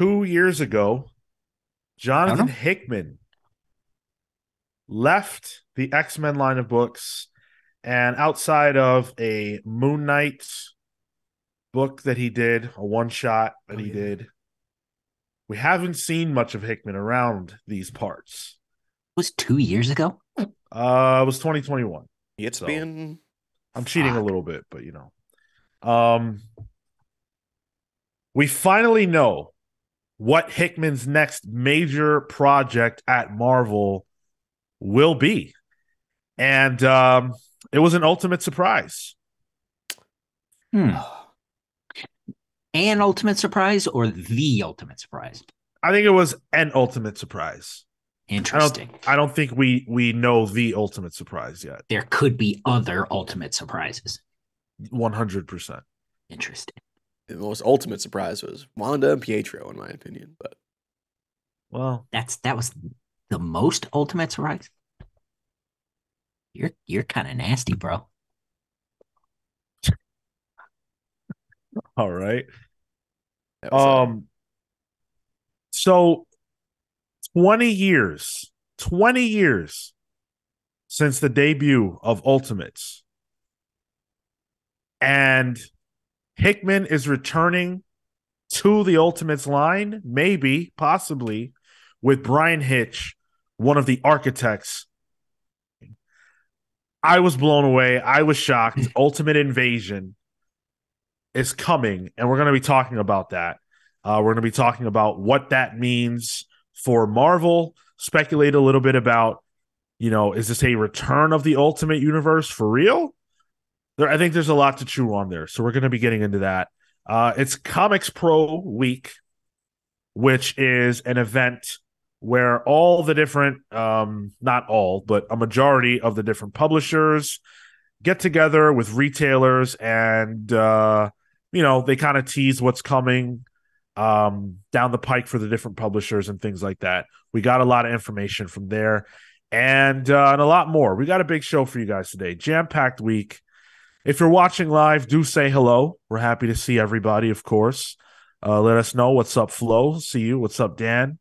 two years ago, Jonathan Hickman left the X Men line of books, and outside of a Moon Knight book that he did, a one shot that Oh, he yeah. did, we haven't seen much of Hickman around these parts. It was two years ago. Uh, it was 2021. It's So- been I'm cheating a little bit, but you know. Um we finally know what Hickman's next major project at Marvel will be. And um it was an ultimate surprise. Hmm. An ultimate surprise or the ultimate surprise? I think it was an ultimate surprise. I Interesting. don't I don't think we we know the ultimate surprise yet. There could be other ultimate surprises. 100%. Interesting. The most ultimate surprise was Wanda and Pietro, in my opinion. But Well, That's that was the most ultimate surprise. You're you're kind of nasty, bro. all right. that was, Um, so 20 years, 20 years since the debut of Ultimates. And Hickman is returning to the Ultimates line, maybe, possibly, with Bryan Hitch, one of the architects. I was blown away. I was shocked. Ultimate Invasion is coming, and we're going to be talking about that. Uh, we're going to be talking about what that means for Marvel. Speculate a little bit about, you know, is this a return of the Ultimate Universe for real? There, I think there's a lot to chew on there, so we're going to be getting into that. Uh, it's ComicsPRO Week, which is an event where all the different, um, not all, but a majority of the different publishers get together with retailers and uh, you know they kind of tease what's coming um, down the pike for the different publishers and things like that. We got a lot of information from there and uh, and a lot more. We got a big show for you guys today, jam packed week. If you're watching live, do say hello. We're happy to see everybody, of course. Uh, let us know what's up, Flo. See you. What's up, Dan?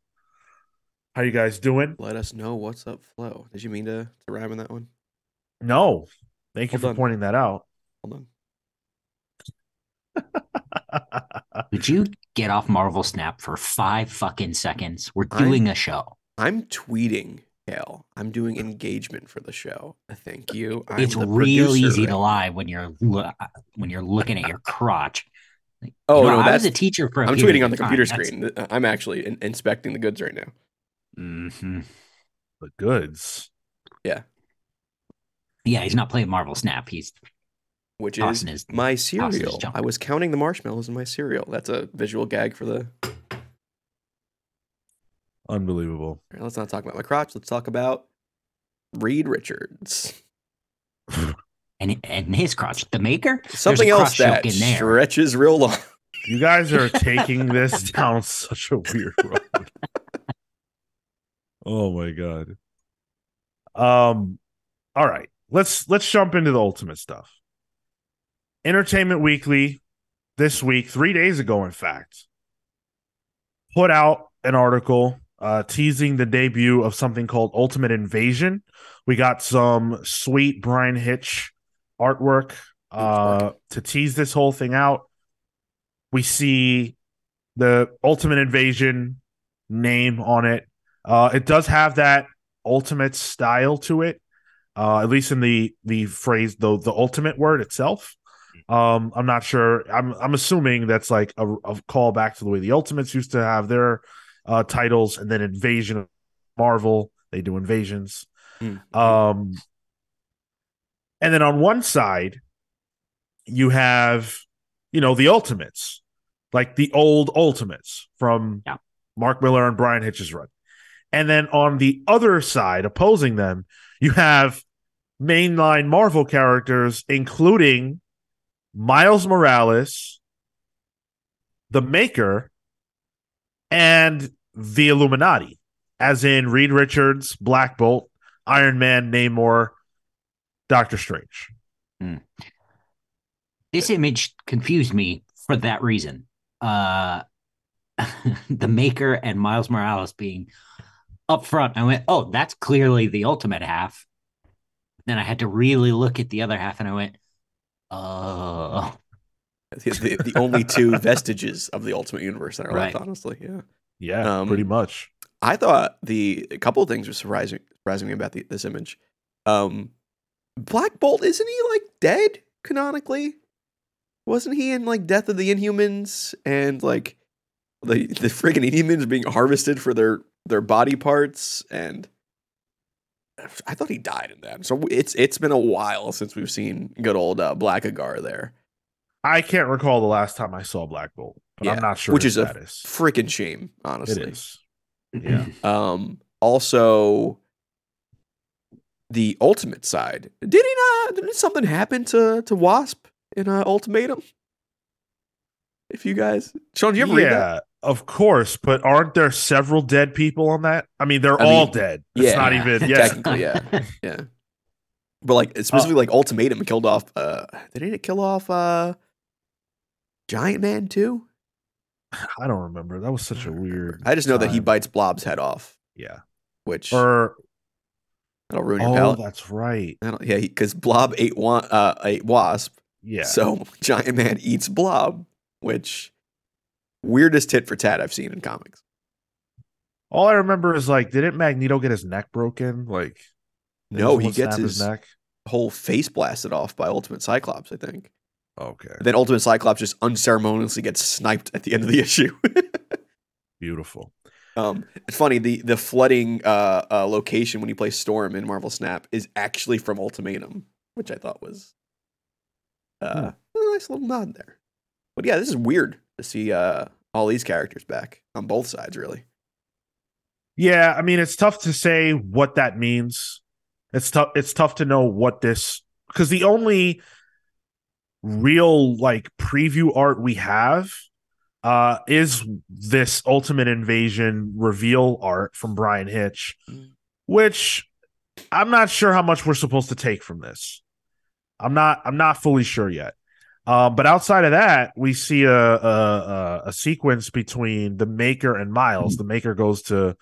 How you guys doing? let us know what's up, Flo. Did you mean to, to rhyme in that one? No, thank you for done. pointing that out. Hold on. Would you get off Marvel Snap for five fucking seconds? We're I'm- doing a show. I'm tweeting, Hale. I'm doing engagement for the show. Thank you. I'm it's real easy to lie when you're lo- when you're looking at your crotch. Like, Oh, you know, no, I was that's- a teacher for. a I'm tweeting on the of time. computer That's- screen. Uh, I'm actually in- inspecting the goods right now. Mhm. the goods. Yeah, Yeah, he's not playing Marvel Snap. He's which is Tossing his- my cereal. junk. I was counting the marshmallows in my cereal. That's a visual gag for the. All Unbelievable. right, let's not talk about my crotch. Let's talk about Reed Richards. and and his crotch, the maker. Something else that in there. stretches real long. You guys are taking this down such a weird road. oh my god. Um all right. Let's let's jump into the ultimate stuff. Entertainment Weekly this week, 3 days ago in fact, put out an article uh teasing the debut of something called Ultimate Invasion. We got some sweet Bryan Hitch artwork uh to tease this whole thing out. We see the ultimate invasion name on it. Uh it does have that ultimate style to it uh at least in the the phrase the the ultimate word itself. Um i'm not sure. I'm i'm assuming that's like a, a callback to the way the ultimates used to have their uh titles and then invasion of marvel they do invasions Mm. um and then on one side you have you know the ultimates like the old ultimates from Yeah. mark millar and bryan hitch's run and then on the other side opposing them you have mainline marvel characters including miles morales the maker and the illuminati as in reed richards black bolt iron man namor doctor strange This image confused me for that reason. Uh, the Maker and Miles Morales being up front. I went, oh, that's clearly the ultimate half. Then I had to really look at the other half, and I went, oh, The, the, the only two vestiges of the Ultimate Universe that are left, Right. honestly. Yeah. Yeah, Um, pretty much. I thought the a couple of things were surprising surprising me about the, this image. Um, Black Bolt isn't he like dead canonically? Wasn't he in like Death of the Inhumans and like the the friggin' Inhumans being harvested for their their body parts and I thought he died in that. So it's it's been a while since we've seen good old uh, Blackagar there, I can't recall the last time I saw Black Bolt, but Yeah, I'm not sure which his is a status. freaking shame, honestly. is. Yeah. Um, also, the ultimate side. Did he not? Did something happen to to Wasp in uh, Ultimatum? If you guys, Sean, did you ever read that? yeah, of course, but aren't there several dead people on that? I mean, they're I all mean, dead. It's yeah, not even yeah. technically, yeah, yeah. But like specifically, like Ultimatum killed off. Uh, did it kill off uh, Giant Man too? I don't remember. That was such a weird. I just know that he bites Blob's head off, Yeah. which Or that'll ruin your oh, palate. that's right. Yeah, because Blob ate one uh, ate Wasp, Yeah. So Giant Man eats Blob, which weirdest tit for tat I've seen in comics. All I remember is like, didn't Magneto get his neck broken? Like, No, he gets his neck. Whole face blasted off by Ultimate Cyclops, I think. Okay, Then Ultimate Cyclops just unceremoniously gets sniped at the end of the issue. beautiful. um, it's funny the the flooding uh, uh, location when you play Storm in Marvel Snap is actually from Ultimatum, which I thought was uh, a nice little nod there. But yeah, this is weird to see uh, all these characters back on both sides, really. Yeah, I mean, it's tough to say what that means. It's tough. It's tough to know what this because the only real like preview art we have uh is this ultimate invasion reveal art from bryan hitch Mm. which i'm not sure how much we're supposed to take from this. I'm not i'm not fully sure yet. Um but outside of that we see a a, a, a sequence between the maker and miles. The maker goes to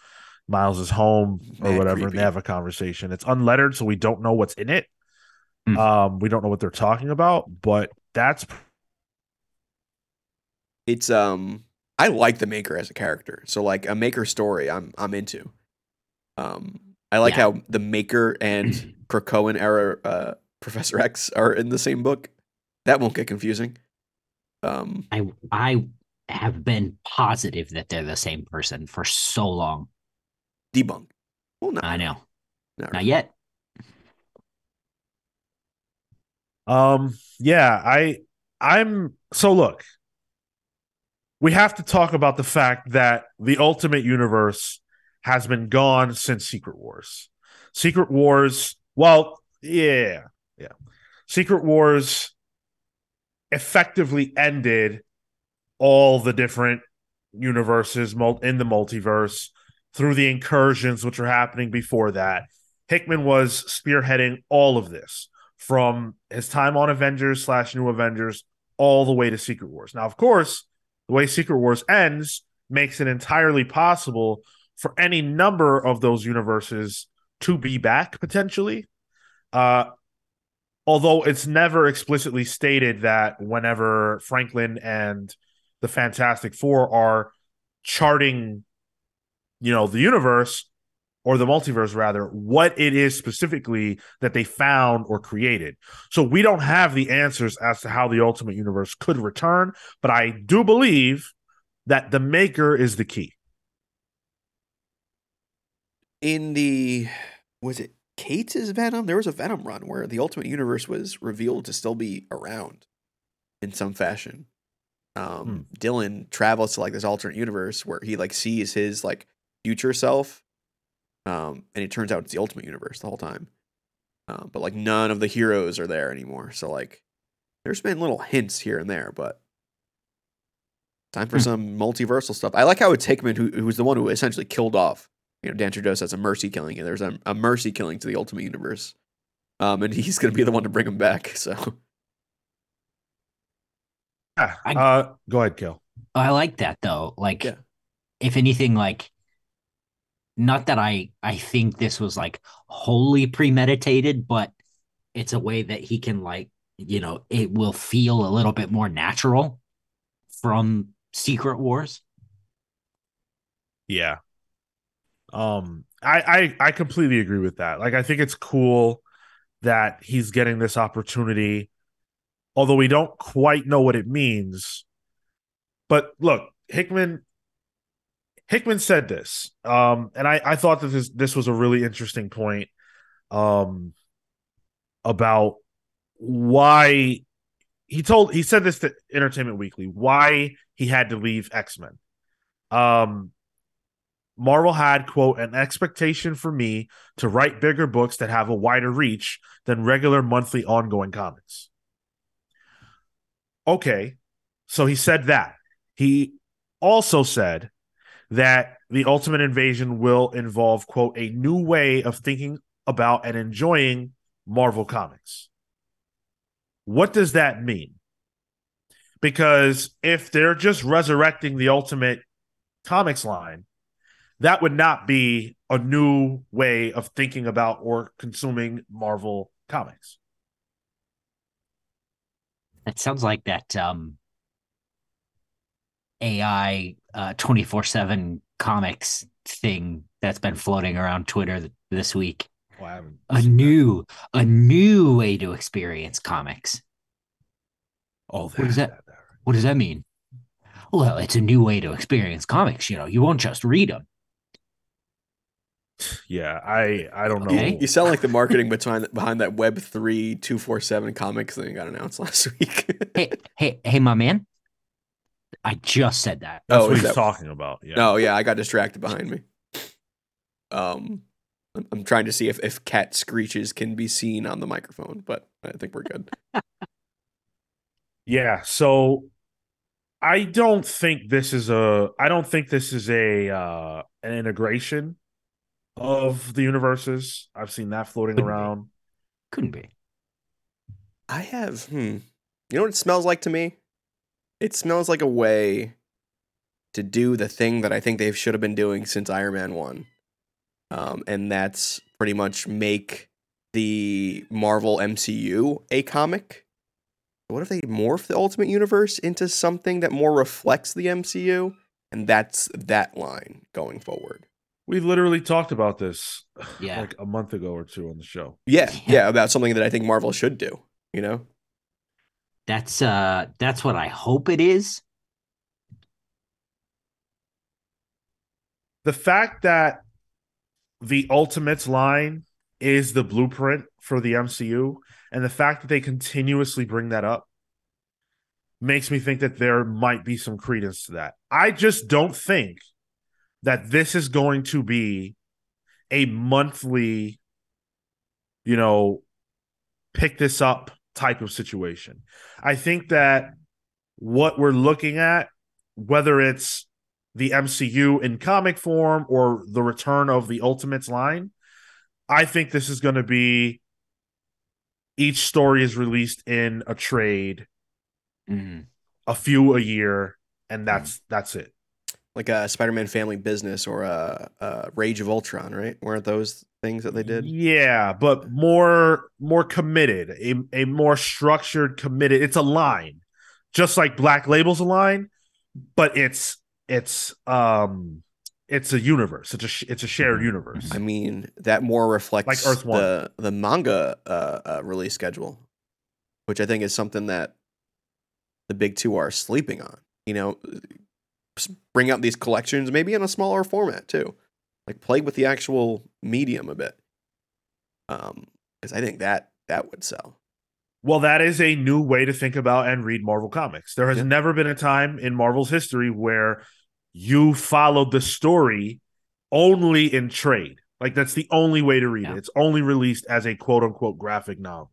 miles's home or Mad whatever and they have a conversation. It's unlettered so we don't know what's in it Hmm. um we don't know what they're talking about but that's it's um I like the maker as a character. So like a maker story I'm I'm into. Um I like Yeah. how the maker and Krakoan era uh, Professor X are in the same book. That won't get confusing. Um I I have been positive that they're the same person for so long. debunk. Well no. I know. not Not really. yet. Um, yeah, I I'm so look. We have to talk about the fact that the Ultimate Universe has been gone since Secret Wars. Secret Wars, well, yeah, yeah. Secret Wars effectively ended all the different universes in the multiverse through the incursions which were happening before that. Hickman was spearheading all of this from his time on Avengers slash New Avengers all the way to Secret Wars. Now, of course, the way Secret Wars ends makes it entirely possible for any number of those universes to be back potentially. Uh, although it's never explicitly stated that whenever Franklin and the Fantastic Four are charting, you know, the universe or the multiverse rather, what it is specifically that they found or created. So we don't have the answers as to how the ultimate universe could return, but I do believe that the maker is the key. In the was it Cates' Venom? There was a Venom run where the Ultimate Universe was revealed to still be around in some fashion. Um, Dylan travels to like this alternate universe where he like sees his like future self, um, and it turns out it's the Ultimate Universe the whole time. Um, but like none of the heroes are there anymore. So like, there's been little hints here and there, but time for Hmm. some multiversal stuff. I like how it's Hickman who who's the one who essentially killed off you know, Dan Trados has a mercy killing, and there's a, a mercy killing to the Ultimate Universe. Um, and he's going to be the one to bring him back. So, Yeah. I- Uh, go ahead, Kill. I like that though. Like Yeah. if anything, like not that I I think this was like wholly premeditated, but it's a way that he can like you know it will feel a little bit more natural from Secret Wars. Yeah. Um I I I completely agree with that. Like I think it's cool that he's getting this opportunity although we don't quite know what it means. But look, Hickman Hickman said this. Um and I I thought that this this was a really interesting point um about why he told he said this to Entertainment Weekly why he had to leave X Men. Um, Marvel had quote an expectation for me to write bigger books that have a wider reach than regular monthly ongoing comics. Okay, so he said that. He also said that the Ultimate Invasion will involve quote a new way of thinking about and enjoying Marvel comics. What does that mean? Because if they're just resurrecting the Ultimate Comics line, that would not be a new way of thinking about or consuming Marvel comics. That sounds like that um, AI uh, 24 7 comics thing that's been floating around Twitter th- this week. Oh, a seen that. new a new way to experience comics. Oh, What is that? What does that mean? Well, it's a new way to experience comics. You know, you won't just read them. Yeah, I I don't know. You sound like the marketing behind behind that Web three two four seven comics thing got announced last week. Hey, hey, hey, my man. I just said that. That's Oh, what is he's that- talking about. Yeah. Oh yeah, I got distracted behind me. Um, I'm- I'm trying to see if if cat screeches can be seen on the microphone, but I think we're good. Yeah, so I don't think this is a I don't think this is a uh an integration of the universes. I've seen that floating Couldn't be. around. Couldn't be. I have, hmm. You know what it smells like to me? It smells like a way to do the thing that I think they should have been doing since Iron Man 1. Um, and that's pretty much make the Marvel MCU a comic. What if they morph the Ultimate Universe into something that more reflects the MCU? And that's that line going forward. We literally talked about this Yeah. like a month ago or two on the show. Yeah, Yeah. yeah, about something that I think Marvel should do, you know? That's uh that's what I hope it is. The fact that the Ultimates line is the blueprint for the MCU and the fact that they continuously bring that up makes me think that there might be some credence to that. I just don't think that this is going to be a monthly, you know, pick this up type of situation. I think that what we're looking at, whether it's the MCU in comic form or the return of the Ultimates line, I think this is going to be each story is released in a trade, Mhm. a few a year, and that's that's it. Like a Spider-Man Family Business or a, a Rage of Ultron, right? Weren't those things that they did? Yeah, but more more committed, a a more structured, committed. It's a line, just like Black Label's a line, but it's it's um it's a universe. It's a it's a shared universe. I mean, that more reflects Like Earth One. the the manga uh, uh, release schedule, which I think is something that the big two are sleeping on. You know, bring out these collections maybe in a smaller format too, like play with the actual medium a bit. Um, because I think that that would sell. Well, that is a new way to think about and read Marvel comics. There has Yeah. never been a time in Marvel's history where you followed the story only in trade. Like that's the only way to read Yeah. it. It's only released as a quote unquote graphic novel.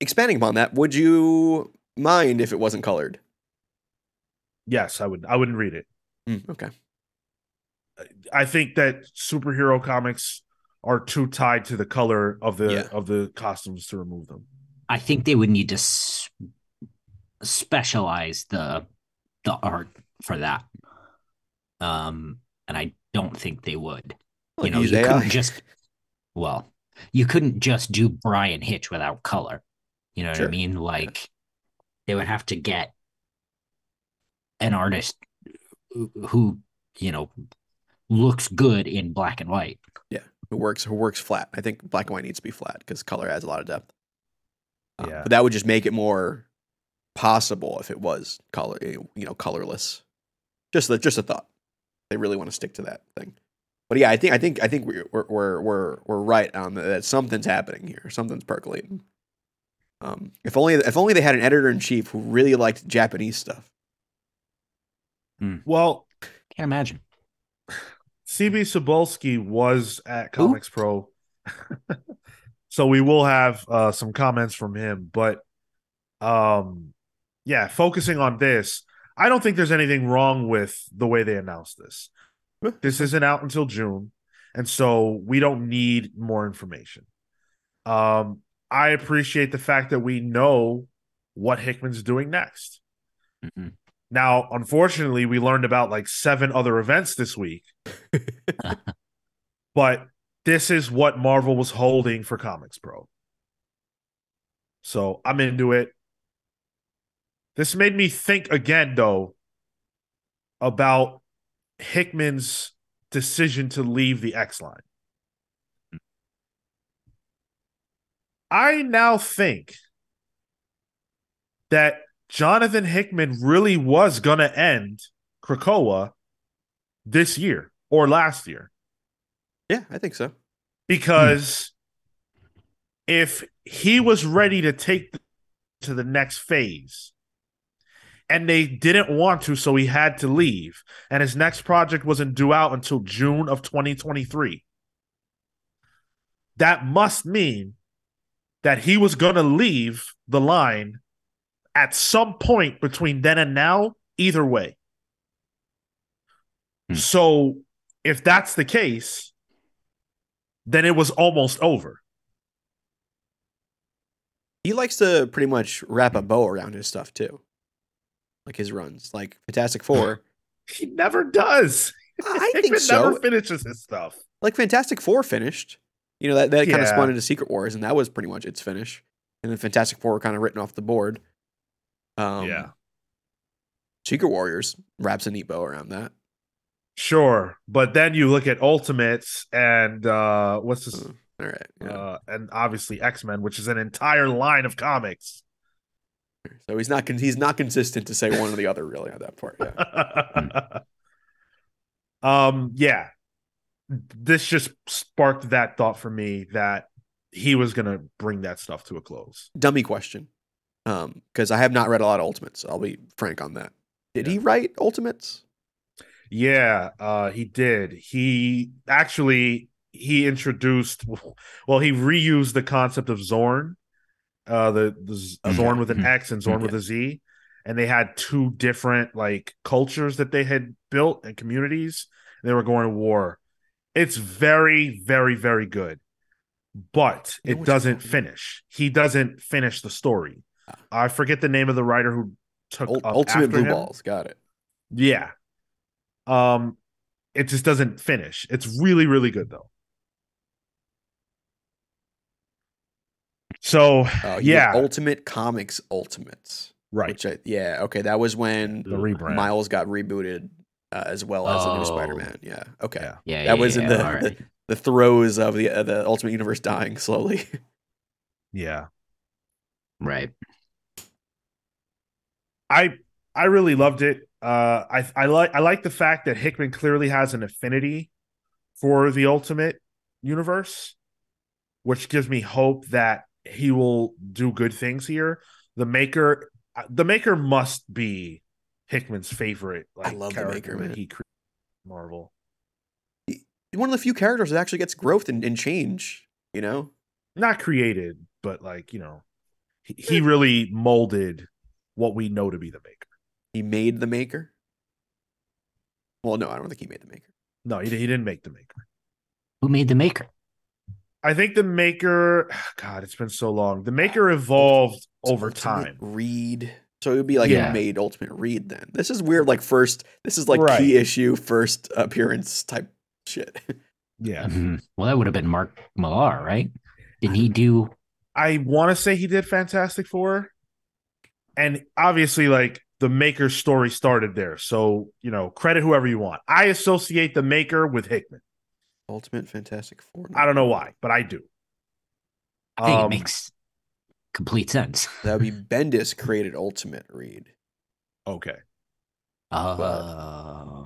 Expanding upon that, would you mind if it wasn't colored? Yes, I would I wouldn't read it. Mm, okay. I think that superhero comics are too tied to the color of the Yeah. of the costumes to remove them. I think they would need to s- specialize the the art for that. Um, and I don't think they would. Well, you know, you AI. couldn't just well, you couldn't just do Bryan Hitch without color. You know what I mean? Like they would have to get an artist who- who, you know, looks good in black and white. Yeah. it works It works flat. I think black and white needs to be flat because color adds a lot of depth. Um, Yeah. but that would just make it more possible if it was color, eh, you know, colorless. Just a, just a thought. They really want to stick to that thing. But yeah, I think I think I think we're we're we're we're, we're right on that. that Something's happening here. Something's percolating. Um, if only if only they had an editor in chief who really liked Japanese stuff. Well, Can't imagine. CB Cebulski was at? ComicsPRO, so we will have uh, some comments from him. But um, yeah, focusing on this, I don't think there's anything wrong with the way they announced this. This isn't out until June, and so we don't need more information. Um, I appreciate the fact that we know what Hickman's doing next. Mhm. Now, unfortunately, we learned about like seven other events this week, but this is what Marvel was holding for ComicsPRO. So I'm into it. This made me think again, though, about Hickman's decision to leave the X line. I now think that Jonathan Hickman really was going to end Krakoa this year or last year Yeah, I think so. because if he was ready to take to the next phase and they didn't want to so he had to leave and his next project wasn't due out until June of 2023 that must mean that he was going to leave the line at some point between then and now either way Hmm. so if that's the case then it was almost over He likes to pretty much wrap a bow around his stuff too, like his runs, like Fantastic Four. He never does. I think Hickman so. never finishes his stuff. like Fantastic Four finished. You know that that kind of Yeah. spun into Secret Wars, and that was pretty much its finish. And then Fantastic Four were kind of written off the board. Um, yeah, Secret Warriors wraps a neat bow around that. sure. But then you look at Ultimates and uh what's this? Uh, all right, yeah. Uh, and obviously X Men, which is an entire line of comics. so he's not con- he's not consistent to say one or the other really on that part. Yeah. um, yeah. This just sparked that thought for me that he was gonna bring that stuff to a close. Dummy question, because I have not read a lot of Ultimates. I'll be frank on that. Did Yeah. he write Ultimates? Yeah, uh, he did. He actually he introduced, well, he reused the concept of Zorn, uh, the, the Mhm. Zorn with an Mhm. X and Zorn with a Z, and they had two different like cultures that they had built and communities. And they were going to war. It's very, very, very good, but it doesn't finish. He doesn't finish the story. I forget the name of the writer who took Ul- up Ultimate after Blue him. Balls. Got it. Yeah. Um it just doesn't finish. It's really really good though. So, Uh, yeah, Ultimate Comics Ultimates. right. Which I, yeah, okay, that was when The rebrand. Miles got rebooted uh, as well as the new Oh. Spider-Man. Yeah, okay. Yeah. Yeah, That yeah, was in the, all right. the the throes of the uh, the Ultimate Universe dying slowly. Yeah. right. I I really loved it. Uh I I like I like the fact that Hickman clearly has an affinity for the Ultimate universe, which gives me hope that he will do good things here. The maker the maker must be Hickman's favorite like love the Maker, man. he created Marvel. One of the few characters that actually gets growth and, and change. You know, Not created, but like, you know, he, he really molded what we know to be the maker. he made the Maker. Well, no, I don't think he made the Maker. No, he, he didn't make the maker. Who made the maker? I think the maker, God, it's been so long. The maker evolved over time. Reed. So it would be like Yeah. a made Ultimate Reed then. This is weird. Like first, this is like Right. key issue, first appearance type shit. Yeah. Mhm. Well, that would have been Mark Millar, right? Didn't he do? I want to say he did Fantastic Four. And obviously, like the Maker's story started there. So, you know, credit whoever you want. I associate the Maker with Hickman. Ultimate Fantastic Four. I don't know why, but I do. I think Um, it makes complete sense. That would be Bendis created Ultimate Reed. Okay. Uh,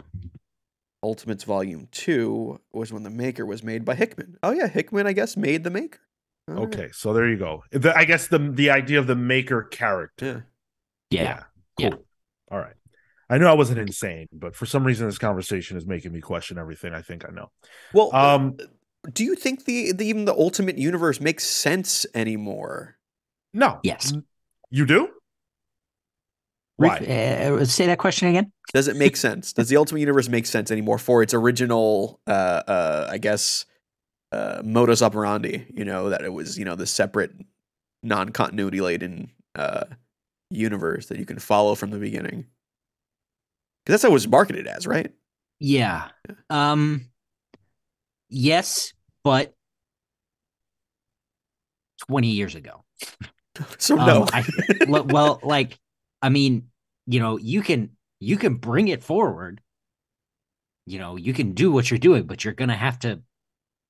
Ultimates Volume Two was when the Maker was made by Hickman. Oh yeah, Hickman, I guess, made the Maker. All right. Okay. So there you go. The, I guess the the idea of the Maker character. Yeah. Yeah. Cool. Yeah. All right. I knew I wasn't insane, but for some reason this conversation is making me question everything I think I know. Well, Um do you think the, the even the Ultimate Universe makes sense anymore? no. Yes. You do? Why? Uh, say that question again. Does it make sense? Does the Ultimate Universe make sense anymore for its original, uh, uh, I guess, uh, modus operandi? You know that it was, you know, the separate, non-continuity laden uh, universe that you can follow from the beginning. Because that's how it was marketed as, right? Yeah. Um. Yes, but twenty years ago. So Um, no. I, well, well, like, I mean, you know, you can you can bring it forward. You know, you can do what you're doing, but you're gonna have to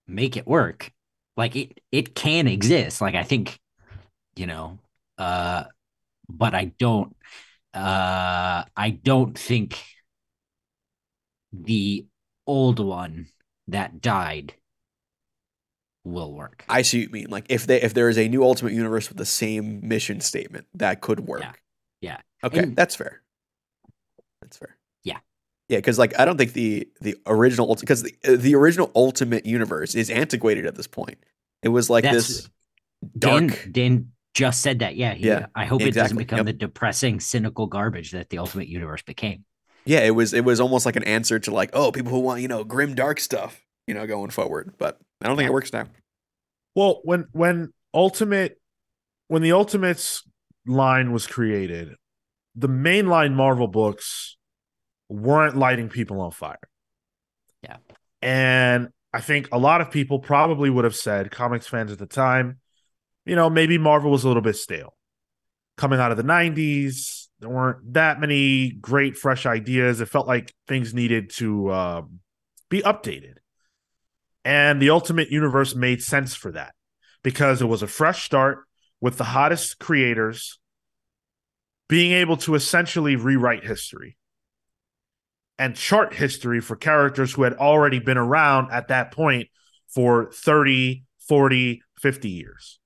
make it work. Like it, it can exist. Like I think, you know, uh, but I don't, uh, I don't think the old one that died will work. I see what you mean. Like if they if there is a new Ultimate Universe with the same mission statement, that could work. Yeah. Yeah. Okay, And- that's fair. That's fair. Yeah. Yeah, because like I don't think the the original because the the original Ultimate Universe is antiquated at this point. It was like That's- this dark. Dan, Dan just said that. Yeah. He, Yeah, I hope it doesn't become Yep. the depressing, cynical garbage that the Ultimate Universe became. Yeah, it was it was almost like an answer to like oh people who want you know grim dark stuff you know going forward. But I don't think Yeah. it works now. Well, when when Ultimate when the Ultimates line was created, the mainline Marvel books weren't lighting people on fire. Yeah. And I think a lot of people probably would have said, comics fans at the time, you know, maybe Marvel was a little bit stale. Coming out of the 90s, there weren't that many great fresh ideas. It felt like things needed to um, be updated. And the Ultimate Universe made sense for that because it was a fresh start with the hottest creators being able to essentially rewrite history and chart history for characters who had already been around at that point for 30, 40, 50 years.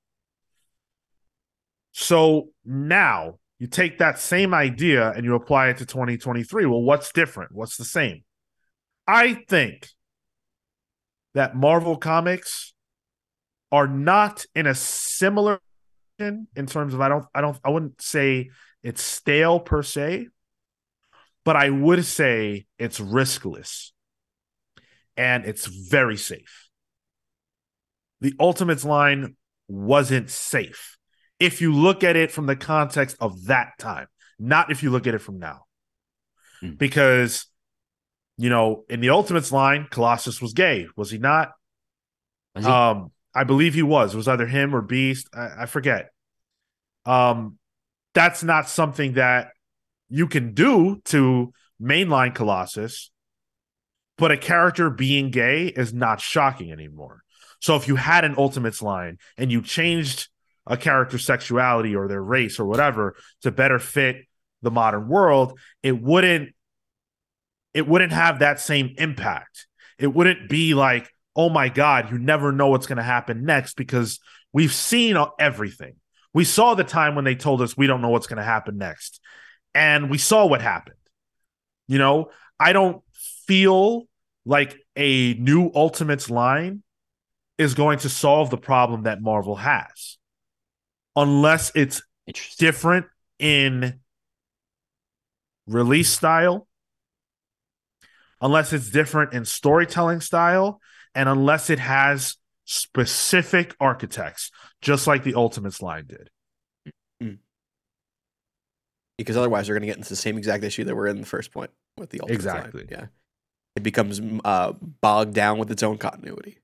So now you take that same idea and you apply it to 2023. Well, what's different? What's the same? I think that Marvel Comics are not in a similar in terms of I don't I don't I wouldn't say it's stale per se, but I would say it's riskless and it's very safe. The Ultimates line wasn't safe if you look at it from the context of that time, not if you look at it from now. Hmm. Because you know, in the Ultimates line, Colossus was gay, was he not? Was he? Um, I believe he was. It was either him or Beast. I, I forget. Um, that's not something that you can do to mainline Colossus, but a character being gay is not shocking anymore. So if you had an Ultimates line and you changed a character's sexuality or their race or whatever to better fit the modern world, it wouldn't it wouldn't have that same impact. It wouldn't be like, oh my God, you never know what's going to happen next because we've seen everything. We saw the time when they told us we don't know what's going to happen next. And we saw what happened. You know, I don't feel like a new Ultimates line is going to solve the problem that Marvel has unless it's different in release style, unless it's different in storytelling style, and unless it has specific architects, just like the Ultimates line did. because otherwise they're going to get into the same exact issue that we're in the first point with the Ultimates line. Exactly. Yeah, it becomes uh, bogged down with its own continuity,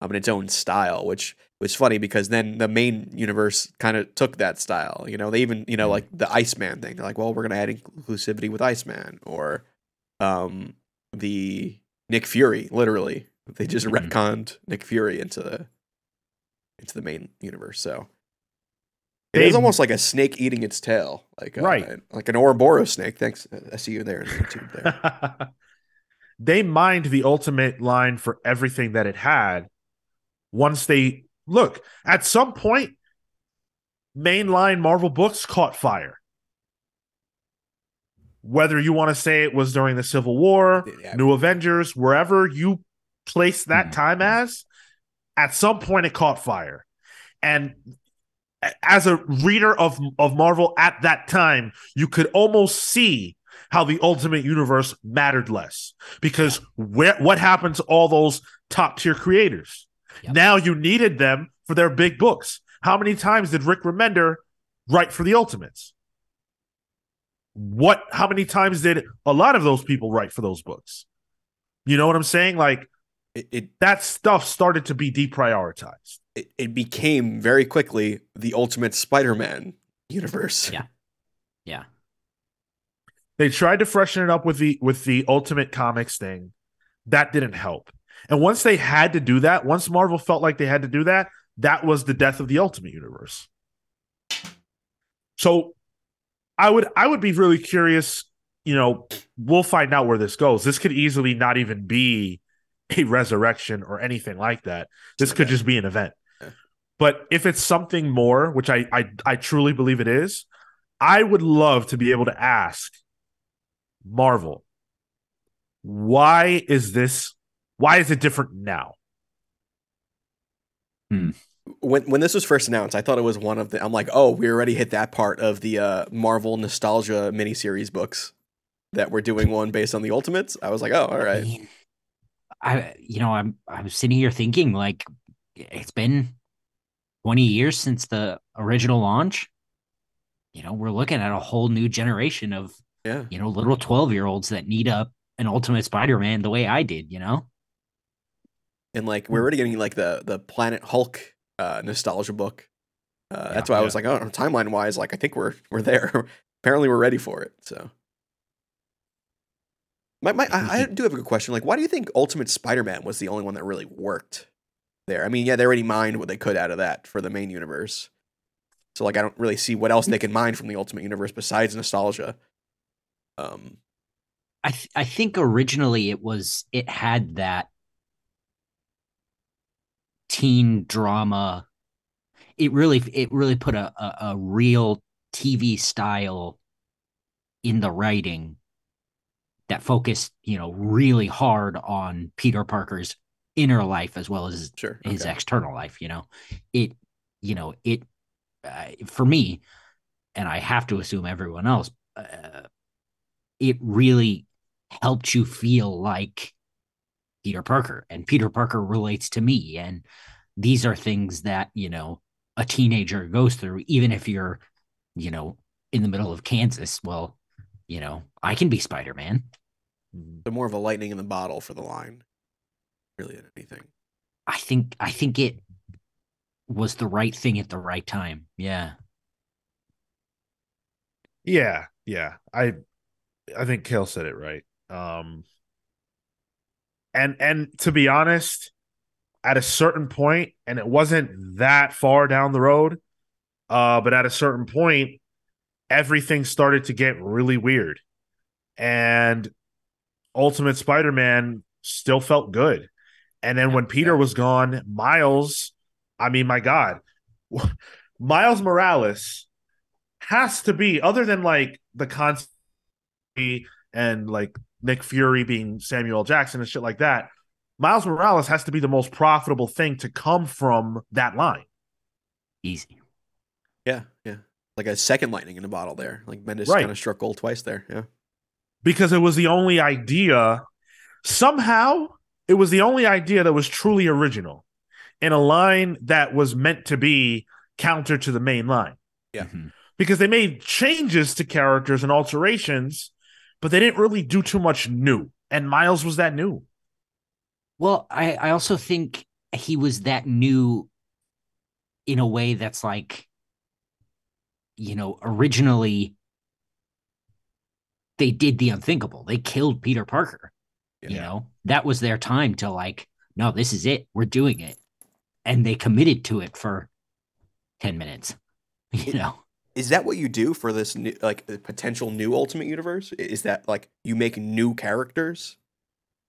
um, and its own style, which was funny because then the main universe kind of took that style. You know, they even you know Mhm. like the Iceman thing. They're like, well, we're going to add inclusivity with Iceman, or um, the Nick Fury. Literally, they just Mhm. retconned Nick Fury into the into the main universe. So it They- almost like a snake eating its tail, like uh, Right. like an Ouroboros snake. Thanks, I see you there in YouTube. There, they mined the ultimate line for everything that it had once they look at some point mainline marvel books caught fire. Whether you want to say it was during the civil war Yeah. new avengers wherever you place that Mhm. time as at some point it caught fire. And as a reader of of marvel at that time you could almost see how the ultimate universe mattered less. Because where, what happened to all those top tier creators Yep. now you needed them for their big books how many times did rick remender write for the ultimates what how many times did a lot of those people write for those books you know what i'm saying like it, it that stuff started to be deprioritized it it became very quickly the ultimate Spider-Man universe. Yeah. Yeah. they tried to freshen it up with the with the ultimate comics thing that didn't help and once they had to do that once marvel felt like they had to do that that was the death of the ultimate universe. So i would i would be really curious you know we'll find out where this goes. This could easily not even be a resurrection or anything like that. This could just be an event. But if it's something more which I, I i truly believe it is i would love to be able to ask marvel why is this why is it different now When when this was first announced, I thought it was one of the. I'm like, oh, we already hit that part of the uh, Marvel nostalgia miniseries books that we're doing one based on the Ultimates. I was like, oh, all right. I mean, I you know I'm I'm sitting here thinking like it's been 20 years since the original launch. You know, we're looking at a whole new generation of Yeah. you know little 12 year olds that need a an Ultimate Spider-Man the way I did. You know, and like we're already getting like the the Planet Hulk uh, nostalgia book. Uh, that's why I was like, oh, timeline wise, like I think we're we're there. Apparently, we're ready for it. So, my, my I, I do have a good question. Like, why do you think Ultimate Spider-Man was the only one that really worked there? I mean, yeah, they already mined what they could out of that for the main universe. So, like, I don't really see what else they can mine from the Ultimate Universe besides nostalgia. Um, I th- I think originally it was it had that teen drama. It really it really put a, a, a real TV style in the writing that focused, you know, really hard on Peter Parker's inner life as well as sure. his okay. external life you know it you know it uh, for me and i have to assume everyone else uh, it really helped you feel like peter parker and peter parker relates to me and these are things that you know a teenager goes through even if you're you know in the middle of kansas well you know i can be spider-man So more of a lightning in the bottle for the line, really than anything. i think i think it was the right thing at the right time yeah Yeah, yeah. I I think Kale said it right. Um and and to be honest, at a certain point, and it wasn't that far down the road, uh, but at a certain point, everything started to get really weird. And Ultimate Spider-Man still felt good. And then when Peter was gone, Miles, I mean, my God, Miles Morales has to be other than like the concept and like Nick Fury being Samuel Jackson and shit like that. Miles Morales has to be the most profitable thing to come from that line. easy Yeah, yeah. Like a second lightning in a bottle there. Like Bendis Right. kind of struck gold twice there. Yeah. because it was the only idea. Somehow, it was the only idea that was truly original in a line that was meant to be counter to the main line. Yeah. Mhm. because they made changes to characters and alterations, but they didn't really do too much new. And Miles was that new. Well, I, I also think he was that new in a way that's like, you know, originally they did the unthinkable. They killed Peter Parker. You know, that was their time to like, no, this is it. We're doing it. And they committed to it for 10 minutes. You know, Is that what you do for this new, like potential new Ultimate Universe? Is that like you make new characters?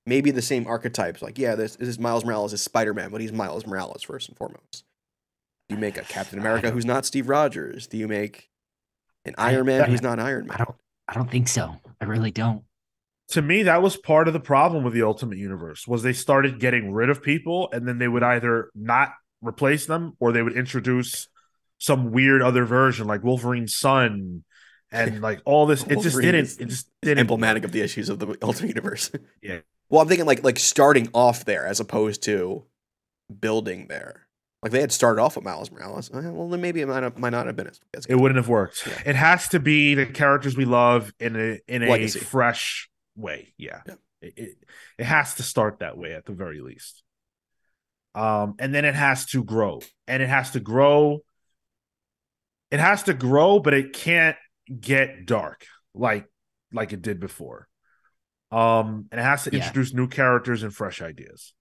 Maybe the same archetypes. Like, yeah, this, this is Miles Morales is Spider Man, but he's Miles Morales first and foremost. Do you make a Captain America who's not Steve Rogers? Do you make an I- Iron Man that- who's not Iron Man? I don't I don't think so. I really don't. To me, that was part of the problem with the Ultimate Universe was they started getting rid of people and then they would either not replace them or they would introduce some weird other version like Wolverine's son and like all this. It just didn't. It just didn't. emblematic of the issues of the Ultimate Universe. Yeah. Well, I'm thinking like like starting off there as opposed to building there. Like they had started off with Miles Morales. Uh, Well, then maybe it might, have, might not have been as, as It wouldn't have worked. Yeah. It has to be the characters we love in a in a Legacy. fresh way. Yeah. Yeah. It, it it has to start that way at the very least. Um, and then it has to grow, and it has to grow. It has to grow, but it can't get dark like like it did before. Um, and it has to Yeah. introduce new characters and fresh ideas.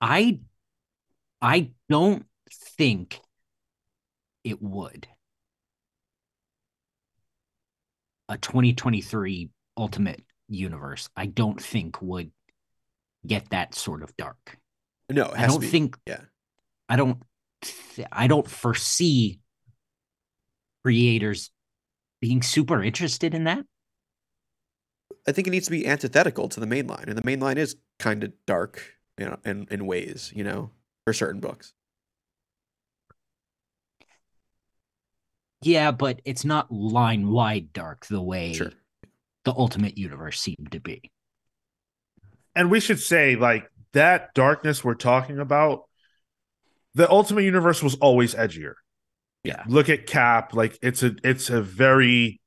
I I don't think it would. A 2023 Ultimate Universe, I don't think would get that sort of dark. No, it I don't to be. think yeah. I don't th- I don't foresee creators being super interested in that. I think it needs to be antithetical to the main line, and the main line is kind of dark, you know, in in ways, you know, for certain books. Yeah, but it's not line wide dark the way Sure. the Ultimate Universe seemed to be. and we should say like that darkness we're talking about the ultimate universe was always edgier Yeah. look at cap like it's a it's a very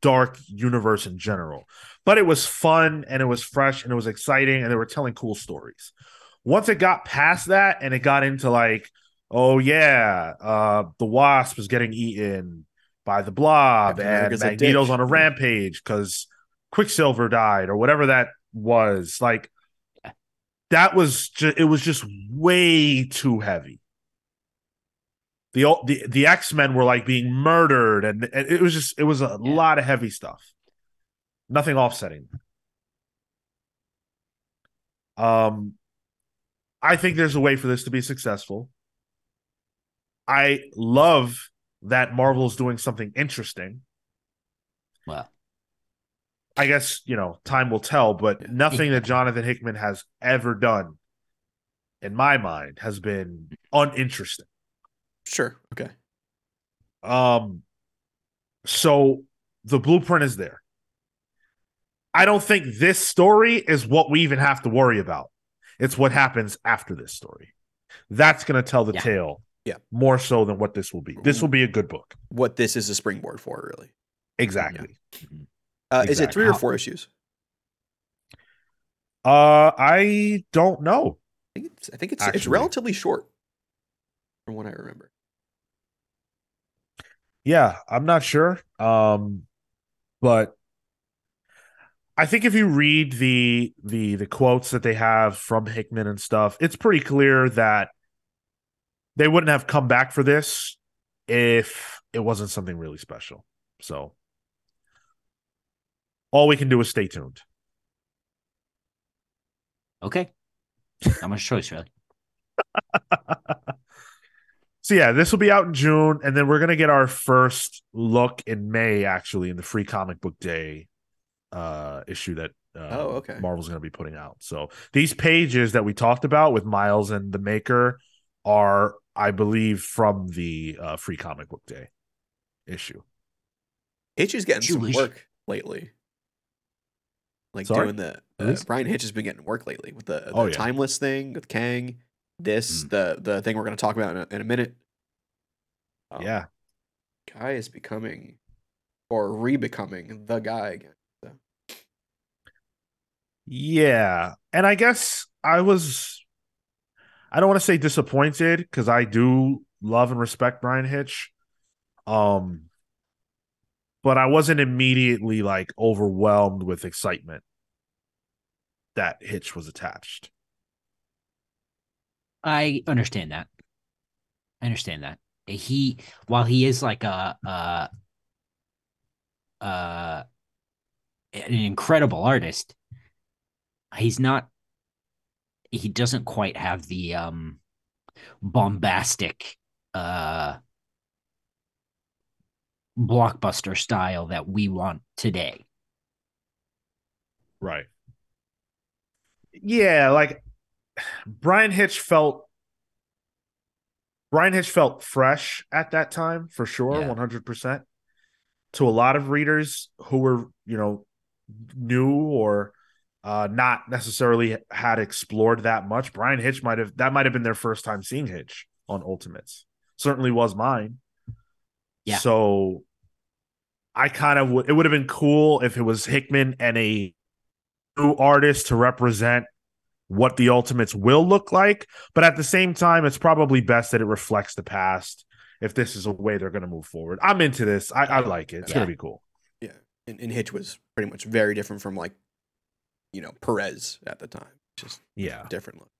dark universe in general. But it was fun and it was fresh and it was exciting and they were telling cool stories. Once it got past that and it got into like oh yeah uh the wasp is getting eaten by the blob and America's a magneto's on a rampage because quicksilver died or whatever that was. Like that was just it was just way too heavy the the, the x-men were like being murdered and, and it was just it was a Yeah. lot of heavy stuff. Nothing offsetting. Um i think there's a way for this to be successful. I love that marvel's doing something interesting. Well, I guess you know time will tell, but nothing that Jonathan Hickman has ever done, in my mind, has been uninteresting. Sure. Okay. Um, so the blueprint is there. I don't think this story is what we even have to worry about. It's what happens after this story. That's going to tell the Yeah. tale. Yeah. More so than what this will be. This will be a good book. What this is a springboard for, really. Exactly. Uh, Is it three or four issues? Uh, I don't know. I think it's. I think it's. It's relatively short, from what I remember. Yeah, I'm not sure. Um, but I think if you read the the the quotes that they have from Hickman and stuff, it's pretty clear that they wouldn't have come back for this if it wasn't something really special. So all we can do is stay tuned. okay. Not much choice, really. So yeah, this will be out in June, and then we're gonna get our first look in May, actually, in the free comic book day uh issue that uh, Oh, okay. Marvel's gonna be putting out. So these pages that we talked about with Miles and the Maker are, I believe, from the uh, free comic book day issue. Hitch is getting some work lately. Like Sorry? doing the uh. Bryan Hitch has been getting work lately with the, the Oh, yeah. timeless thing with Kang. This Mm. the the thing we're going to talk about in a, in a minute. Um, yeah, Guy is becoming or re-becoming the guy again. So. Yeah. And I guess I was I don't want to say disappointed because I do love and respect Bryan Hitch. Um but I wasn't immediately like overwhelmed with excitement that Hitch was attached. I understand that. I understand that. He while he is like a uh uh an incredible artist, he's not he doesn't quite have the um bombastic uh blockbuster style that we want today. Right. Yeah, like Bryan Hitch felt Bryan Hitch felt fresh at that time for sure, 100%. To a lot of readers who were, you know, new or uh not necessarily had explored that much, Bryan Hitch might have that might have been their first time seeing Hitch on Ultimates. Certainly was mine. Yeah. So I kind of would it would have been cool if it was Hickman and a new artist to represent what the Ultimates will look like. But at the same time, it's probably best that it reflects the past if this is a way they're going to move forward. I'm into this. I, I like it. It's Yeah. going to be cool. Yeah. And, and Hitch was pretty much very different from like, you know, Perez at the time. Just Yeah. different look.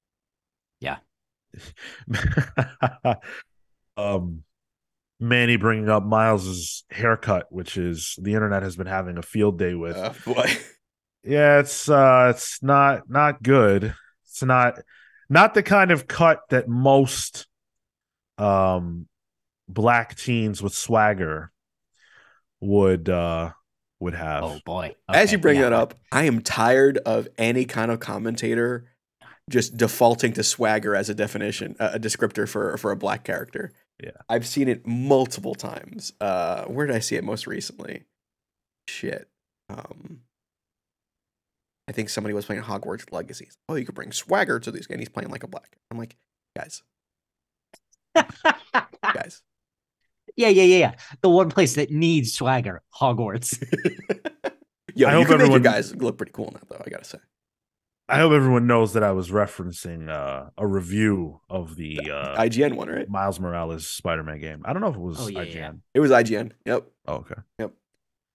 Yeah. um, Manny bringing up Miles's haircut, which is the internet has been having a field day with. Uh, boy. Yeah, it's uh it's not not good. It's not not the kind of cut that most um black teens with swagger would uh would have. Oh boy. As you bring yeah. that up, I am tired of any kind of commentator just defaulting to swagger as a definition, a a descriptor for for a black character. Yeah. I've seen it multiple times. Uh, where did I see it most recently? Shit. Um, I think somebody was playing Hogwarts Legacies. Oh, you could bring swagger to these, and he's playing like a black. I'm like, guys, guys. yeah, yeah, yeah, yeah. The one place that needs swagger, Hogwarts. Yo, I you hope can make your everyone- guys look pretty cool now, though. I gotta say. I hope everyone knows that I was referencing uh a review of the uh IGN one, right? Miles Morales Spider-Man game. I don't know if it was Oh, yeah, IGN. yeah. It was IGN. Yep. Oh, okay.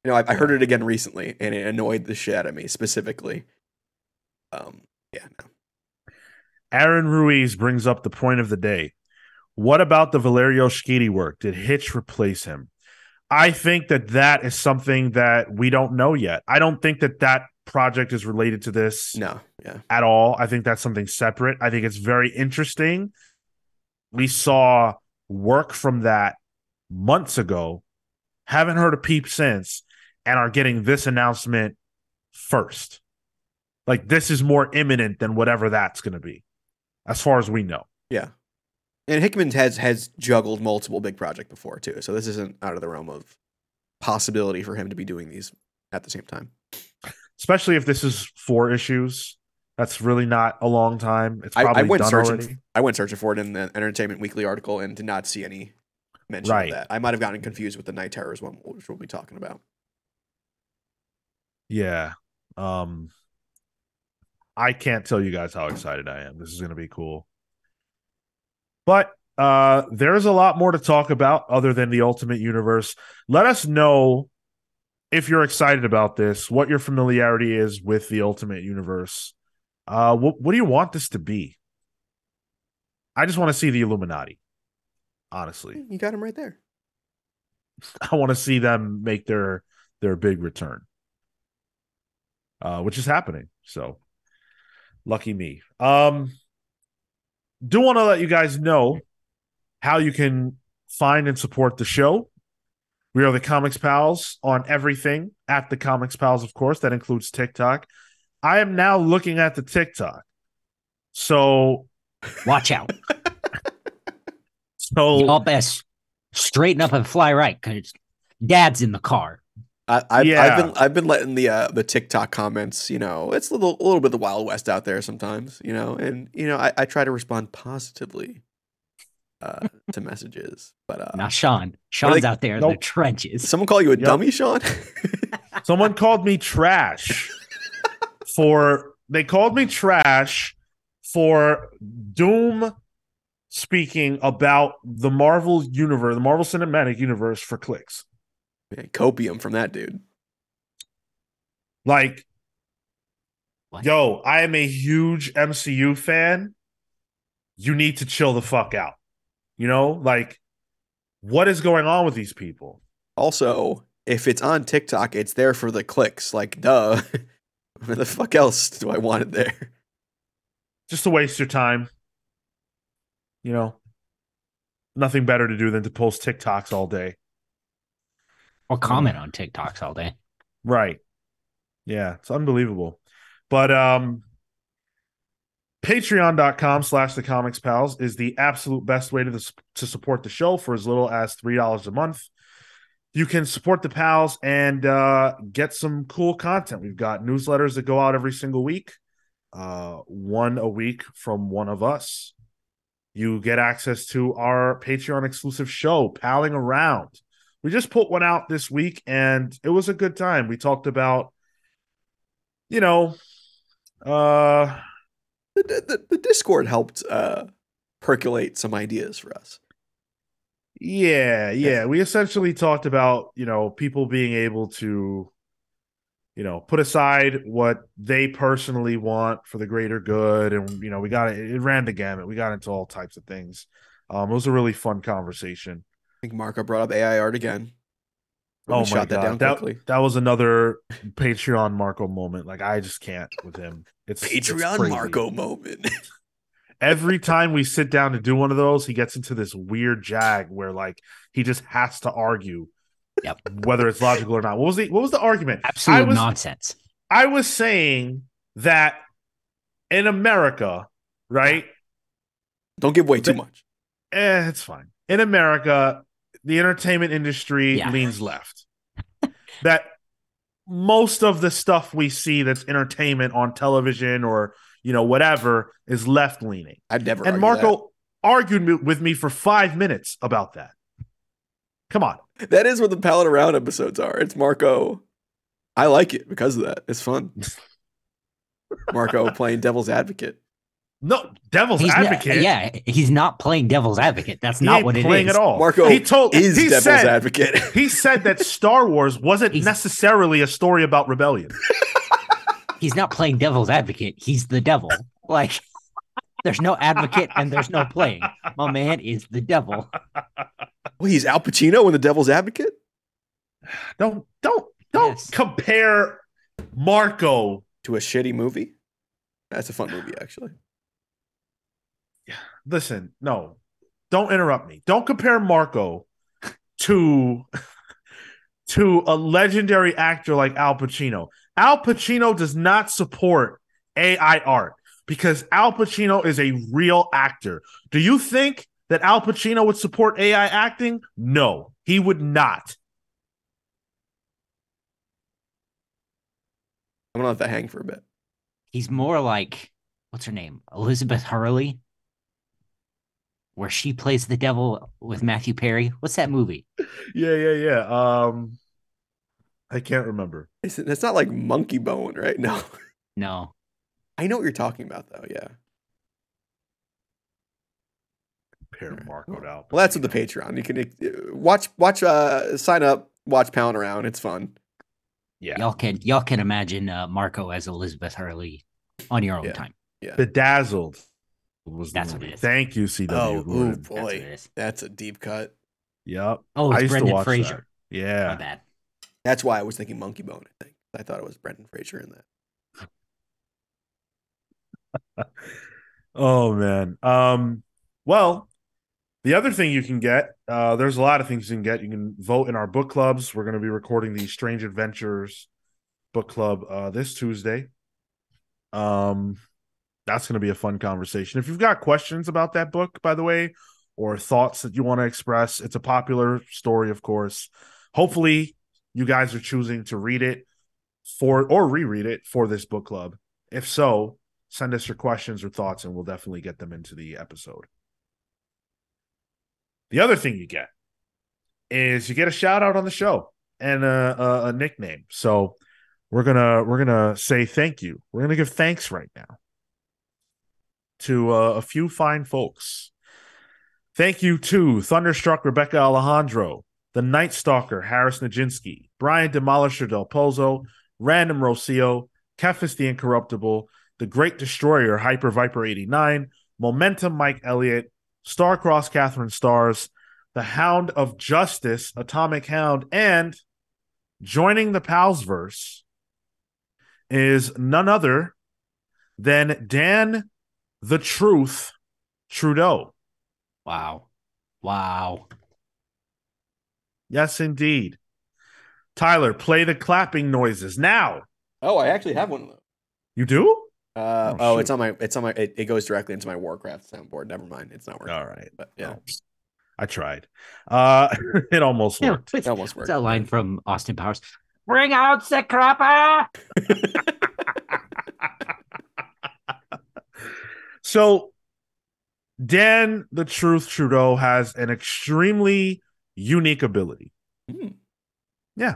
You know, I, I heard it again recently, and it annoyed the shit out of me. Specifically, um, yeah, no. Aaron Ruiz brings up the point of the day. What about the Valerio Schiti work? Did Hitch replace him? I think that that is something that we don't know yet. I don't think that that project is related to this no, yeah, at all. I think that's something separate. I think it's very interesting. We saw work from that months ago, haven't heard a peep since, and are getting this announcement first. Like this is more imminent than whatever that's going to be, as far as we know. yeah. And Hickman has has juggled multiple big projects before too, so this isn't out of the realm of possibility for him to be doing these at the same time. Especially if this is four issues. That's really not a long time. It's I, probably I went done searching. already. I went searching for it in the Entertainment Weekly article and did not see any mention Right. of that. I might have gotten confused with the Knight Terrors one, which we'll be talking about. Yeah. Um I can't tell you guys how excited I am. This is going to be cool. But uh there's a lot more to talk about other than the Ultimate Universe. Let us know if you're excited about this, what your familiarity is with the Ultimate Universe. Uh what what do you want this to be? I just want to see the Illuminati. Honestly. You got him right there. I want to see them make their their big return, uh, which is happening. So, lucky me. Um, do want to let you guys know how you can find and support the show. We are the Comics Pals on everything at the Comics Pals, of course. That includes TikTok. I am now looking at the TikTok. So, Watch out. so Y'all best straighten up and fly right because dad's in the car. I, I've, Yeah. I've been I've been letting the uh, the TikTok comments, you know, it's a little a little bit of the Wild West out there sometimes, you know, and you know I, I try to respond positively. uh, to messages. But uh, Not Sean. Sean's they- out there in the trenches. someone call you a Yep. dummy, Sean? Someone called me trash for they called me trash for Doom speaking about the Marvel universe, the Marvel Cinematic Universe for clicks. Man, copium from that dude. Like, What? yo, I am a huge MCU fan. You need to chill the fuck out. You know, like, what is going on with these people? Also, if it's on TikTok, it's there for the clicks. Like, duh. Where the fuck else do I want it there? Just to waste your time. You know, nothing better to do than to post TikToks all day. Or comment on TikToks all day. Right. Yeah, it's unbelievable. But um patreon.com slash the comics pals is the absolute best way to the, to support the show for as little as three dollars a month you can support the pals and uh, get some cool content we've got newsletters that go out every single week uh, one a week from one of us you get access to our patreon exclusive show palling around we just put one out this week and it was a good time we talked about you know uh The, the, the Discord helped uh, percolate some ideas for us. Yeah, yeah. We essentially talked about, you know, people being able to, you know, put aside what they personally want for the greater good. And, you know, we got it, it ran the gamut. We got into all types of things. Um, it was a really fun conversation. I think Marco brought up AI art again. We Oh my shot that god. down That, quickly. that was another Patreon Marco moment. Like I just can't with him. It's it's Patreon crazy. Marco moment. Every time we sit down to do one of those, he gets into this weird jag where like he just has to argue Yep. whether it's logical or not. What was the what was the argument? Absolute I was nonsense. I was saying that in America, right? Don't give way too much. Eh, it's fine. In America, the entertainment industry Yeah. leans left. that most of the stuff we see that's entertainment on television or you know whatever is left leaning. I'd never. And argue Marco argued with me for five minutes about that. Come on. that. that is what the palling around episodes are. It's Marco. I like it because of that. It's fun. Marco playing devil's advocate. No, devil's He's not- advocate. yeah, he's not playing devil's advocate. That's he not ain't what it playing at all. Marco he told Is he devil's said, advocate. He said that Star Wars wasn't He's- necessarily a story about rebellion. He's not playing devil's advocate. He's the devil. Like, there's no advocate and there's no playing. My man is the devil. well, he's Al Pacino in the devil's advocate. Don't don't don't Yes. compare Marco. to a shitty movie. That's a fun movie, actually. Listen, no, don't interrupt me. Don't compare Marco to to a legendary actor like Al Pacino. Al Pacino does not support AI art because Al Pacino is a real actor. Do you think that Al Pacino would support AI acting? No, he would not. I'm gonna let that hang for a bit. He's more like, what's her name? Elizabeth Hurley, where she plays the devil with Matthew Perry. What's that movie? Yeah, yeah, yeah. Um, I can't remember. It's, it's not like Monkeybone, right? No, No. I know what you're talking about, though. Yeah. Compare Marco to Well, that's with the Patreon. You can uh, watch, watch, uh, sign up, watch Palling Around. It's fun. Yeah, Y'all can y'all can imagine uh, Marco as Elizabeth Hurley on your own Yeah. time. Yeah. Bedazzled was the That's what movie. it is. Thank you, CW. Oh, Gordon. ooh, That's what boy, it is. that's a deep cut. Yep. Oh, I it's used to Brendan watch Fraser. that. Yeah. My bad. That's why I was thinking Monkeybone. I think I thought it was Brendan Fraser in that. Oh man. Um. Well, the other thing you can get, uh, there's a lot of things you can get. You can vote in our book clubs. We're going to be recording the Strange Adventures book club uh, this Tuesday. Um, that's going to be a fun conversation. If you've got questions about that book, by the way, or thoughts that you want to express, it's a popular story, of course. Hopefully, you guys are choosing to read it for or reread it for this book club. If so, send us your questions or thoughts, and we'll definitely get them into the episode. The other thing you get is you get a shout out on the show and a, a, a nickname. So we're gonna we're gonna say thank you. We're gonna give thanks right now to uh, a few fine folks. Thank you to Thunderstruck Rebecca Alejandro, the Night Stalker Harris Najinski, Brian Demolisher Del Pozo, Random Rocio, Kefis the Incorruptible, the Great Destroyer Hyper Viper 89, Momentum Mike Elliott, Starcross Catherine Stars, the Hound of Justice Atomic Hound, and joining the Palsverse is none other than Dan the Truth Trudeau. Wow. Wow. Yes, indeed. Tyler, play the clapping noises now. Oh, I actually have one of those. You do? Uh, Oh, oh, it's on my. It's on my. It, it goes directly into my Warcraft soundboard. Never mind, it's not working. All right. But yeah, Oh, I tried. Uh it almost worked. what's, it almost what's worked. that line from Austin Powers? Bring out the crapper. So Dan the Truth Trudeau has an extremely unique ability. Hmm. Yeah,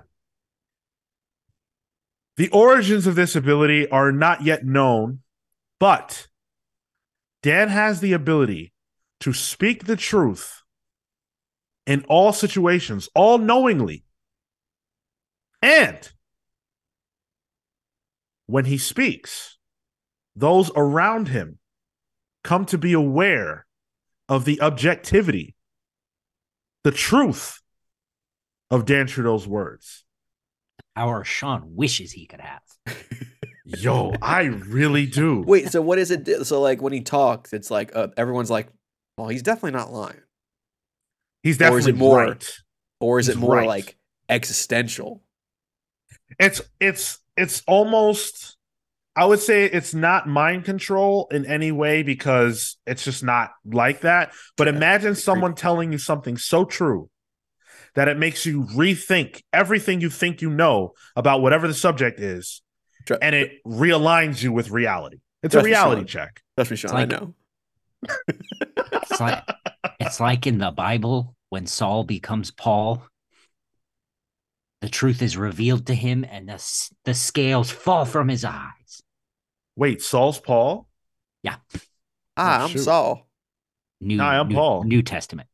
The origins of this ability are not yet known, but Dan has the ability to speak the truth in all situations, all knowingly. And when he speaks, those around him come to be aware of the objectivity, the truth of Dan Trudeau's words. Our Sean wishes he could have. Yo, I really do. Wait, so what is it? So like when he talks, it's like uh, everyone's like, "Well, he's definitely not lying," He's Or definitely is it more- right. or is He's it more right. like existential? It's it's it's almost I would say it's not mind control in any way because it's just not like that. But Yeah, imagine someone telling you something so true that it makes you rethink everything you think you know about whatever the subject is, Tr- and it realigns you with reality. It's Trust a reality Sean. check. Trust me, Sean. like- I know. It's like it's like in the Bible when Saul becomes Paul. The truth is revealed to him, and the the scales fall from his eyes. Wait, Saul's Paul? Yeah. Ah, Oh, I'm shoot. Saul. New, Nah, I'm New, Paul. New Testament.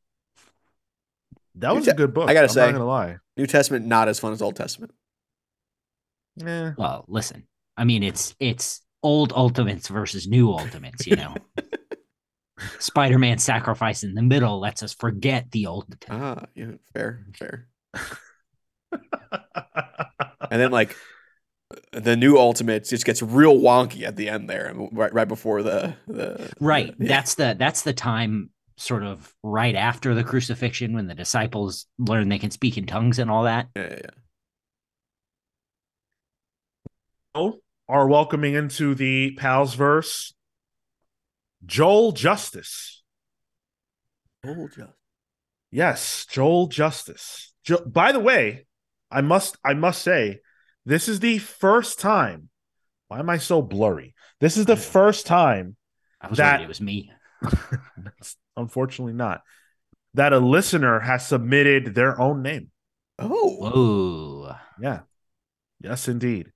That You was te- a good book. I gotta I'm say- not gonna lie. New Testament not as fun as Old Testament. Eh. Well, listen. I mean, it's it's old ultimates versus new ultimates. You know, Spider-Man sacrifice in the middle lets us forget the old. Ah, yeah, fair, fair. And then like the new ultimate just gets real wonky at the end there, right, right before the the Right. the- yeah. That's the that's the time sort of right after the crucifixion when the disciples learn they can speak in tongues and all that. yeah, yeah, yeah. are welcoming into the Pals verse Joel Justice. joel just Yes, Joel Justice. Jo- By the way, I must I must say this is the first time. Why am I so blurry? This is the first time. I was That- worried it was me. Unfortunately not that a listener has submitted their own name. oh, Whoa. Yeah. Yes, indeed.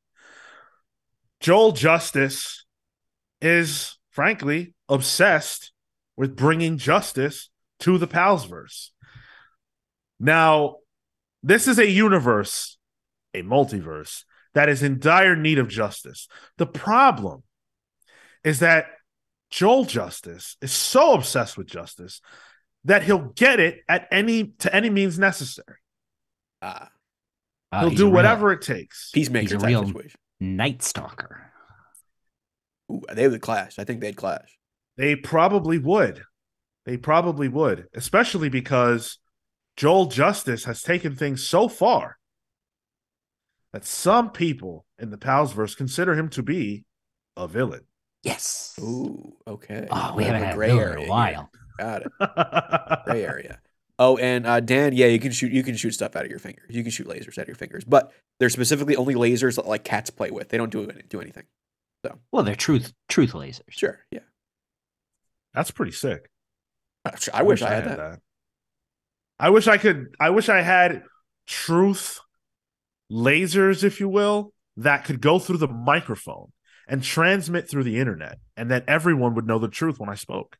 Joel Justice is, frankly, obsessed with bringing justice to the Palsverse. Now, this is a universe, a multiverse, that is in dire need of justice. The problem is that Joel Justice is so obsessed with justice that he'll get it at any to any means necessary. ah, Uh, he'll do a real whatever it takes. peacemaker He's a type real- situation. Night Stalker. Ooh, they would clash. I think they'd clash. They probably would. They probably would, especially because Joel Justice has taken things so far that some people in the Palsverse consider him to be a villain. Yes. Ooh, okay. Oh, we Bit of haven't a had a gray villain area in a while. Got it. Gray area. Oh, and uh, Dan, yeah, you can shoot. You can shoot stuff out of your fingers. You can shoot lasers out of your fingers, but they're specifically only lasers that like cats play with. They don't do any- do anything. So. Well, they're truth truth lasers. Sure, yeah. That's pretty sick. I wish I had that. that. I wish I could. I wish I had truth lasers, if you will, that could go through the microphone and transmit through the internet, and that everyone would know the truth when I spoke.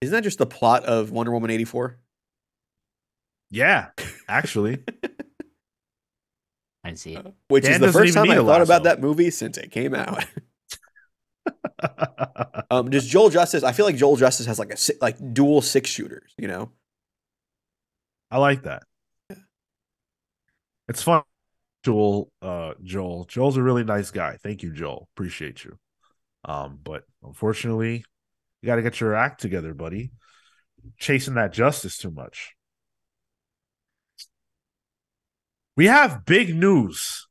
Isn't that just the plot of Wonder Woman 84? Yeah, actually. I see. Which Dan is the first time I thought about that movie since it came out. um, does Joel Justice? I feel like Joel Justice has like a like dual six shooters. You know, I like that. It's fun. Joel, uh, Joel, Joel's a really nice guy. Thank you, Joel. Appreciate you. Um, but unfortunately, you got to get your act together, buddy. Chasing that justice too much. We have big news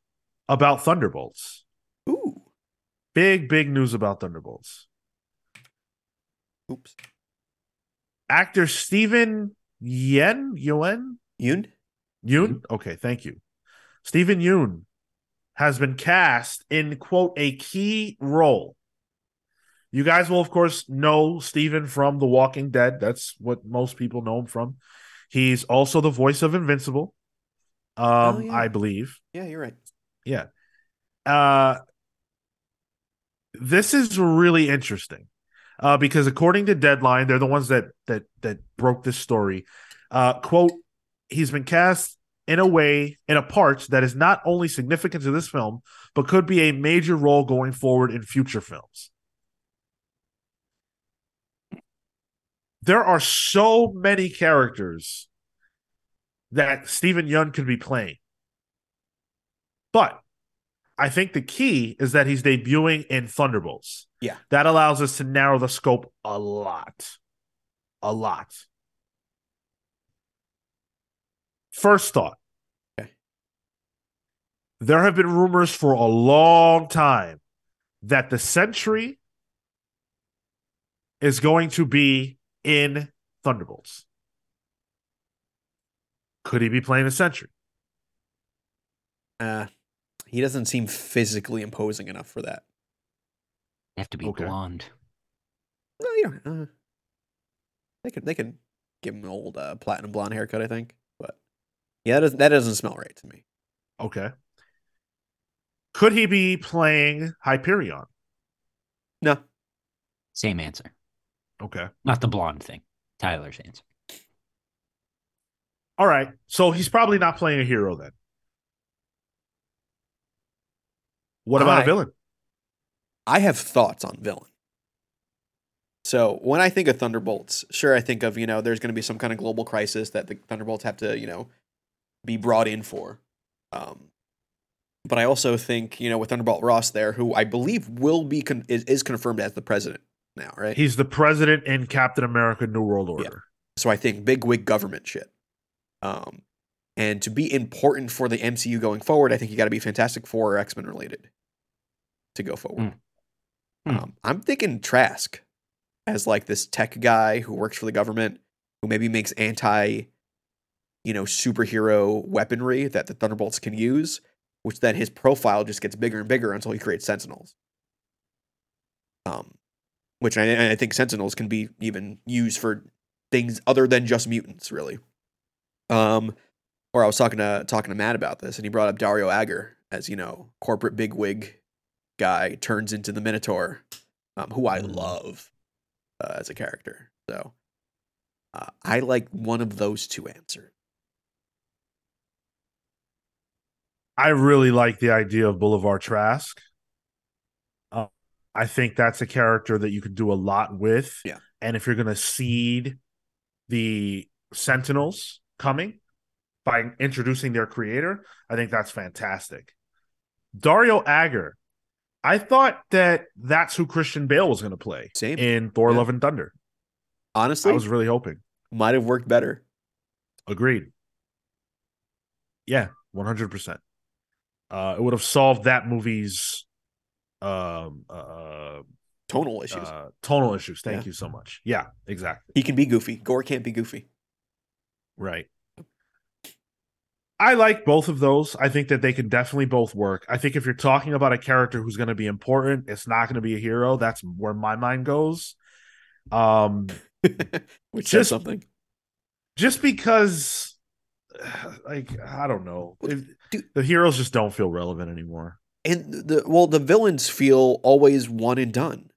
about Thunderbolts. ooh, Big, big news about Thunderbolts. oops, Actor Stephen Yen, Yuen, Yoon. Yoon. Okay, thank you. Steven Yeun has been cast in quote a key role. You guys will of course know Stephen from The Walking Dead. That's what most people know him from. He's also the voice of Invincible. Um, Oh, yeah. I believe. Yeah, you're right. Yeah. Uh this is really interesting. Uh because according to Deadline, they're the ones that that that broke this story. Uh quote, he's been cast in a way in a part that is not only significant to this film, but could be a major role going forward in future films. There are so many characters that Steven Yeun could be playing. But I think the key is that he's debuting in Thunderbolts. Yeah. That allows us to narrow the scope a lot. A lot. First thought. Okay. There have been rumors for a long time that the Sentry is going to be in Thunderbolts. Could he be playing the Sentry? Uh, he doesn't seem physically imposing enough for that. They have to be Okay. blonde. No, you don't. Uh, they can they could give him an old uh, platinum blonde haircut, I think. But yeah, that doesn't that doesn't smell right to me. Okay. Could he be playing Hyperion? No, Same answer. Okay. Not the blonde thing. Tyler's answer. All right. So he's probably not playing a hero then. What about I- a villain? I have thoughts on villain. So when I think of Thunderbolts, sure, I think of you know there's going to be some kind of global crisis that the Thunderbolts have to you know be brought in for. Um, but I also think you know with Thunderbolt Ross there, who I believe will be con- is, is confirmed as the president now, right? He's the president in Captain America New World Order. So I think big wig government shit. Um, and to be important for the MCU going forward, I think you got to be Fantastic Four or X Men related to go forward. Hmm. Um, I'm thinking Trask as like this tech guy who works for the government, who maybe makes anti, you know, superhero weaponry that the Thunderbolts can use, which then his profile just gets bigger and bigger until he creates Sentinels. Um, which I, I think Sentinels can be even used for things other than just mutants, really. Um, or I was talking to talking to Matt about this, and he brought up Dario Agger as you know corporate bigwig guy turns into the Minotaur, um, who I Mm. love uh, as a character. So uh, I like one of those two answers. I really like the idea of Bolivar Trask. Uh, I think that's a character that you could do a lot with. Yeah. And if you're going to seed the Sentinels coming by introducing their creator, I think that's fantastic. Dario Agger, I thought that that's who Christian Bale was going to play Same. in Thor: Yeah. Love and Thunder. Honestly, I was really hoping. might have worked better. Agreed. Yeah, one hundred percent. Uh, it would have solved that movie's um, uh, Tonal issues. uh, tonal issues. Thank Yeah. you so much. Yeah, exactly. he can be goofy. Gorr can't be goofy. Right. I like both of those. I think that they can definitely both work. I think if you're talking about a character who's going to be important, it's not going to be a hero. That's where my mind goes. Um, Which says something. just because, like, I don't know, If- Dude- the heroes just don't feel relevant anymore. And the well, the villains feel always one and done.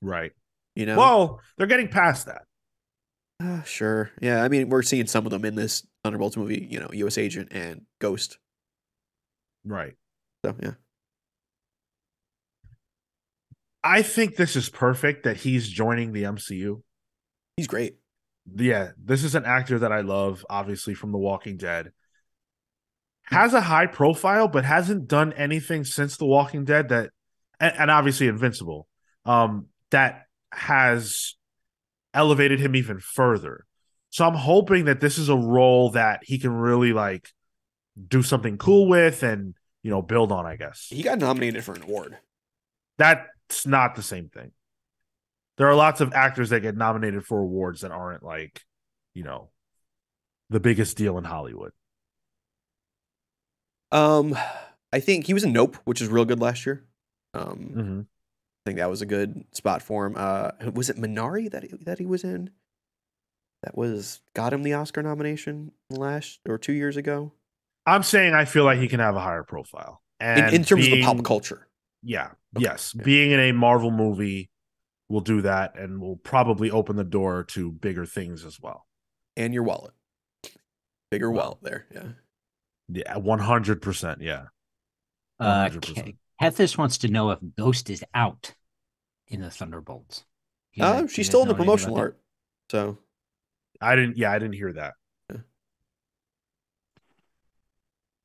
Right. You know. Well, they're getting past that. Uh, sure. Yeah. I mean, we're seeing some of them in this Thunderbolts movie. You know, U.S. Agent and Ghost. Right. So yeah. I think this is perfect that he's joining the MCU. He's great. Yeah, this is an actor that I love, obviously from The Walking Dead. Has a high profile, but hasn't done anything since The Walking Dead that, and, and obviously Invincible, um, that has elevated him even further. So I'm hoping that this is a role that he can really like do something cool with and you know build on. I guess He got nominated for an award. that's not the same thing. There are lots of actors that get nominated for awards that aren't like, you know, the biggest deal in Hollywood. Um, I think he was in Nope, which is real good last year. Um, Mm-hmm. I think that was a good spot for him. Uh, was it Minari that he, that he was in? That was got him the Oscar nomination last or two years ago. I'm saying I feel like he can have a higher profile. And In, in terms of the pop culture, Yeah. Okay, Yes. yeah. Being in a Marvel movie will do that and we'll probably open the door to bigger things as well. and your wallet, bigger Wow. wallet there. Yeah. Yeah. 100%. Yeah. Uh, 100%. Ke- Hethis wants to know if Ghost is out in the Thunderbolts. You Uh, guys- you she's still in the promotional about art. So I didn't, yeah, I didn't hear that. Yeah.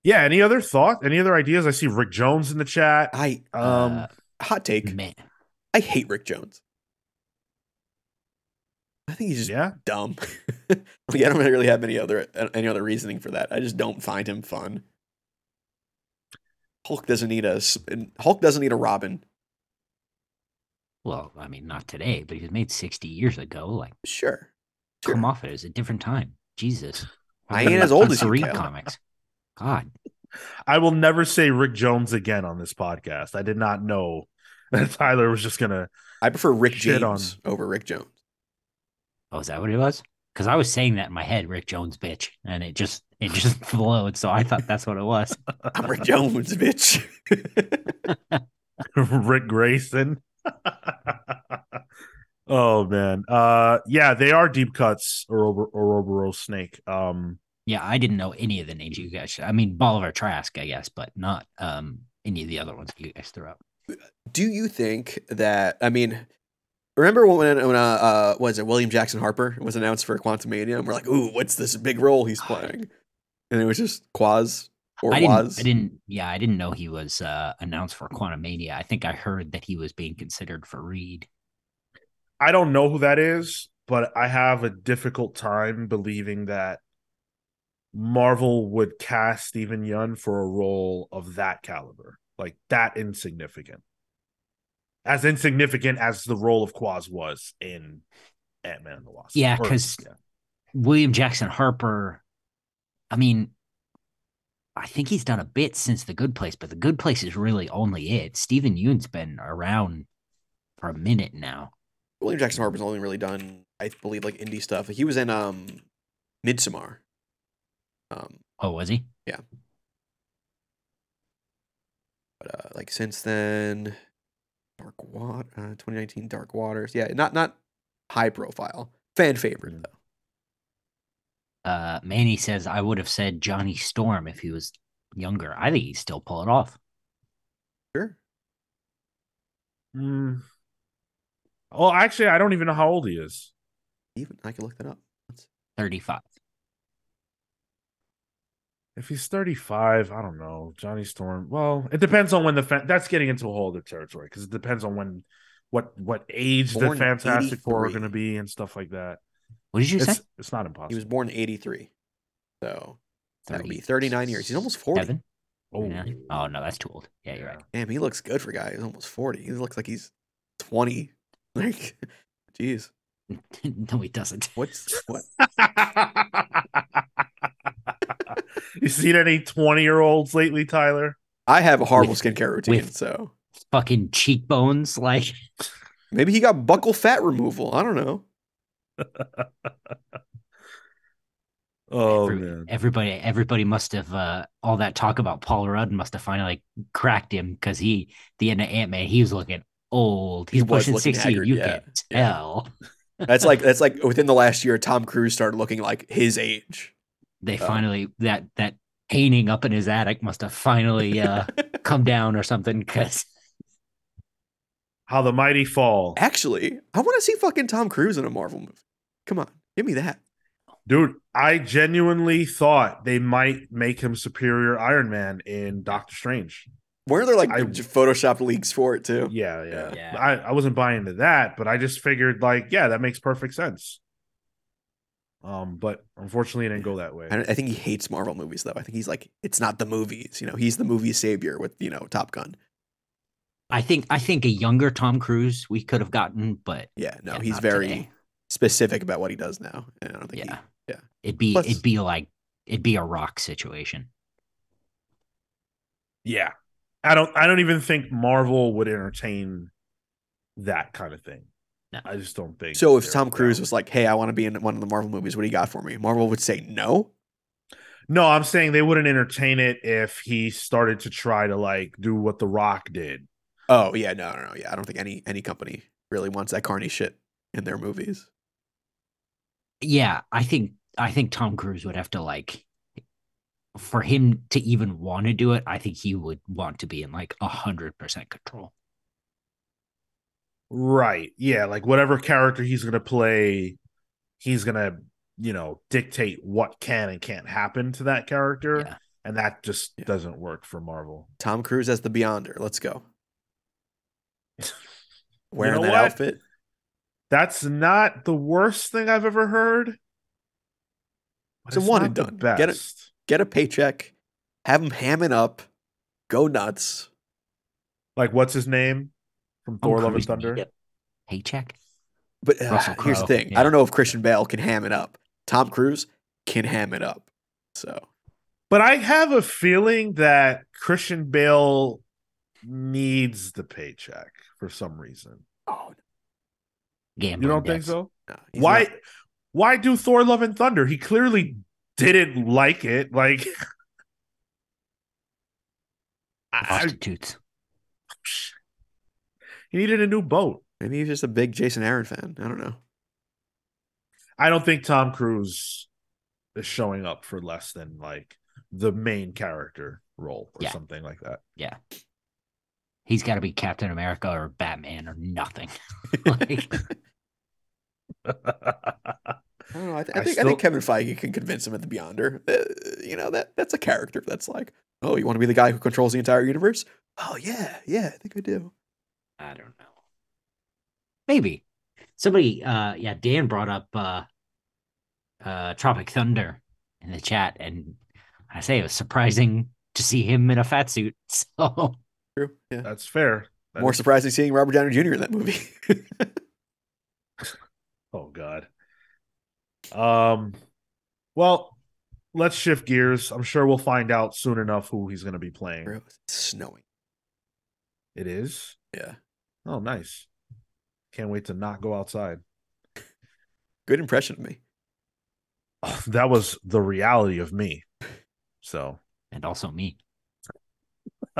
Yeah. Any other thought? Any other ideas? I see Rick Jones in the chat. I? Um, Uh, hot take. man, I hate Rick Jones. I think he's just yeah. dumb. like I don't really have any other uh, any other reasoning for that. I just don't find him fun. Hulk doesn't need a s- Hulk doesn't need a Robin. well, I mean, not today, but he was made 60 years ago. Like, Sure. Sure. come off it. It was a different time. Jesus. I ain't as old as to you, read Kyle. comics. God. I will never say Rick Jones again on this podcast. I did not know that Tyler was just gonna. I prefer Rick Shit James over Rick Jones. Oh, is that what it was? Because I was saying that in my head, Rick Jones, bitch, and it just it just flowed. So I thought that's what it was. I'm Rick Jones, bitch. Rick Grayson. oh man, uh, yeah, they are deep cuts or Ouroboros snake. Um, Yeah, I didn't know any of the names you guys. I mean, Bolivar Trask, I guess, but not um any of the other ones you guys threw up. Do you think that? I mean, remember when when uh, uh was it William Jackson Harper was announced for Quantumania? And we're like, ooh, what's this big role he's playing? And it was just Quaz or I didn't. I didn't. Yeah, I didn't know he was uh, announced for Quantumania. I think I heard that he was being considered for Reed. I don't know who that is, but I have a difficult time believing that Marvel would cast Steven Yeun for a role of that caliber, like that insignificant, as insignificant as the role of Quaz was in Ant Man and the Wasp. Yeah, 'cause- yeah. William Jackson Harper. I mean, I think he's done a bit since The Good Place, but The Good Place is really only it. Steven Yeun's been around for a minute now. William Jackson Harper's only really done, I believe, like indie stuff. He was in um, Midsommar. Um, Oh, was he? Yeah. But uh, like since then, Dark Water, uh, 2019 Dark Waters. Yeah, not not high profile, fan favorite Mm. though. Uh, Manny says I would have said Johnny Storm if he was younger. I think he'd still pull it off. Sure. Mm. Oh, actually, I don't even know how old he is. Even I can look that up. Let's- 35. If he's 35, I don't know. Johnny Storm. Well, it depends on when the fa- that's getting into a whole other territory because it depends on when what what age the Fantastic Four are going to be and stuff like that. What did you It's say? it's not impossible. He was born in 83. So that would be 39 years. He's almost 40. Seven? oh, 39? Oh, no, that's too old. Yeah, you're right. Damn, he looks good for a guy. He's almost 40. He looks like he's 20. Like, jeez. no, he doesn't. What's what? you seen any 20 year olds lately, Tyler? I have a horrible With- skincare routine, with- so Fucking cheekbones. Like, maybe he got buccal fat removal. I don't know. Oh Every- man. everybody everybody must have uh all that talk about Paul Rudd must have finally cracked him because he the end of Ant Man he was looking old. He He's was pushing sixty. haggard, you yeah, can yeah. tell. That's like that's like within the last year, Tom Cruise started looking like his age. They Oh. finally that that painting up in his attic must have finally uh come down or something because How the mighty fall. Actually, I want to see fucking Tom Cruise in a Marvel movie. Come on, give me that. Dude, I genuinely thought they might make him superior Iron Man in Doctor Strange. Weren't there like I- j- Photoshop leaks for it too? Yeah, yeah. Yeah. I, I wasn't buying into that, but I just figured like, yeah, that makes perfect sense. Um, but unfortunately it didn't go that way. I, I think he hates Marvel movies though. I think he's like, it's not the movies. You know, he's the movie savior with you know Top Gun. I think I think a younger Tom Cruise we could have gotten, but Yeah, no, Yeah, he's very today. specific about what he does now, and I don't think. yeah, he, yeah. it'd be Plus- it'd be like it'd be a rock situation. Yeah. I don't I don't even think Marvel would entertain that kind of thing. No. I just don't think So if Tom Cruise down. was like, "Hey, I want to be in one of the Marvel movies. What do you got for me?" Marvel would say no. No, I'm saying they wouldn't entertain it if he started to try to like do what The Rock did. Oh yeah, no, no, no. Yeah, I don't think any any company really wants that carny shit in their movies. Yeah, I think I think Tom Cruise would have to like for him to even want to do it, I think he would want to be in like a hundred percent control. Right. Yeah, like whatever character he's going to play, he's going to, you know, dictate what can and can't happen to that character. Yeah. And that just Yeah. doesn't work for Marvel. Tom Cruise as the Beyonder. Let's go. Wearing know that what? outfit. That's not the worst thing I've ever heard. but It's a one not and the done. Get it- Get a paycheck. Have him hamming up. Go nuts. Like what's his name from Thor: Love and Thunder? a Paycheck. But uh, here's the thing. yeah. I don't know if Christian Bale can ham it up. Tom Cruise can ham it up. So But I have a feeling that Christian Bale needs the paycheck for some reason. oh Gambling You don't think so? no. why not- why do Thor Love and Thunder? He clearly didn't like it. Like I, Prostitutes. He needed a new boat. maybe he's just a big Jason Aaron fan. I don't know. I don't think Tom Cruise is showing up for less than like the main character role or Yeah. something like that. Yeah. He's got to be Captain America or Batman or nothing. like, I don't know. I, th- I I think I think Kevin Feige can convince him at the Beyonder. Uh, you know that that's a character that's like, oh, you want to be the guy who controls the entire universe? Oh yeah, yeah, I think I do. I don't know. Maybe somebody. Uh, yeah, Dan brought up uh, uh, Tropic Thunder in the chat, and I say it was surprising to see him in a fat suit. So True. Yeah. That's fair. That More is- surprising seeing Robert Downey Jr. in that movie. Oh God. Um well, let's shift gears. I'm sure we'll find out soon enough who he's gonna be playing. It's snowing. It is. Yeah. Oh, nice. Can't wait to not go outside. Good impression of me. that was the reality of me. So and also me.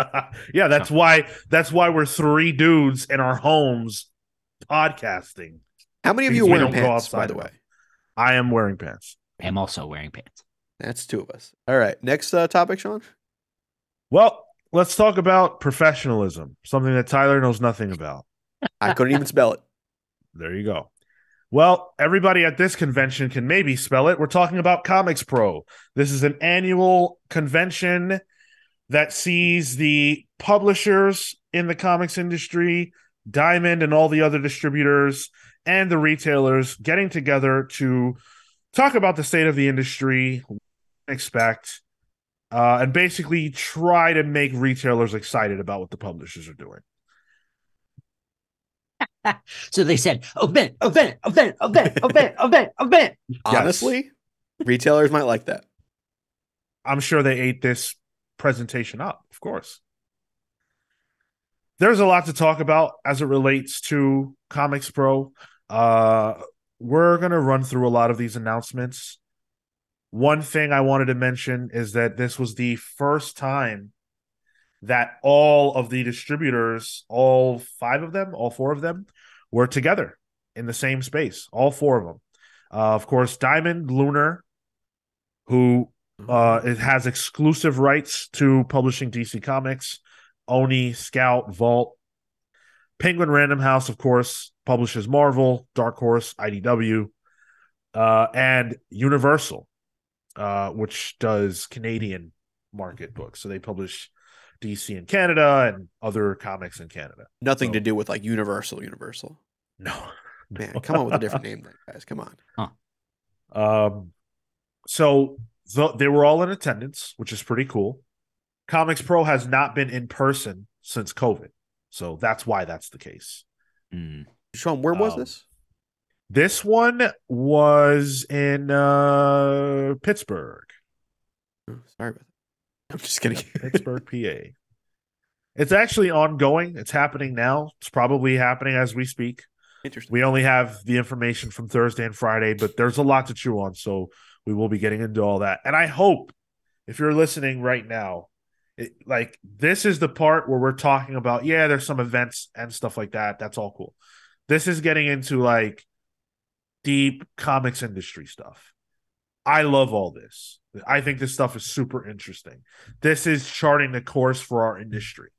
yeah, that's why that's why we're three dudes in our homes podcasting. How many of you Because are wearing don't pants, by the way? I am wearing pants. I'm also wearing pants. That's two of us. All right. Next uh, topic, Sean. Well, let's talk about professionalism, something that Tyler knows nothing about. I couldn't even spell it. There you go. Well, everybody at this convention can maybe spell it. We're talking about ComicsPRO. This is an annual convention that sees the publishers in the comics industry, Diamond and all the other distributors, and the retailers getting together to talk about the state of the industry, expect, uh, and basically try to make retailers excited about what the publishers are doing. So they said, event, event, event, event, event, event, event. Honestly, retailers might like that. I'm sure they ate this presentation up, of course. There's a lot to talk about as it relates to ComicsPRO. Uh, we're going to run through a lot of these announcements. One thing I wanted to mention is that this was the first time that all of the distributors, all five of them, all four of them, were together in the same space. All four of them. Uh, of course, Diamond Lunar, who uh, it has exclusive rights to publishing DC Comics, Oni, Scout, Vault. Penguin Random House, of course, publishes Marvel, Dark Horse, IDW, uh, and Universal, uh, which does Canadian market books. So they publish DC in Canada and other comics in Canada. Nothing So- to do with like Universal. Universal. No, Man, come on with a different name, then, guys. Come on. Um, so th- they were all in attendance, which is pretty cool. ComicsPRO has not been in person since COVID, so that's why that's the case. Mm. Sean, where was Um, this? This one was in uh, Pittsburgh, Oh, sorry about that. I'm just kidding. Pittsburgh, PA. It's actually ongoing. It's happening now. It's probably happening as we speak. Interesting. We only have the information from Thursday and Friday, but there's a lot to chew on. So we will be getting into all that. And I hope if you're listening right now, it, like this is the part where we're talking about, yeah, there's some events and stuff like that. That's all cool. This is getting into like deep comics industry stuff. I love all this. I think this stuff is super interesting. This is charting the course for our industry.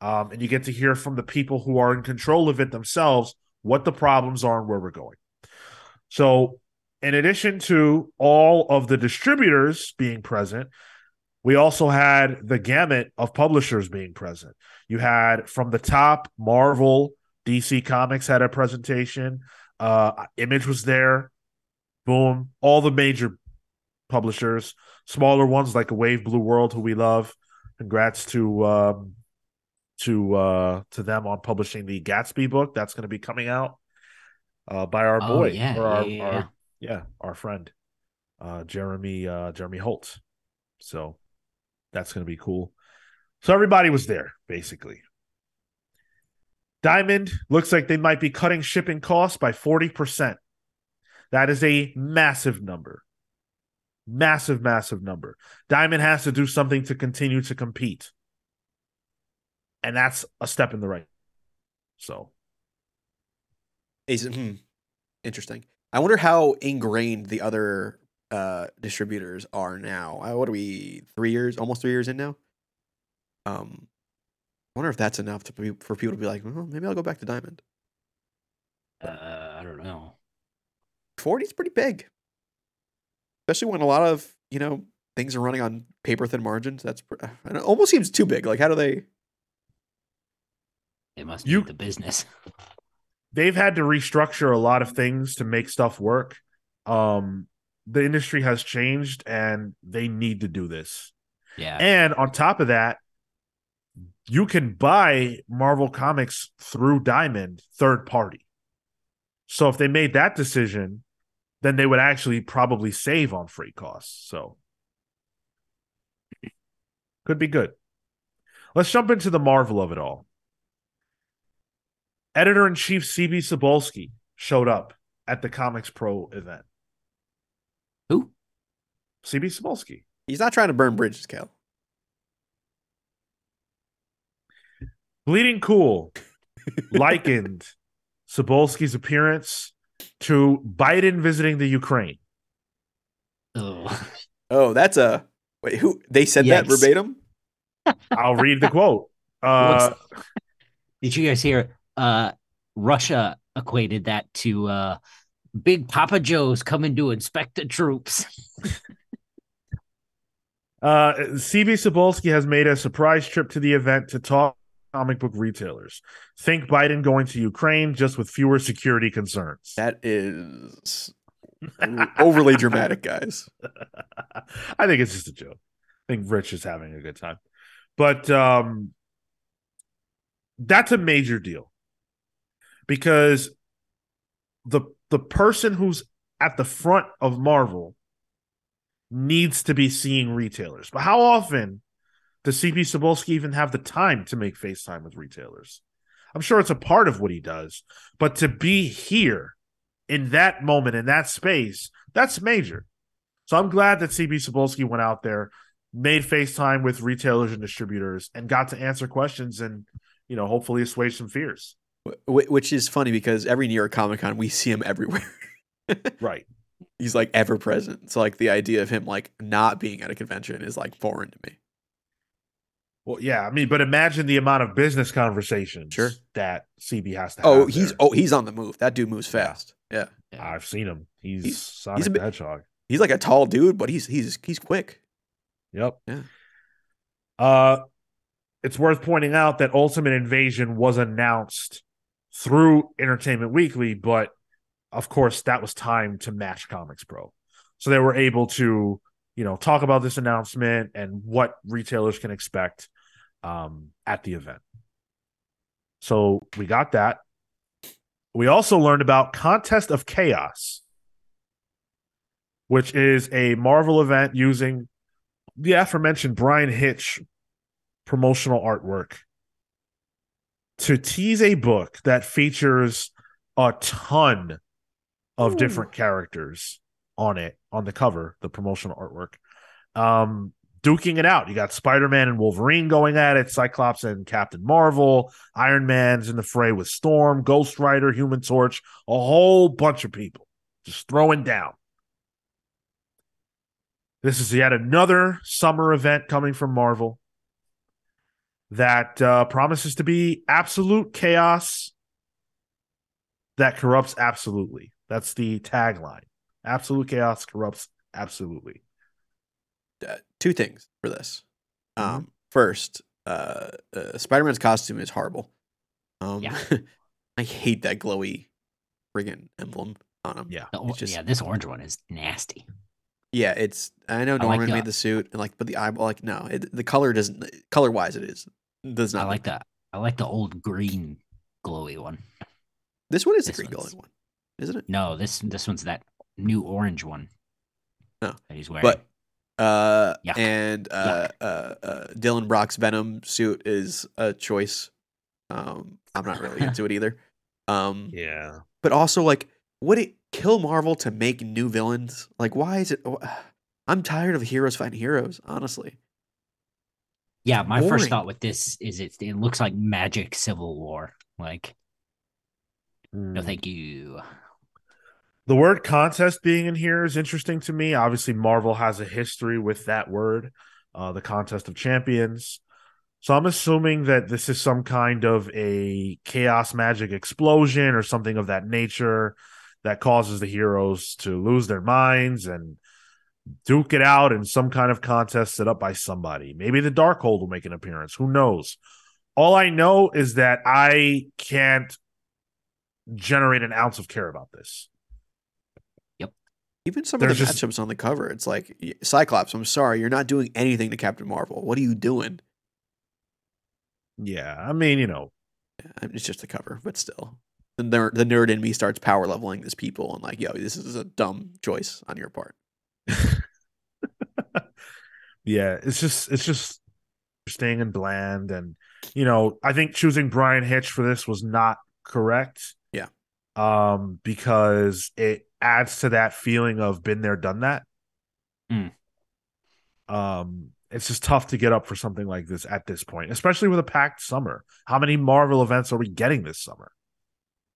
Um, and you get to hear from the people who are in control of it themselves what the problems are and where we're going. So, in addition to all of the distributors being present, we also had the gamut of publishers being present. You had from the top, Marvel, DC Comics had a presentation, uh, Image was there, boom, all the major publishers, smaller ones like a Wave Blue World, who we love. Congrats to um, to uh to them on publishing the Gatsby book that's going to be coming out uh by our Oh, boy yeah, or our, yeah, yeah, our yeah, our friend uh Jeremy uh Jeremy Holt. So that's going to be cool. So everybody was there basically. Diamond looks like they might be cutting shipping costs by 40%. That is a massive number. Massive, massive number. Diamond has to do something to continue to compete. And that's a step in the right. So, Is hmm, interesting. I wonder how ingrained the other uh, distributors are now. Uh, what are we? Three years, almost three years in now. Um, wonder if that's enough to be, for people to be like, well, maybe I'll go back to Diamond. Uh, I don't know. Forty is pretty big, especially when a lot of you know things are running on paper thin margins. That's and it almost seems too big. Like, how do they? It must You- be the business. they've had to restructure a lot of things to make stuff work. Um, the industry has changed and they need to do this. Yeah. And on top of that, you can buy Marvel Comics through Diamond third party. So if they made that decision, then they would actually probably save on freight costs. So could be good. Let's jump into the Marvel of it all. Editor in chief CB Cebulski showed up at the Comics Pro event. Who? CB Cebulski. He's not trying to burn bridges, Cal. Bleeding Cool likened Cebulski's appearance to Biden visiting the Ukraine. Oh. Oh, that's a wait. Who they said that verbatim? I'll read the quote. Uh, Did you guys hear? Uh, Russia equated that to uh, Big Papa Joe's coming to inspect the troops. uh, CB Cebulski has made a surprise trip to the event to talk comic book retailers. Think Biden going to Ukraine just with fewer security concerns. That is overly dramatic, guys. I think it's just a joke. I think Rich is having a good time. But um that's a major deal. Because the the person who's at the front of Marvel needs to be seeing retailers. But how often does CP Cebulski even have the time to make FaceTime with retailers? I'm sure it's a part of what he does, but to be here in that moment in that space, that's major. So I'm glad that CB Cebulski went out there, made FaceTime with retailers and distributors, and got to answer questions and you know hopefully assuage some fears. Which is funny because every New York Comic Con we see him everywhere. Right. He's like ever present. So like the idea of him like not being at a convention is like foreign to me. Well, yeah, I mean, but imagine the amount of business conversations Sure. that CB has to. Oh, have he's there. oh he's on the move. That dude moves fast. Yeah. I've seen him. He's, He's- Sonic he's a the bit- Hedgehog. He's like a tall dude, but he's he's he's quick. Yep. Yeah. Uh, it's worth pointing out that Ultimate Invasion was announced through Entertainment Weekly, but of course that was timed to match ComicsPRO, so they were able to you know talk about this announcement and what retailers can expect um, at the event. So we got that. We also learned about Contest of Chaos, which is a Marvel event using the aforementioned Bryan Hitch promotional artwork to tease a book that features a ton of Ooh. different characters on it on the cover, the promotional artwork. Um, duking it out. You got Spider Man and Wolverine going at it, Cyclops and Captain Marvel, Iron Man's in the fray with Storm, Ghost Rider, Human Torch, a whole bunch of people just throwing down. This is yet another summer event coming from Marvel that uh, promises to be absolute chaos that corrupts absolutely. That's the tagline. Absolute chaos corrupts absolutely. Uh, two things for this. Mhm. Um, first, uh, uh, Spider Man's costume is horrible. Um, Yeah. I hate that glowy friggin' emblem on him. Yeah. It's just- yeah, this orange one is nasty. Yeah, it's. I know I like Norman the- made the suit, and like, but the eyeball, like, no, it, the color doesn't. Color wise, it is does not. I like that. I like the old green glowy one. This one is the green glowy one, isn't it? No, this this one's that new orange one. Oh. that he's wearing. But uh, Yuck. and uh, uh, uh, Dylan Brock's Venom suit is a choice. Um, I'm not really into it either. Um, Yeah. but also like, would it kill Marvel to make new villains? Like, why is it? I'm tired of heroes fighting heroes. Honestly, yeah, my boring. first thought with this is it it looks like Magic Civil War. Like, no, Mm. thank you. The word contest being in here is interesting to me. Obviously, Marvel has a history with that word, uh, the contest of champions. So I'm assuming that this is some kind of a chaos magic explosion or something of that nature that causes the heroes to lose their minds and duke it out in some kind of contest set up by somebody. Maybe the Darkhold will make an appearance. Who knows? All I know is that I can't generate an ounce of care about this. Even some of the just- matchups on the cover, it's like Cyclops. I'm sorry, you're not doing anything to Captain Marvel. What are you doing? Yeah, I mean, you know, Yeah, It's just a cover, but still. The nerd, the nerd in me starts power leveling this people and like, yo, this is a dumb choice on your part. yeah, it's just it's just interesting and bland, and you know, I think choosing Bryan Hitch for this was not correct. Yeah. um, because it adds to that feeling of been there, done that. Mm. Um, it's just tough to get up for something like this at this point, especially with a packed summer. How many Marvel events are we getting this summer?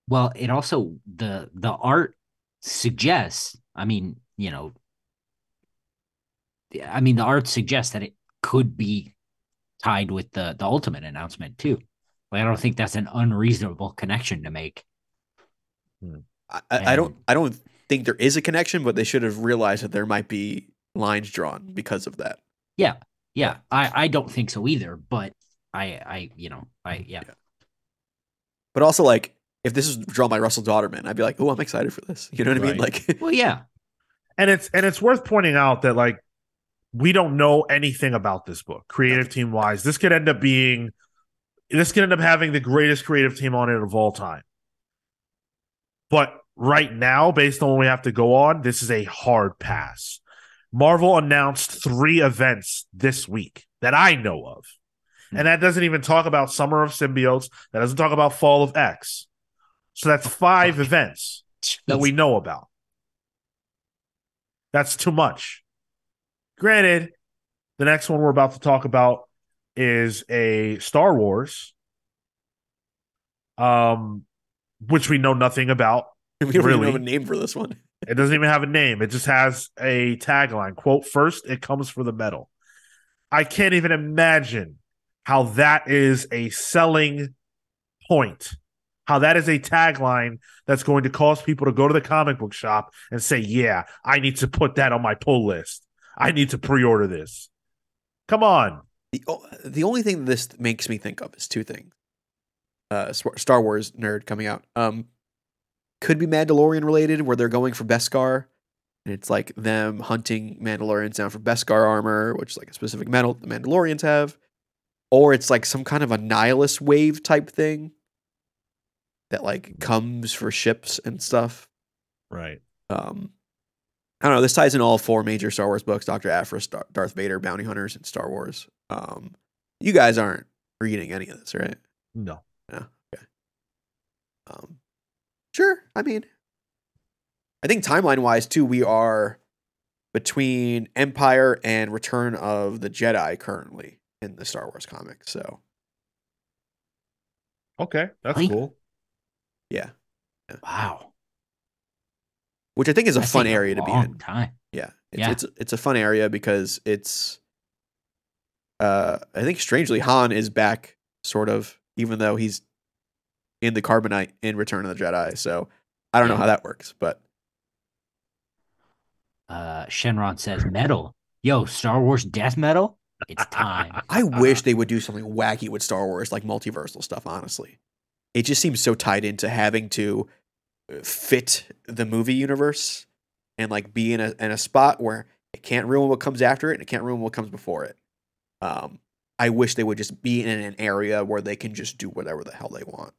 Well, it also the the art suggests. I mean, you know, I mean, the art suggests that it could be tied with the the ultimate announcement too. Like, I don't think that's an unreasonable connection to make. I, I, I don't I don't think there is a connection, but they should have realized that there might be lines drawn because of that. Yeah, yeah. I I don't think so either. But I I you know I mm, yeah. Yeah. But also like if this is drawn by Russell Dauterman, I'd be like, oh, I'm excited for this. You know what I mean? Like Well, yeah. and it's and it's worth pointing out that like we don't know anything about this book creative team wise this could end up being this could end up having the greatest creative team on it of all time but right now based on what we have to go on this is a hard pass. Marvel announced three events this week that i know of. And that doesn't even talk about summer of symbiotes. That doesn't talk about fall of x. So that's five events that we know about. That's too much. Granted, the next one we're about to talk about is a Star Wars, um, which we know nothing about. We don't Really? even have a name for this one. It doesn't even have a name. It just has a tagline. Quote, first, it comes for the medal. I can't even imagine how that is a selling point. How that is a tagline that's going to cause people to go to the comic book shop and say, Yeah, I need to put that on my pull list. I need to pre order this. Come on. The, the only thing this makes me think of is two things. Uh, Star Wars nerd coming out. Um, could be Mandalorian related, where they're going for Beskar, and it's like them hunting Mandalorians down for Beskar armor, which is like a specific metal the Mandalorians have, or it's like some kind of a nihilist wave type thing that like comes for ships and stuff. Right. Um, I don't know. This ties in all four major Star Wars books: Doctor Aphra, Star- Darth Vader, Bounty Hunters, and Star Wars. Um, you guys aren't reading any of this, right? No. No. Okay. Um, sure. I mean, I think timeline wise too, we are between Empire and Return of the Jedi currently in the Star Wars comics. So Okay. That's Like- cool. yeah, Wow. which I think is a That's fun taken area to be in. Time. Yeah, it's, Yeah. it's it's a fun area because it's. Uh, I think strangely Han is back, sort of, even though he's in the Carbonite in Return of the Jedi. So I don't know how that works, but Uh, Shenron says metal. Yo, Star Wars death metal. It's time. I wish they would do something wacky with Star Wars, like multiversal stuff. Honestly, it just seems so tied into having to uh, fit the movie universe and like be in a in a spot where it can't ruin what comes after it and it can't ruin what comes before it. Um, I wish they would just be in an area where they can just do whatever the hell they want.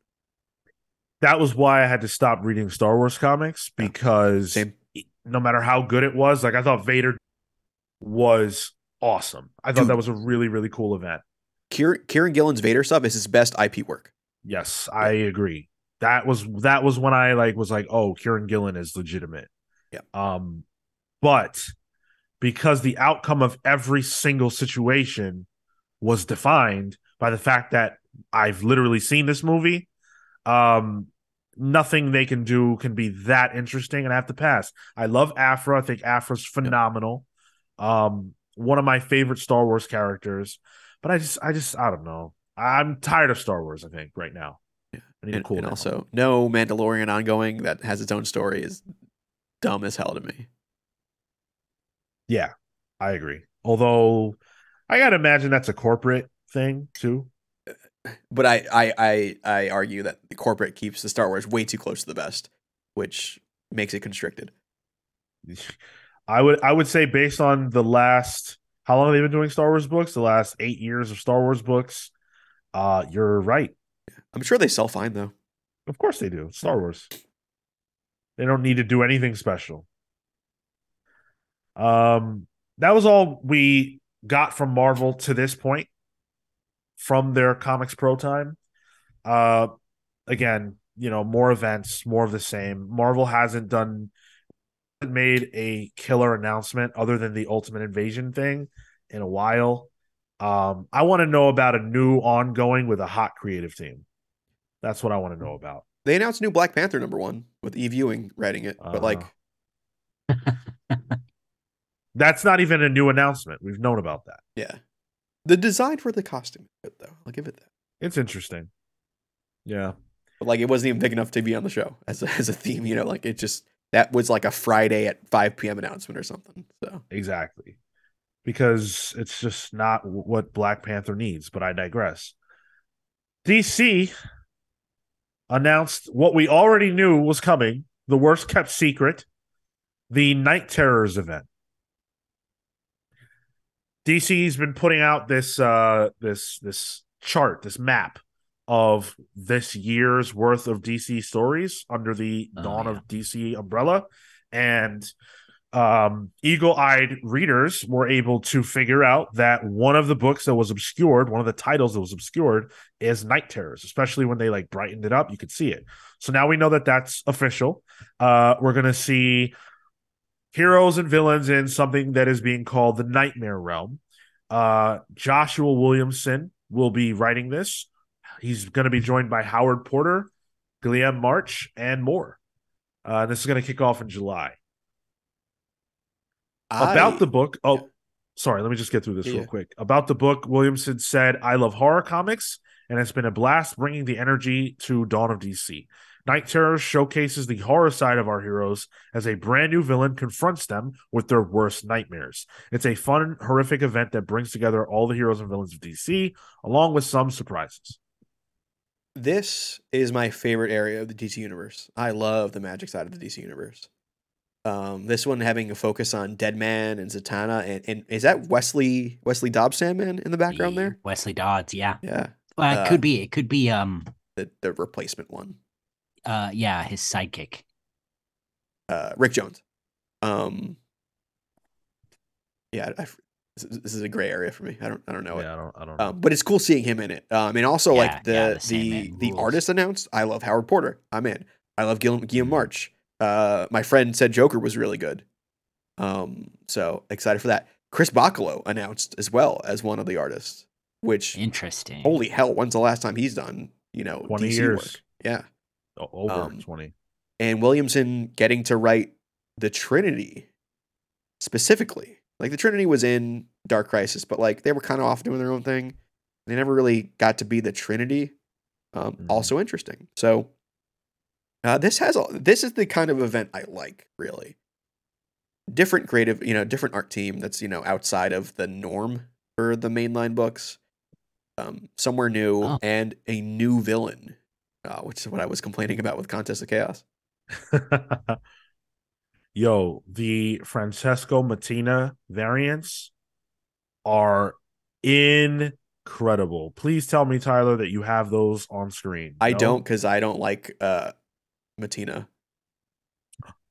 That was why I had to stop reading Star Wars comics because Same. no matter how good it was, like I thought Vader was awesome. I thought Dude. that was a really, really cool event. Kieran, Kieran Gillen's Vader stuff is his best IP work. Yes, I agree. That was that was when I like was like, oh, Kieran Gillen is legitimate. Yeah. Um, but because the outcome of every single situation was defined by the fact that I've literally seen this movie, um, nothing they can do can be that interesting, and I have to pass. I love Aphra. I think Aphra's phenomenal. Um, one of my favorite Star Wars characters. But I just, I just, I don't know. I'm tired of Star Wars. I think right now. Yeah. I need And, cool and also, no Mandalorian ongoing that has its own story is dumb as hell to me. Yeah, I agree. Although I gotta imagine that's a corporate thing too. But I, I I I argue that the corporate keeps the Star Wars way too close to the vest, which makes it constricted. I would I would say based on the last how long they've they been doing Star Wars books? The last eight years of Star Wars books. Uh, you're right. I'm sure they sell fine though. Of course they do. It's Star Wars. They don't need to do anything special. Um, that was all we got from Marvel to this point from their ComicsPRO time. Uh, again, you know, more events, more of the same. Marvel hasn't done made a killer announcement other than the Ultimate Invasion thing in a while. Um, I want to know about a new ongoing with a hot creative team. That's what I want to know about. They announced new Black Panther number one with Eve Ewing writing it, but like Uh. That's not even a new announcement. We've known about that. yeah, the design for the costume is good though. I'll give it that. It's interesting. Yeah. But like it wasn't even big enough to be on the show as a, as a theme. You know, like it just that was like a Friday at 5 p.m. announcement or something. So Exactly. Because it's just not what Black Panther needs, but I digress. DC announced what we already knew was coming the worst kept secret, the Knight Terrors event. DC's been putting out this uh this this chart, this map of this year's worth of DC stories under the Oh, Dawn yeah. of DC umbrella and um, eagle-eyed readers were able to figure out that one of the books that was obscured, one of the titles that was obscured, is Knight Terrors. Especially when they like brightened it up, you could see it. So now we know that that's official. Uh, we're gonna see heroes and villains in something that is being called the Nightmare Realm. Uh, Joshua Williamson will be writing this. He's going to be joined by Howard Porter, Guillem March, and more. Uh, this is going to kick off in July. I- About the book. Oh, yeah. sorry. Let me just get through this Yeah, real quick. About the book, Williamson said, I love horror comics, and it's been a blast bringing the energy to Dawn of DC. Knight Terror showcases the horror side of our heroes as a brand new villain confronts them with their worst nightmares. It's a fun, horrific event that brings together all the heroes and villains of DC, along with some surprises. this is my favorite area of the DC universe. I love the magic side of the DC universe. Um, this one having a focus on Deadman and Zatanna, and, and is that Wesley Wesley Dodds Sandman in the background The there? Wesley Dodds, yeah. Yeah, Well, it Uh, could be. It could be. Um. the the replacement one, Uh. Yeah. His sidekick. uh, Rick Jones. Um, yeah, I, this is- this is a gray area for me. I don't I don't know it. I don't, I don't know. Um, but it's cool seeing him in it. Um, and also Yeah, like the yeah, the the Sandman the artist announced. I love Howard Porter. I'm in. I love Guillem. Guillem March. Uh, my friend said Joker was really good. Um, so excited for that. Chris Bachalo announced as well as one of the artists. Which Interesting. holy hell, when's the last time he's done you know 20 DC years. work? Yeah, O- over um, 20. and Williamson getting to write the Trinity specifically. Like the Trinity was in Dark Crisis, but like they were kind of off doing their own thing. They never really got to be the Trinity. Um, Mhm. Also interesting. So uh, this has a, this is the kind of event I like. Really, different creative, you know, different art team that's you know outside of the norm for the mainline books. Um, somewhere new Oh. and a new villain, uh, which is what I was complaining about with Contest of Chaos. Yo, the Francesco Mattina variants are incredible. Please tell me, Tyler, that you have those on screen. I No? don't because I don't like uh Mattina.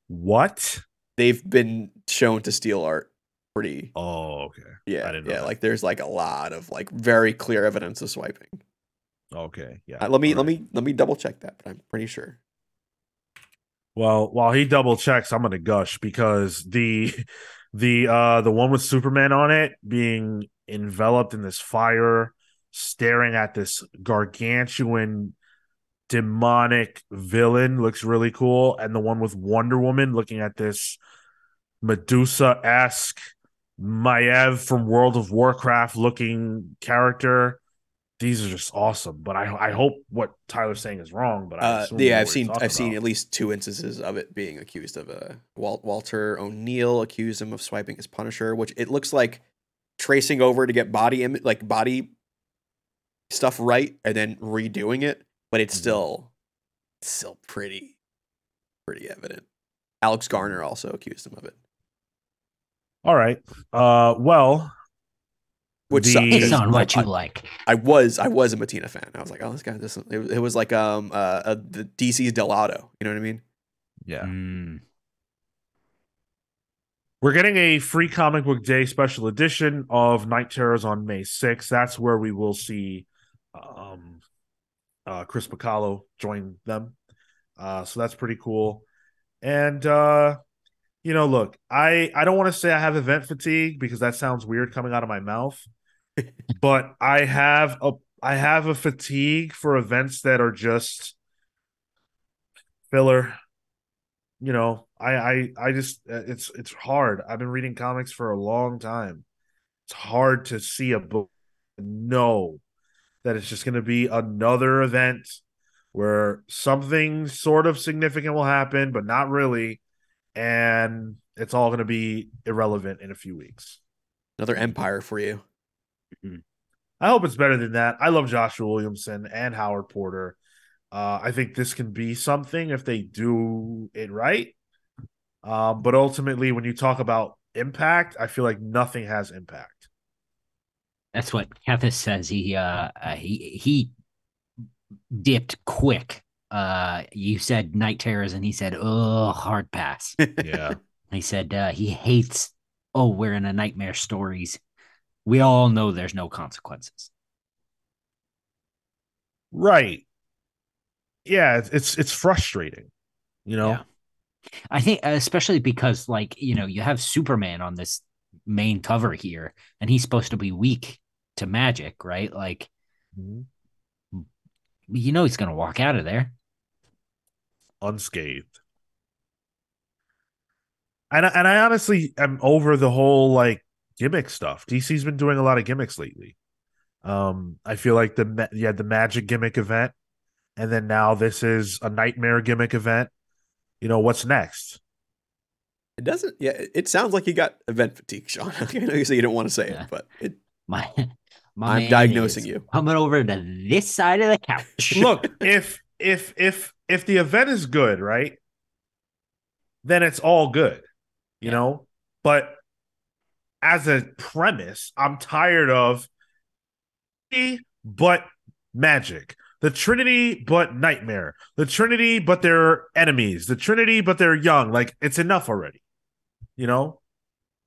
What? They've been shown to steal art pretty Oh, okay. yeah. I didn't know yeah, that. like there's like a lot of like very clear evidence of swiping. Okay. Yeah. Uh, let me all let right. me let me double check that, but I'm pretty sure. Well, while he double checks, I'm gonna gush because the the uh the one with Superman on it being enveloped in this fire, staring at this gargantuan demonic villain looks really cool. And the one with Wonder Woman looking at this Medusa-esque Maiev from World of Warcraft looking character. These are just awesome. But I I hope what Tyler's saying is wrong, but uh, yeah, I've seen I've seen at least two instances of it being accused of uh, Wal- Walter O'Neill accused him of swiping his Punisher, which it looks like tracing over to get body Im- like body stuff right and then redoing it, but it's Mhm. still it's still pretty pretty evident. Alex Garner also accused him of it, All right. Uh well, which The- sucks It's because on what I, you like. I was I was a Mattina fan. I was like, oh, this guy, this it, it was like um uh, uh the DC's Dell'Otto. You know what I mean? yeah. Mm. We're getting a free comic book day special edition of Knight Terrors on May 6th. That's where we will see um uh Chris Bachalo join them. Uh so that's pretty cool. And uh you know, look, I I don't want to say I have event fatigue because that sounds weird coming out of my mouth. But I have a I have a fatigue for events that are just filler. You know, I I I just it's it's hard. I've been reading comics for a long time. It's hard to see a book know that it's just going to be another event where something sort of significant will happen, but not really, and it's all going to be irrelevant in a few weeks. Another Empire for you. I hope it's better than that. I love Joshua Williamson and Howard Porter. Uh, I think this can be something if they do it right. Um, but ultimately, when you talk about impact, I feel like nothing has impact. That's what Kethis says. He uh, uh he he dipped quick. Uh, you said Knight Terrors, and he said, "Oh, hard pass." Yeah. he said uh, he hates. Oh, we're in a nightmare stories. We all know there's no consequences. right. Yeah, it's it's, frustrating, you know. Yeah. I think especially because like, you know, you have Superman on this main cover here and he's supposed to be weak to magic, right? Like Mm-hmm. you know he's going to walk out of there. unscathed. And I, and I honestly am over the whole like gimmick stuff. DC's been doing a lot of gimmicks lately. Um, I feel like the ma- you had the magic gimmick event, and then now this is a nightmare gimmick event. You know what's next? It doesn't. Yeah, it- it sounds like you got event fatigue, Sean. I know you say you don't want to say Yeah. it, but it, My, my I'm man diagnosing is you. Coming over to this side of the couch. Look, if if if if the event is good, right, then it's all good, you Yeah. know. But as a premise, I'm tired of but magic. The Trinity, but nightmare. The Trinity, but they're enemies. The Trinity, but they're young. Like it's enough already. You know,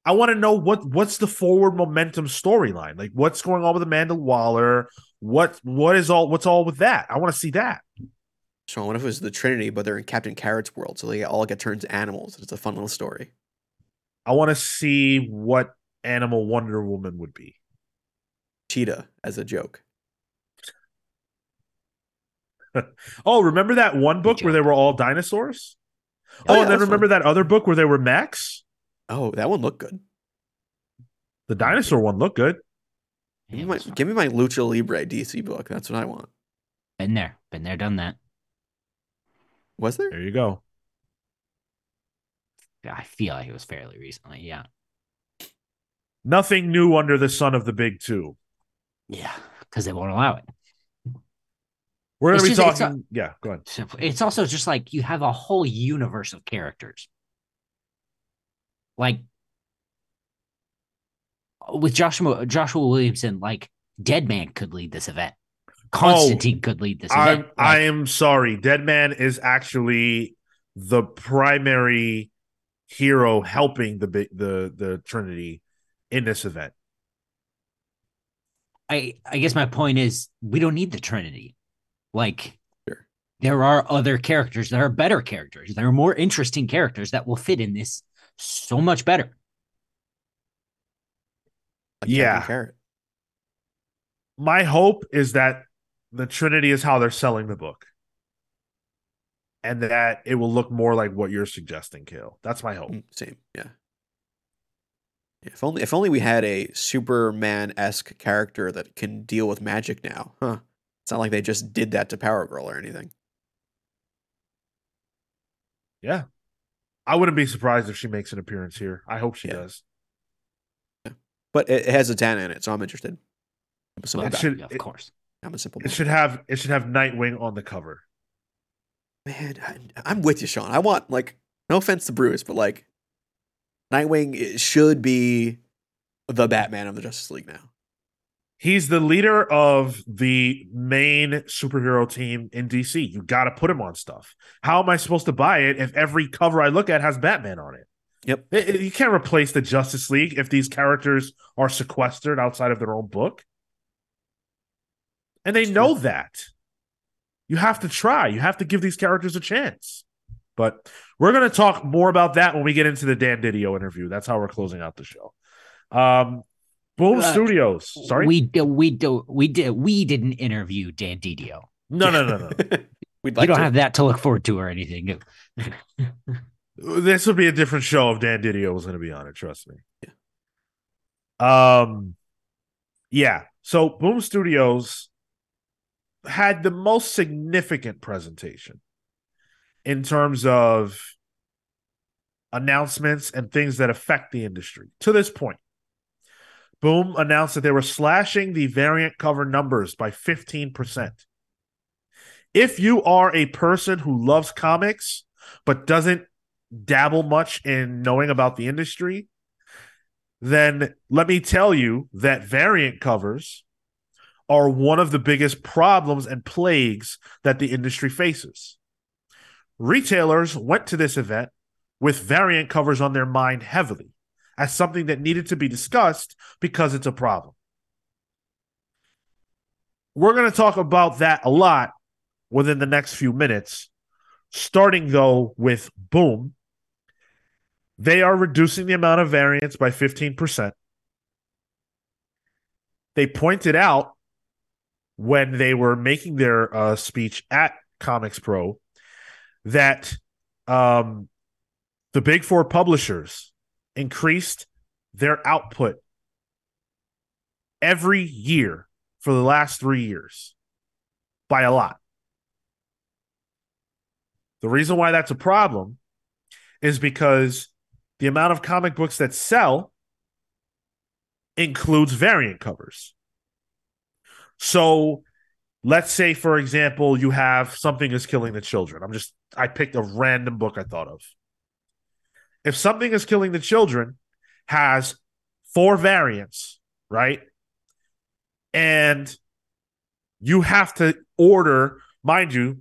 I want to know what what's the forward momentum storyline. Like what's going on with Amanda Waller? What what is all what's all with that? I want to see that. Sean, what if it was the Trinity, but they're in Captain Carrot's world, so they all get turned to animals? It's a fun little story. I want to see what animal Wonder Woman would be. Cheetah as a joke. Oh, remember that one book where they were all dinosaurs? Oh, Oh, yeah, and then that's remember that other book where they were Max? Oh, that one looked good. The dinosaur one looked good. Give me, my, give me my Lucha Libre DC book. That's what I want. Been there, been there, done that. Was there? There you go. I feel like it was fairly recently. Yeah. Nothing new under the sun of the big two. Yeah. Because they won't allow it. We're It's be just- talking. yeah, go ahead. It's also just like you have a whole universe of characters. Like with Joshua Joshua Williamson, like Deadman could lead this event. Constantine oh, could lead this I event. I Like, am sorry. Dead Man is actually the primary hero helping the big the the Trinity in this event. I I guess my point is we don't need the Trinity. Like Sure. there are other characters that are better characters. There are more interesting characters that will fit in this so much better. Like Yeah. My hope is that the Trinity is how they're selling the book. And that it will look more like what you're suggesting, Kale. That's my hope. Mm, Same. Yeah. Yeah, If only if only we had a Superman esque character that can deal with magic now. Huh. It's not like they just did that to Power Girl or anything. Yeah. I wouldn't be surprised if she makes an appearance here. I hope she Yeah. does. But it, it has a Zatanna in it, so I'm interested. I'm a simple It guy. should- of it- course. I'm a simple It man. should have it should have Nightwing on the cover. Man, I, I'm with you, Sean. I want like no offense to Bruce, but like Nightwing should be the Batman of the Justice League now. He's the leader of the main superhero team in DC. You got to put him on stuff. How am I supposed to buy it if every cover I look at has Batman on it? Yep. It- it- you can't replace the Justice League if these characters are sequestered outside of their own book. And they know that. You have to try. You have to give these characters a chance. But we're going to talk more about that when we get into the Dan Didio interview. That's how we're closing out the show. Um, Boom Uh, Studios. Sorry. We do, we do, we did we didn't interview Dan Didio. no, no, no, no. We'd you like don't to. have that to look forward to or anything. this would be a different show if Dan Didio was going to be on it. Trust me. Um, yeah. So Boom Studios had the most significant presentation in terms of announcements and things that affect the industry to this point. Boom announced that they were slashing the variant cover numbers by 15%. If you are a person who loves comics but doesn't dabble much in knowing about the industry, then let me tell you that variant covers are one of the biggest problems and plagues that the industry faces. Retailers went to this event with variant covers on their mind heavily as something that needed to be discussed because it's a problem. We're going to talk about that a lot within the next few minutes, starting though with Boom They are reducing the amount of variants by 15%. They pointed out when they were making their uh, speech at ComicsPRO that um, the big four publishers increased their output every year for the last three years by a lot. The reason why that's a problem is because the amount of comic books that sell includes variant covers. So let's say, for example, you have Something is Killing the Children. I'm just, I picked a random book I thought of. If Something is Killing the Children has four variants, right? And you have to order, mind you,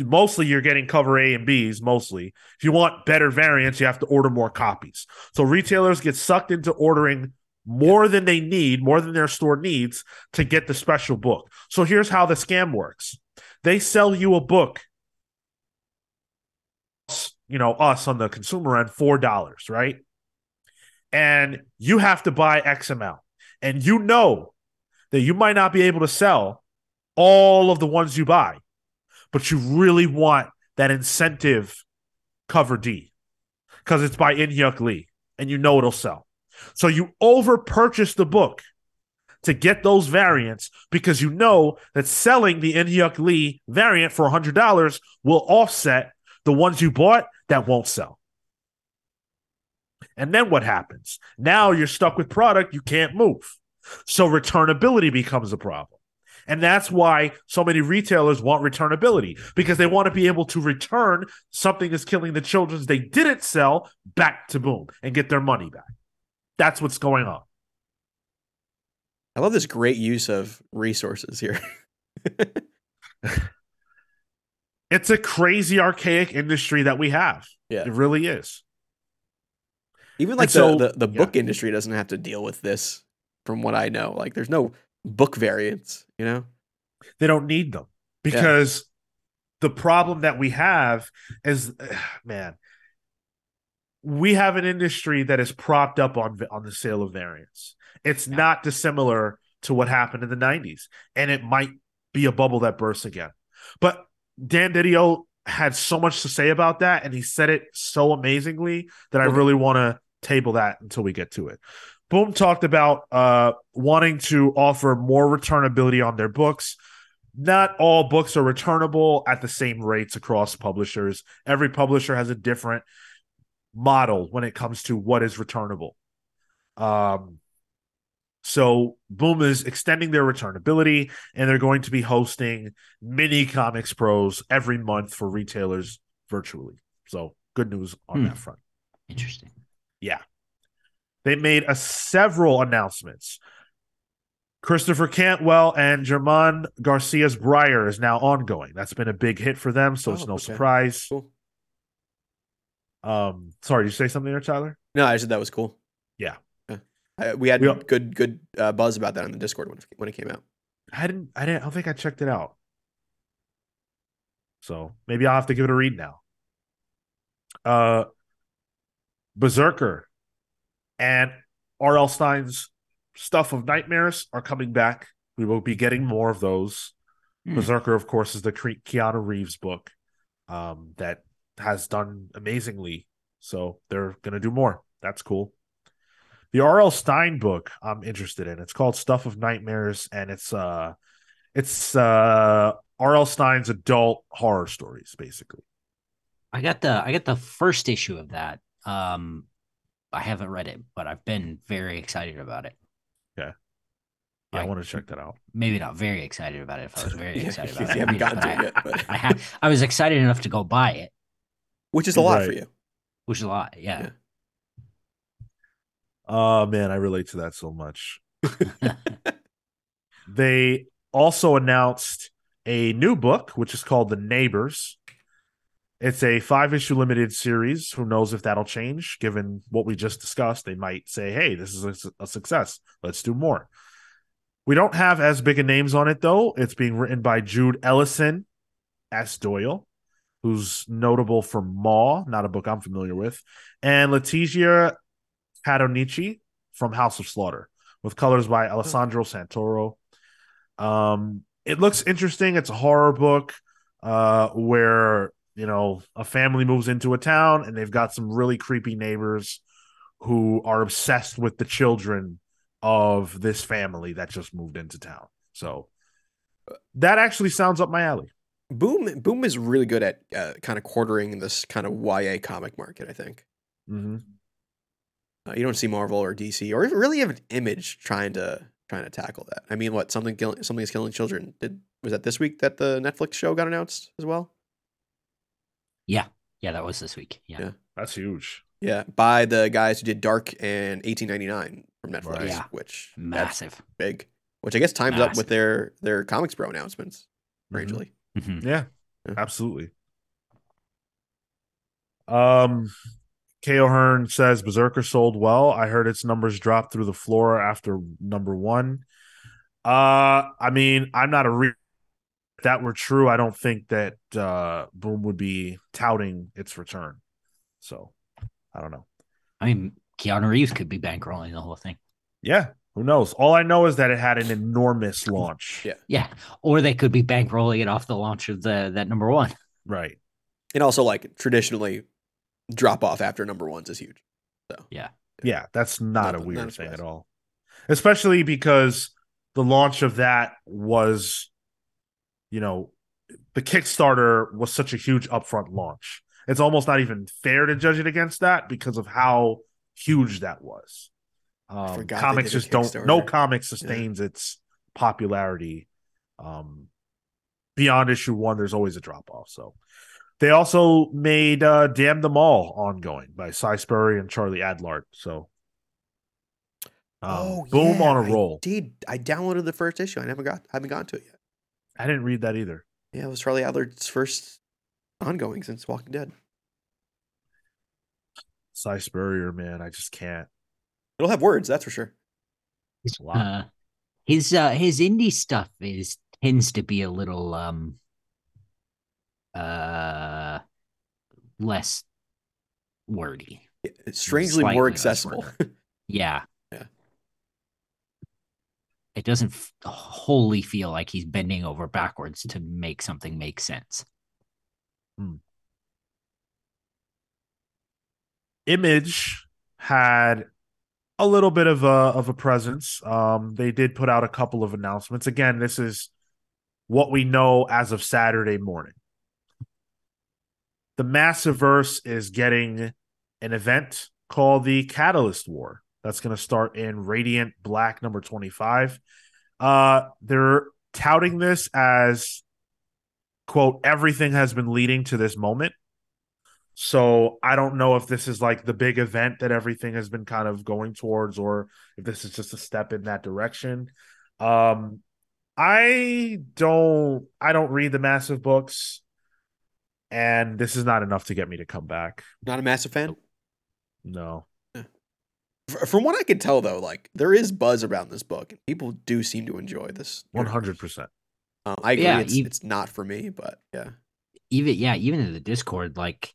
mostly you're getting cover A and Bs mostly. If you want better variants, you have to order more copies. So retailers get sucked into ordering more than they need, more than their store needs to get the special book. So here's how the scam works. They sell you a book you know, us on the consumer end $4, right? And you have to buy X amount. And you know that you might not be able to sell all of the ones you buy but you really want that incentive cover D because it's by In Hyuk Lee and you know it'll sell. So you over purchase the book to get those variants because you know that selling the In Hyuk Lee variant for $100 will offset the ones you bought that won't sell. And then what happens? Now you're stuck with product you can't move. So returnability becomes a problem. And that's why so many retailers want returnability because they want to be able to return something that's killing the children they didn't sell back to Boom and get their money back. That's what's going on. I love this great use of resources here. it's a crazy archaic industry that we have. Yeah. It really is. Even like the, so, the, the, book yeah. industry doesn't have to deal with this from what I know. Like there's no book variants, you know? They don't need them because yeah. the problem that we have is, man, we have an industry that is propped up on on the sale of variants. It's yeah. not dissimilar to what happened in the 90s, and it might be a bubble that bursts again. But Dan Didio had so much to say about that, and he said it so amazingly that I really want to table that until we get to it. Boom talked about uh, wanting to offer more returnability on their books. Not all books are returnable at the same rates across publishers. Every publisher has a different model when it comes to what is returnable. Um, so Boom is extending their returnability, and they're going to be hosting mini comics pros every month for retailers virtually. So good news on hmm. that front. Interesting. Yeah. They made a several announcements. Christopher Cantwell and German Garcia's Briar is now ongoing. That's been a big hit for them, so oh, it's no okay. surprise. Cool. Um, sorry, did you say something there, Tyler? No, I said that was cool. I, we had we, good good uh, buzz about that on the Discord when when it came out. I didn't. I didn't. I don't think I checked it out. So maybe I'll have to give it a read now. Uh, Berserker and R.L. Stine's stuff of nightmares are coming back. We will be getting more of those. Mm. Berserker, of course, is the Keanu Reeves book um, that has done amazingly. So they're going to do more. That's cool. The R.L. Stine book I'm interested in. It's called Stuff of Nightmares, and it's uh, it's uh, R.L. Stine's adult horror stories, basically. I got the I got the first issue of that. Um, I haven't read it, but I've been very excited about it. Yeah. Yeah, I, I want to check that out. Maybe not very excited about it. If I was very excited about it, you haven't gotten to it yet. But... I, had, I was excited enough to go buy it, which is a lot right. for you. Which is a lot, yeah. yeah. Oh man, I relate to that so much. they also announced a new book, which is called The Neighbors. It's a five issue limited series. Who knows if that'll change given what we just discussed? They might say, hey, this is a, a success. Let's do more. We don't have as big a names on it, though. It's being written by Jude Ellison, S. Doyle. who's notable for Maw, not a book I'm familiar with, and Letizia Cadonici from House of Slaughter, with colors by Alessandro Santoro. Um, it looks interesting. It's a horror book uh, where you know a family moves into a town and they've got some really creepy neighbors who are obsessed with the children of this family that just moved into town. So that actually sounds up my alley. Boom Boom is really good at uh, kind of quartering this kind of YA comic market. I think Mm-hmm. Uh, you don't see Marvel or DC or really have an image trying to trying to tackle that. I mean, what something killing something is killing children? Did was that this week that the Netflix show got announced as well? Yeah, yeah, that was this week. Yeah, Yeah. That's huge. Yeah, by the guys who did Dark and 1899 from Netflix, Right. Yeah. which that's massive. big. Which I guess times up with their their ComicsPRO announcements. Strangely, Mhm. Yeah, Yeah. absolutely. Um, K.O. Hearn says Berserker sold well. I heard its numbers dropped through the floor after number one. Uh, I mean, I'm not a re- if that were true, I don't think that uh Boom would be touting its return. So, I don't know. I mean, Keanu Reeves could be bankrolling the whole thing. Yeah, who knows? All I know is that it had an enormous launch. Yeah. Yeah, or they could be bankrolling it off the launch of the that number one. Right. and also like traditionally, drop off after number ones is huge. So yeah, yeah, that's not, Not a weird not thing at all. Especially because the launch of that was, you know, the Kickstarter was such a huge upfront launch. It's almost not even fair to judge it against that because of how huge that was. Um, comics just don't. No comic sustains its popularity. Um, beyond issue one, there's always a drop off. So they also made uh, "Damn Them All" ongoing by Si Spurrier and Charlie Adlard. So, um, boom Oh, yeah, on a roll. did I downloaded the first issue? I never got haven't gotten to it yet. I didn't read that either. Yeah, it was Charlie Adlard's first ongoing since Walking Dead. Si Spurrier, man, I just can't. It'll have words, that's for sure. It's a lot. Uh, his uh, his indie stuff is tends to be a little um uh less wordy. It's strangely Slightly more accessible. Yeah. Yeah. It doesn't f- wholly feel like he's bending over backwards to make something make sense. Image had a little bit of a of a presence. Um, they did put out a couple of announcements. Again, this is what we know as of Saturday morning. The Massiverse is getting an event called the Catalyst War. That's going to start in Radiant Black number 25. Uh, they're touting this as quote everything has been leading to this moment. So I don't know if this is like the big event that everything has been kind of going towards, or if this is just a step in that direction. Um, I don't, I don't read the massive books, and this is not enough to get me to come back. Not a massive fan. No, F- From what I could tell, though, like there is buzz around this book, and people do seem to enjoy this. hundred percent. Um, I agree. Yeah, it's, you- it's not for me, but yeah. Even yeah, even in the Discord, like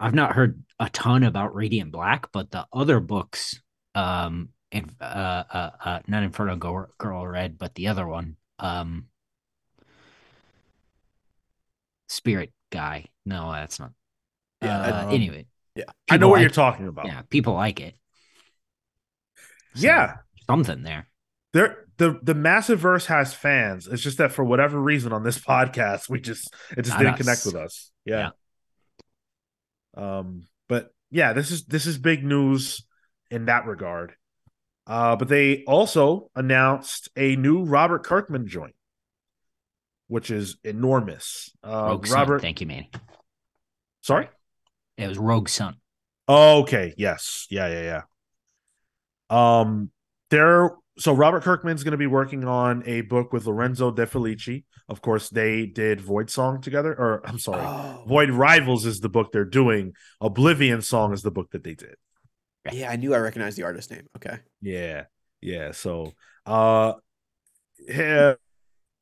I've not heard a ton about Radiant Black, but the other books, um, and uh, uh, uh not Inferno Girl, Girl Red, but the other one, um, Spirit Guy. No, that's not. Yeah, Uh, um, anyway, yeah. I know what like- you're talking about. Yeah, people like it. So, yeah. something there. There, the the Massiverse has fans. It's just that for whatever reason on this podcast, we just it just Not didn't us. connect with us. Yeah. Um, but yeah, this is this is big news in that regard. Uh, but they also announced a new Robert Kirkman joint, which is enormous. Uh, Rogue Sun. Robert, Thank you, Manny. sorry. It was Rogue Son. Oh, okay. Yes. Yeah. Yeah. Yeah. Um, there. So Robert Kirkman's going to be working on a book with Lorenzo De Felici. Of course, they did Void Song together. Or I'm sorry, Oh, Void Rivals is the book they're doing. Oblivion Song is the book that they did. yeah, I knew I recognized the artist name. Okay. Yeah. Yeah. So, uh, yeah,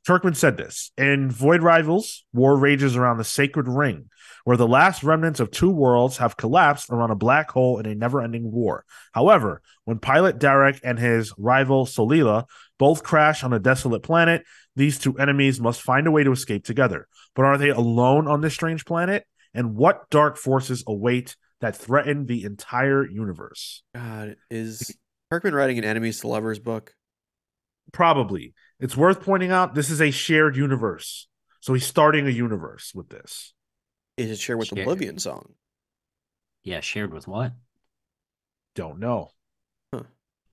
Kirkman said this in Void Rivals, war rages around the sacred ring, where the last remnants of two worlds have collapsed around a black hole in a never ending war. However, when pilot Derek and his rival Solila both crash on a desolate planet, these two enemies must find a way to escape together. But are they alone on this strange planet? And what dark forces await that threaten the entire universe? God, is Kirkman writing an enemies to lovers book? Probably. It's worth pointing out this is a shared universe. So he's starting a universe with this. Is it shared with Shared. Oblivion song? Yeah, shared with what? Don't know. Huh.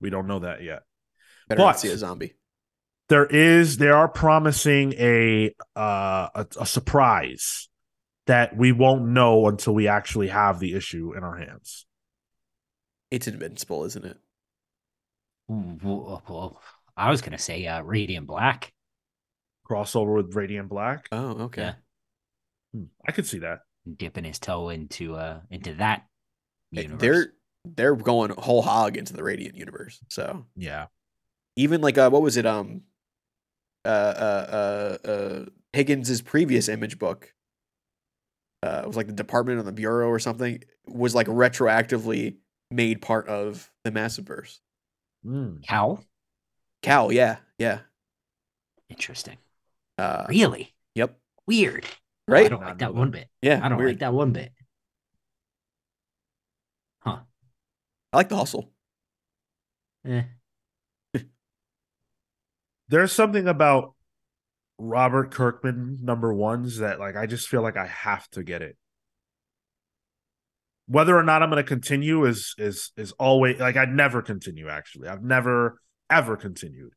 We don't know that yet. Better not But- see a zombie. There is they are promising a uh a, a surprise that we won't know until we actually have the issue in our hands. It's invincible, isn't it? Ooh, whoa, whoa. I was gonna say uh, Radiant Black. Crossover with Radiant Black. Oh, okay. Yeah. Hmm, I could see that. dipping his toe into uh into that universe. They're they're going whole hog into the Radiant universe. So Yeah. even like uh, what was it? Um, uh, uh, uh, uh Higgins's previous image book. Uh, it was like the Department of the Bureau or something. Was like retroactively made part of the Massiverse. Hmm. Cow. Cal, yeah, yeah. Interesting. Uh, Really yep. weird. Right? I don't like that that. one bit. Yeah. I don't weird. like that one bit. Huh. I like the hustle. Eh. There's something about Robert Kirkman number ones that like I just feel like I have to get it. Whether or not I'm going to continue is is is always like I'd never continue. Actually, I've never ever continued.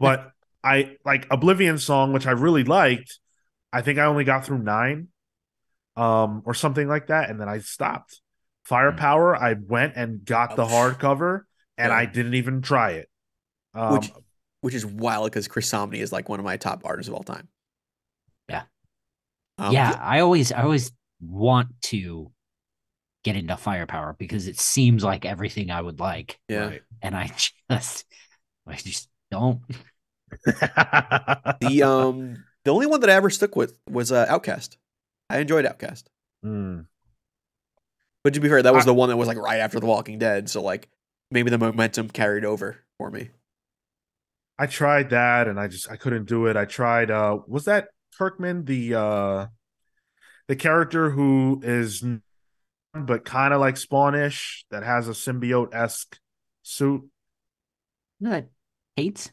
But I like Oblivion song, which I really liked. I think I only got through nine, um, or something like that, and then I stopped. Firepower, I went and got the hardcover, and Yeah. I didn't even try it. Um, Which- Which is wild because Chris Samnee is like one of my top artists of all time. Yeah. Um, yeah, I always I always want to get into firepower because it seems like everything I would like. Yeah. And I just I just don't. The um the only one that I ever stuck with was uh, Outcast. I enjoyed Outcast. Mm. But to be fair, that was I- the one that was like right after The Walking Dead, so like maybe the momentum carried over for me. I tried that and I just I couldn't do it. I tried uh was that Kirkman the uh the character who is n- but kind of like Spawnish that has a symbiote esque suit? Not hates.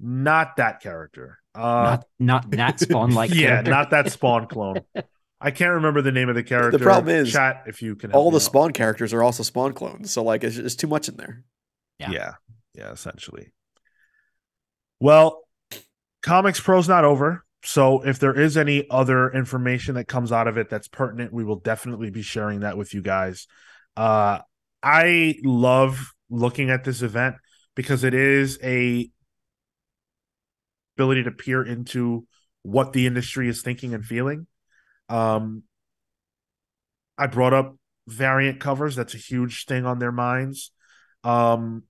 Not that character. Uh not not that spawn like yeah, character. not that Spawn clone. I can't remember the name of the character. The problem is, chat if you can. help All the out. Spawn characters are also Spawn clones, so like it's, it's too much in there. Yeah. Yeah. Yeah, essentially. Well, ComicsPRO's not over. So if there is any other information that comes out of it that's pertinent, we will definitely be sharing that with you guys. Uh I love looking at this event because it is a ability to peer into what the industry is thinking and feeling. Um I brought up variant covers. That's a huge thing on their minds. Um,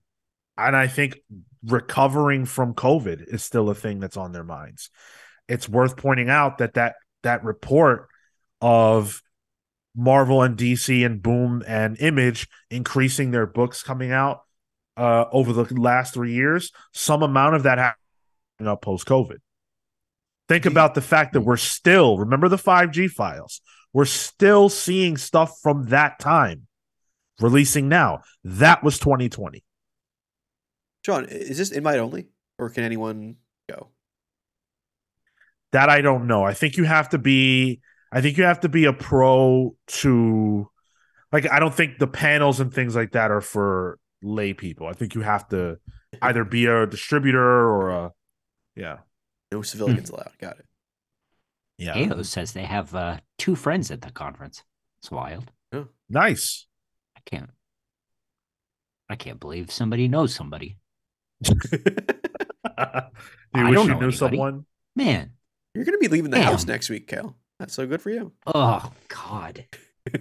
and I think recovering from COVID is still a thing that's on their minds. It's worth pointing out that that that report of Marvel and DC and Boom and Image increasing their books coming out uh, over the last three years, some amount of that happened up post COVID. Think about the fact that we're still remember the 5G files. We're still seeing stuff from that time releasing now. That was 2020. Sean, is this invite only, or can anyone go? That I don't know. I think you have to be I think you have to be a pro to like I don't think the panels and things like that are for lay people. I think you have to either be a distributor or a yeah. No civilians allowed. Got it. Yeah. Ayo says they have uh, two friends at the conference. It's wild. Nice. I can't. I can't believe somebody knows somebody. Do you I wish don't you know knew anybody. someone? Man. You're gonna be leaving the house next week, Kale. That's so good for you. Oh God.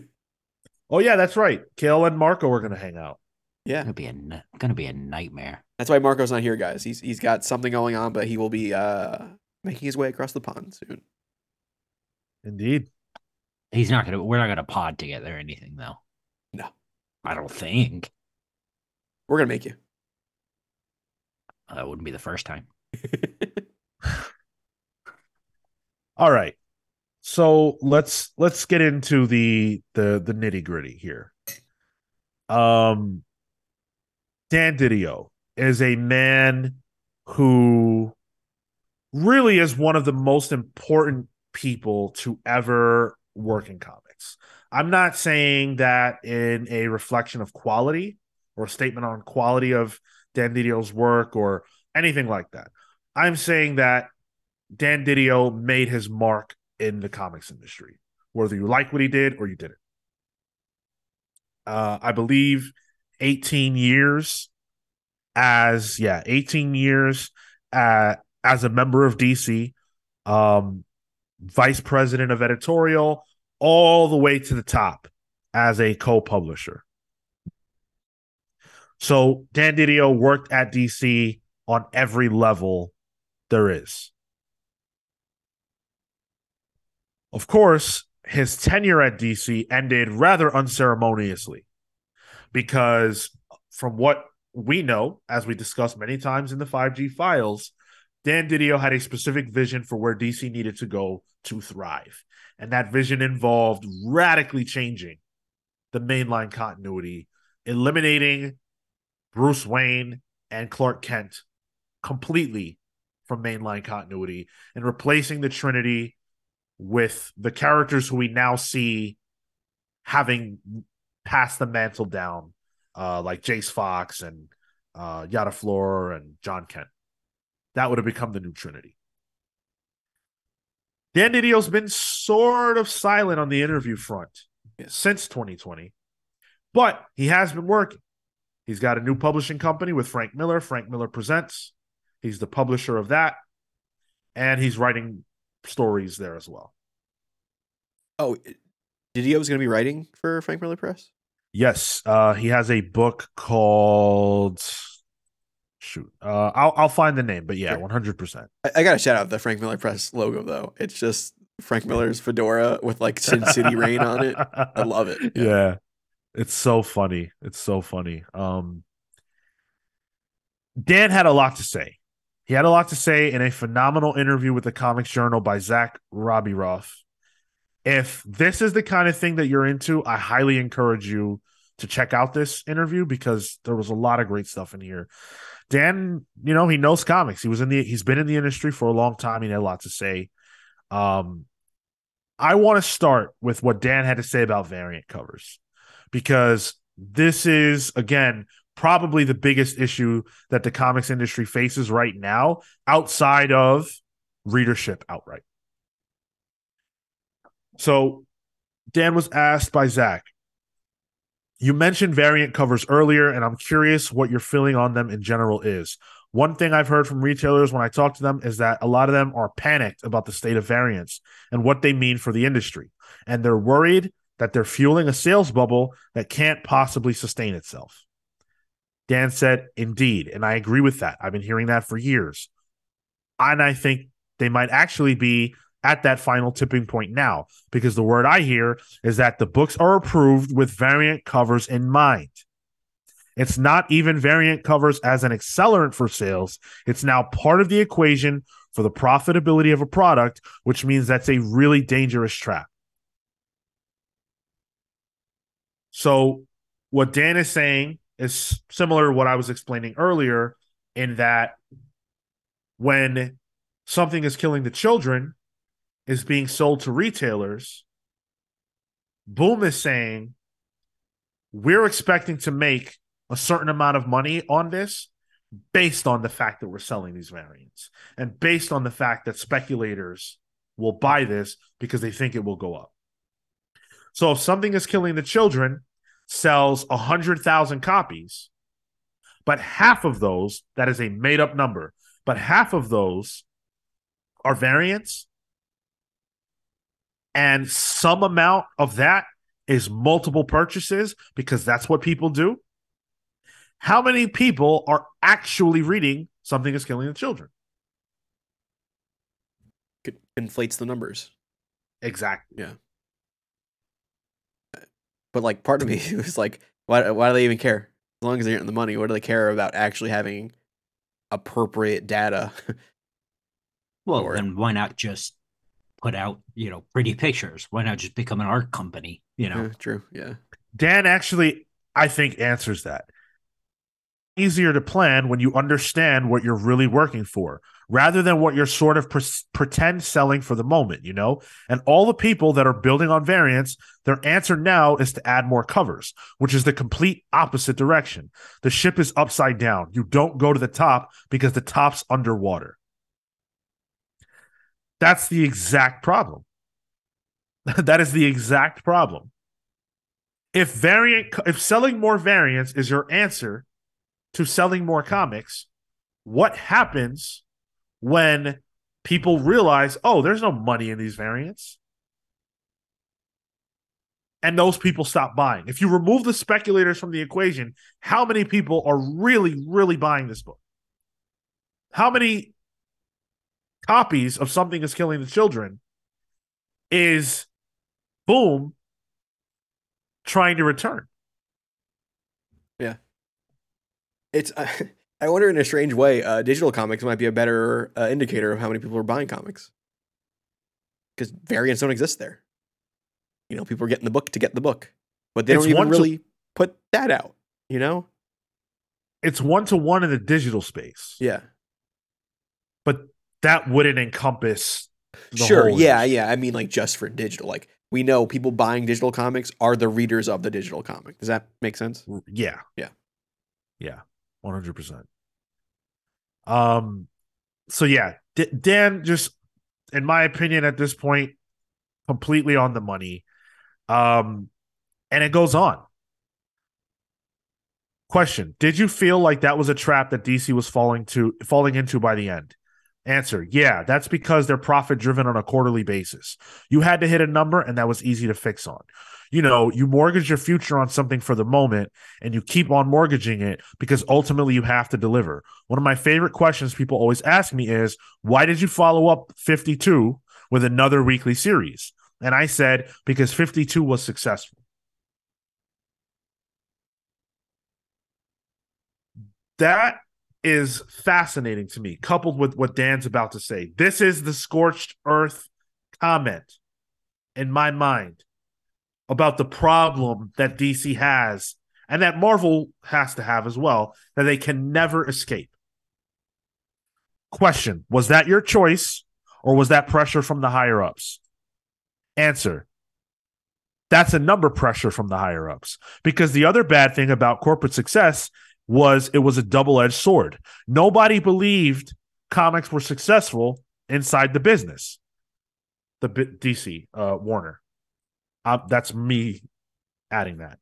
Oh yeah, that's right. Kale and Marco are gonna hang out. Yeah, Gonna be a gonna be a nightmare. That's why Marco's not here, guys. He's he's got something going on, but he will be uh making his way across the pond soon. Indeed. He's not gonna. We're not gonna pod together or anything, though. No. I don't think We're gonna make you. that wouldn't be the first time. All right. So let's let's get into the the the nitty gritty here. Um, Dan Didio is a man who really is one of the most important people to ever work in comics. I'm not saying that in a reflection of quality or statement on quality of Dan Didio's work or anything like that. I'm saying that Dan Didio made his mark in the comics industry, whether you like what he did or you didn't. Uh, I believe 18 years as yeah, 18 years uh, as a member of DC, um, vice president of editorial, all the way to the top as a co-publisher. So Dan Didio worked at DC on every level there is. Of course, his tenure at DC ended rather unceremoniously because, from what we know, as we discussed many times in the 5G files, Dan Didio had a specific vision for where DC needed to go to thrive. And that vision involved radically changing the mainline continuity, eliminating Bruce Wayne and Clark Kent completely from mainline continuity and replacing the Trinity with the characters who we now see having passed the mantle down, uh, like Jace Fox and uh, Yara Flor and Jon Kent. That would have become the new Trinity. Dan Didio's been sort of silent on the interview front since 2020, but he has been working. He's got a new publishing company with Frank Miller. Frank Miller Presents. He's the publisher of that, and he's writing stories there as well. Oh, Didio's going to be writing for Frank Miller Press. Yes, uh, he has a book called. Shoot, uh, I'll I'll find the name, but yeah, one hundred percent. I, I got to shout out the Frank Miller Press logo though. It's just Frank Miller's fedora with like Sin City Rain on it. I love it. Yeah. yeah. It's so funny. It's so funny. Um Dan had a lot to say. He had a lot to say in a phenomenal interview with the Comics Journal by Zach Rabiroff. If this is the kind of thing that you're into, I highly encourage you to check out this interview because there was a lot of great stuff in here. Dan, you know, he knows comics. He was in the he's been in the industry for a long time. He had a lot to say. Um I want to start with what Dan had to say about variant covers because this is again probably the biggest issue that the comics industry faces right now outside of readership outright. So Dan was asked by Zach, you mentioned variant covers earlier, and I'm curious what your feeling on them in general is. One thing I've heard from retailers when I talk to them is that a lot of them are panicked about the state of variants and what they mean for the industry. And they're worried that they're fueling a sales bubble that can't possibly sustain itself. Dan said, Indeed. And I agree with that. I've been hearing that for years. And I think they might actually be at that final tipping point now because the word I hear is that the books are approved with variant covers in mind. It's not even variant covers as an accelerant for sales. It's now part of the equation for the profitability of a product, which means that's a really dangerous trap. So, what Dan is saying is similar to what I was explaining earlier, in that when something is killing the children, is being sold to retailers, Boom is saying we're expecting to make a certain amount of money on this based on the fact that we're selling these variants and based on the fact that speculators will buy this because they think it will go up. So if something is killing the children sells 100,000 copies, but half of those, that is a made up number, but half of those are variants, and some amount of that is multiple purchases because that's what people do. how many people are actually reading Something is Killing the Children? It inflates the numbers. Exactly. But like part of me was like, why why do they even care? As long as they're getting the money, what do they care about actually having appropriate data? Well, Or- then why not just put out, you know, pretty pictures? Why not just become an art company? You know, Yeah, true. Yeah. Dan actually, I think, answers that. Easier to plan when you understand what you're really working for rather than what you're sort of pre- pretend selling for the moment, you know? And all the people that are building on variants, their answer now is to add more covers, which is the complete opposite direction. The ship is upside down. You don't go to the top because the top's underwater. That's the exact problem. that is the exact problem if variant if selling more variants is your answer to selling more comics what happens when people realize oh there's no money in these variants? And those people stop buying. If you remove the speculators from the equation how many people are really really buying this book? How many copies of something is killing the children is boom trying to return It's I wonder in a strange way, uh, digital comics might be a better uh, indicator of how many people are buying comics. Because variants don't exist there. You know, people are getting the book to get the book, but they It's don't even one to- really put that out. You know? it's one to one in the digital space Yeah. but that wouldn't encompass the sure. Yeah. industry. Yeah. I mean, like just for digital. Like we know people buying digital comics are the readers of the digital comic. Does that make sense? yeah Yeah. yeah 100% um so yeah D- dan just in my opinion at this point completely on the money. Um and it goes on. Question did you feel like that was a trap that dc was falling to falling into by the end? Answer yeah that's because they're profit driven on a quarterly basis. You had to hit a number and that was easy to fix on you know you mortgage your future on something for the moment and you keep on mortgaging it because ultimately you have to deliver. One of my favorite questions people always ask me is why did you follow up 52 with another weekly series? And i said because 52 was successful. That is fascinating to me, coupled with what Dan's about to say. This is the scorched earth comment in my mind about the problem that DC has and that Marvel has to have as well, that they can never escape. Question Was that your choice or was that pressure from the higher ups? Answer That's a number pressure from the higher ups. Because the other bad thing about corporate success was it was a double edged sword. Nobody believed comics were successful inside the business. The B- DC uh, Warner. Uh, that's me adding that.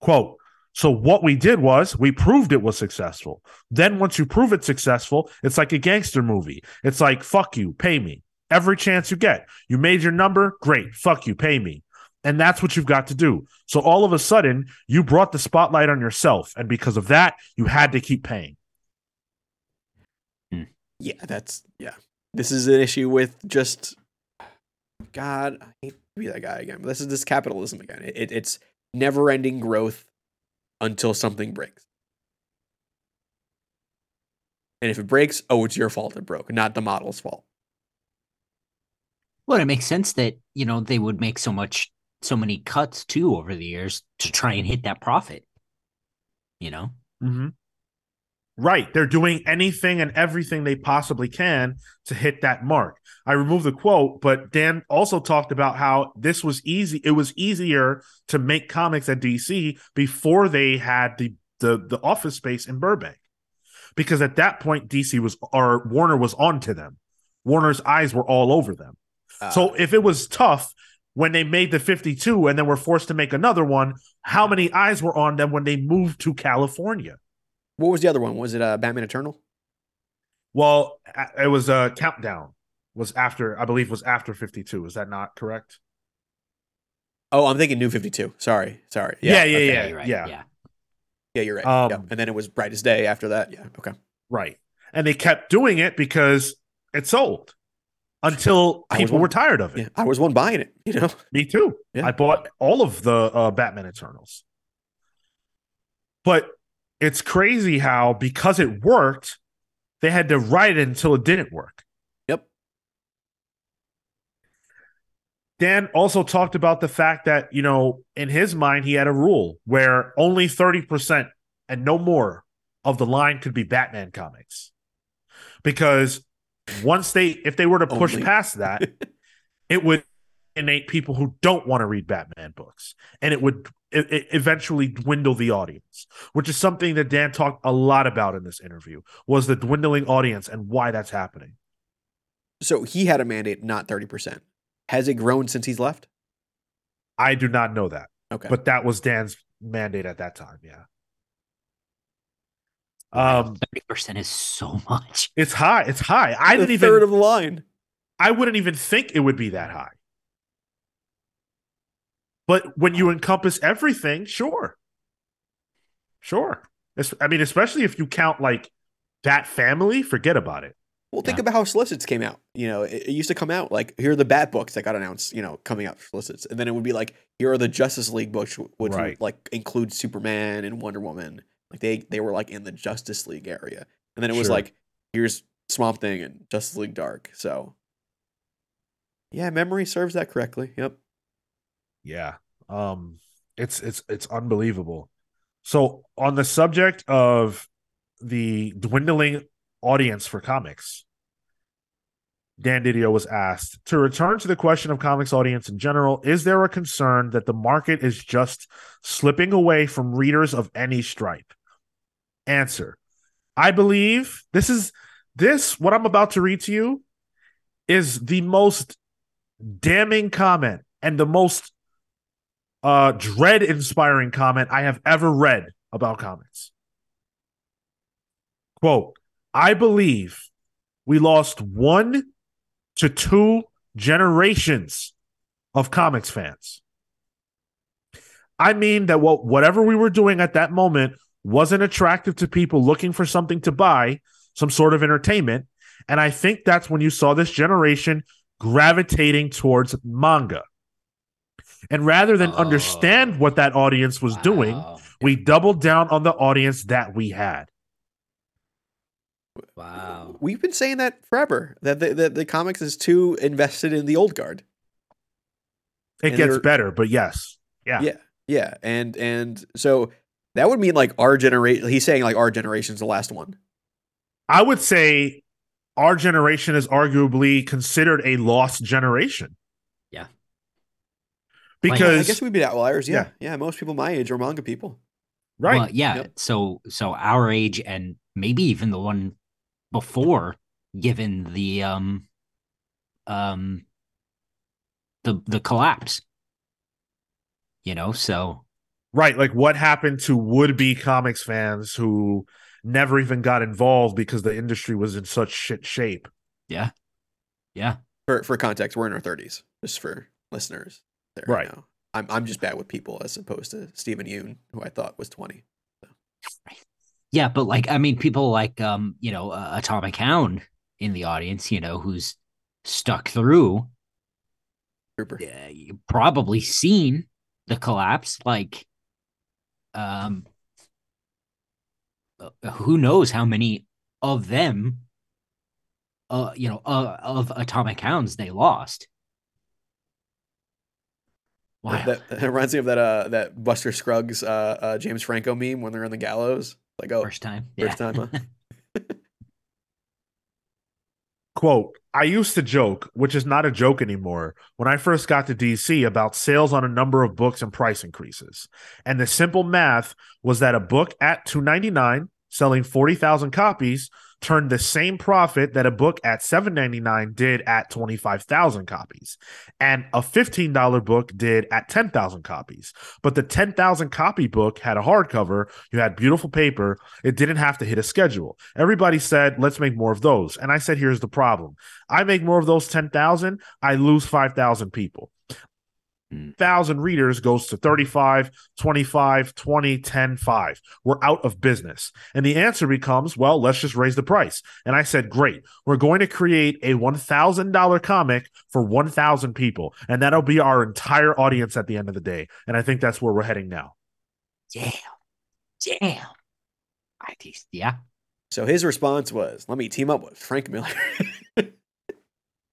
Quote. So what we did was we proved it was successful. Then once you prove it successful, it's like a gangster movie. It's like fuck you, pay me every chance you get. You made your number, great. Fuck you, pay me. And that's what you've got to do. So all of a sudden, you brought the spotlight on yourself. And because of that, you had to keep paying. Yeah, that's yeah. This is an issue with just God. I hate to be that guy again, but this is this capitalism again. It, it, it's never-ending growth until something breaks. And if it breaks, oh, it's your fault it broke, not the model's fault. Well, it makes sense that you know they would make so much, so many cuts too over the years to try and hit that profit. You know, Mm-hmm. Right. They're doing anything and everything they possibly can to hit that mark. I removed the quote, but Dan also talked about how this was easy. It was easier to make comics at DC before they had the the, the office space in Burbank. Because at that point, DC was or Warner was on to them. Warner's eyes were all over them. Uh, So if it was tough when they made the 52 and then were forced to make another one, how many eyes were on them when they moved to California? What was the other one? Was it uh, Batman Eternal? Well, it was a countdown. Was after I believe was after 52. Is that not correct? Oh, I'm thinking New 52. Sorry, sorry. Yeah, yeah, Okay, yeah, you're right, yeah. yeah. Yeah, you're right. Um, yeah. And then it was Brightest Day after that. Yeah. Okay. Right. And they kept doing it because it sold until people one- were tired of it. Yeah. I was one buying it, you know? Me too. Yeah. I bought all of the uh, Batman Eternals. But it's crazy how because it worked, they had to write it until it didn't work. Yep. Dan also talked about the fact that, you know, in his mind, he had a rule where only 30% and no more of the line could be Batman comics. Because once they, if they were to push Only. past that, it would innate people who don't want to read Batman books, and it would eventually dwindle the audience, which is something that Dan talked a lot about in this interview. Was the dwindling audience and why that's happening? So he had a mandate, not 30%. Has it grown since he's left? I do not know that, Okay. but that was Dan's mandate at that time. Yeah. Um, thirty percent is so much. it's high. It's high. I didn't third even. of the line. I wouldn't even think it would be that high. But when you encompass everything, sure. Sure. Es- I mean, especially if you count like that family, forget about it. Well, think about how solicits came out. You know, it, it used to come out like here are the Bat books that got announced. You know, coming out for solicits, and then it would be like here are the Justice League books, which would like include Superman and Wonder Woman. Like they they were like in the Justice League area, and then it was Sure. like here's Swamp Thing and Justice League Dark. So, yeah, memory serves that correctly. Yep. Yeah. Um it's it's it's unbelievable. So on the subject of the dwindling audience for comics, Dan Didio was asked to return to the question of comics audience in general, is there a concern that the market is just slipping away from readers of any stripe? Answer. I believe this is this what I'm about to read to you is the most damning comment and the most uh dread inspiring comment I have ever read about comics. Quote, I believe we lost one to two generations of comics fans. I mean that what whatever we were doing at that moment wasn't attractive to people looking for something to buy, some sort of entertainment, and I think that's when you saw this generation gravitating towards manga. And rather than Oh. understand what that audience was doing, we doubled down on the audience that we had. Wow. We've been saying that forever. That the, the, the comics is too invested in the old guard. It And gets better, but yes. Yeah. Yeah. Yeah. And and so that would mean like our generation. He's saying like our generation's the last one. I would say our generation is arguably considered a lost generation. Yeah. I guess we'd be outliers. Yeah. yeah. Most people my age are manga people. right. Well, yeah. Yep. So so our age and maybe even the one before, given the um um the the collapse. You know, so Right. Like what happened to would be comics fans who never even got involved because the industry was in such shit shape? yeah. Yeah. For for context, we're in our thirties. Just for listeners, there Right. now. I'm I'm just bad with people as opposed to Steven Yeun, who I thought was twenty. Yeah, but like I mean, people like um, you know, uh, Atomic Hound in the audience, you know, who's stuck through, Trooper. uh, you probably seen the collapse. Like, um, uh, who knows how many of them, uh, you know, uh, of Atomic Hounds they lost. Wow. That, that reminds me of that uh that Buster Scruggs uh, uh James Franco meme when they're on the gallows. Like oh First time. first yeah. time, huh? Quote, I used to joke, which is not a joke anymore, when I first got to DC about sales on a number of books and price increases. And the simple math was that a book at 299 selling 40,000 copies turned the same profit that a book at 799 did at 25,000 copies. And a $15 book did at 10,000 copies. But the 10,000 copy book had a hardcover, you had beautiful paper, it didn't have to hit a schedule. Everybody said, let's make more of those. And I said, here's the problem. I make more of those 10,000, I lose 5,000 people. Mm. thousand readers goes to 35 25 20 10 5 we're out of business and the answer becomes well let's just raise the price and i said great we're going to create a $1000 comic for 1000 people and that'll be our entire audience at the end of the day and i think that's where we're heading now Damn. Damn. I just, yeah. So his response was, "Let me team up with Frank Miller."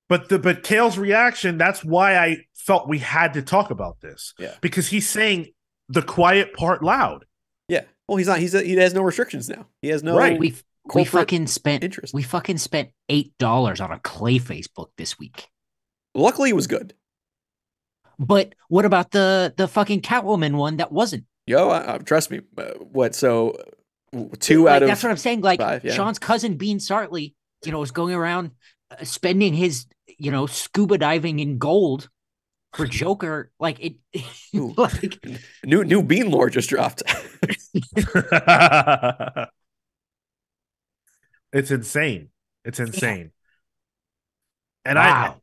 but the but kale's reaction that's why i felt we had to talk about this Yeah. because he's saying the quiet part loud yeah. Well, he's not. He's he has no restrictions now. He has no. Right. We we fucking spent interest. we fucking spent eight dollars on a Clayface book this week. Luckily, it was good. But what about the the fucking Catwoman one that wasn't? Yo, I, I, trust me. Uh, what? So two Like, out of that's what I'm saying. Like five, yeah. Sean's cousin Bean Sartley, you know, was going around spending his you know scuba diving in gold for Joker. Like it, Ooh. like new new bean lore just dropped. it's insane it's insane and wow.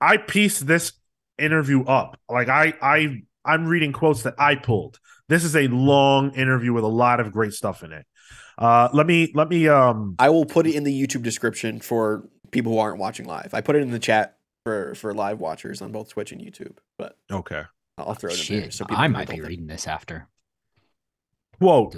i i pieced this interview up like i i i'm reading quotes that i pulled this is a long interview with a lot of great stuff in it uh let me let me um I will put it in the YouTube description for people who aren't watching live. I put it in the chat for for live watchers on both Twitch and YouTube. But okay I'll throw it in there. So people I might be both- reading this after. Whoa.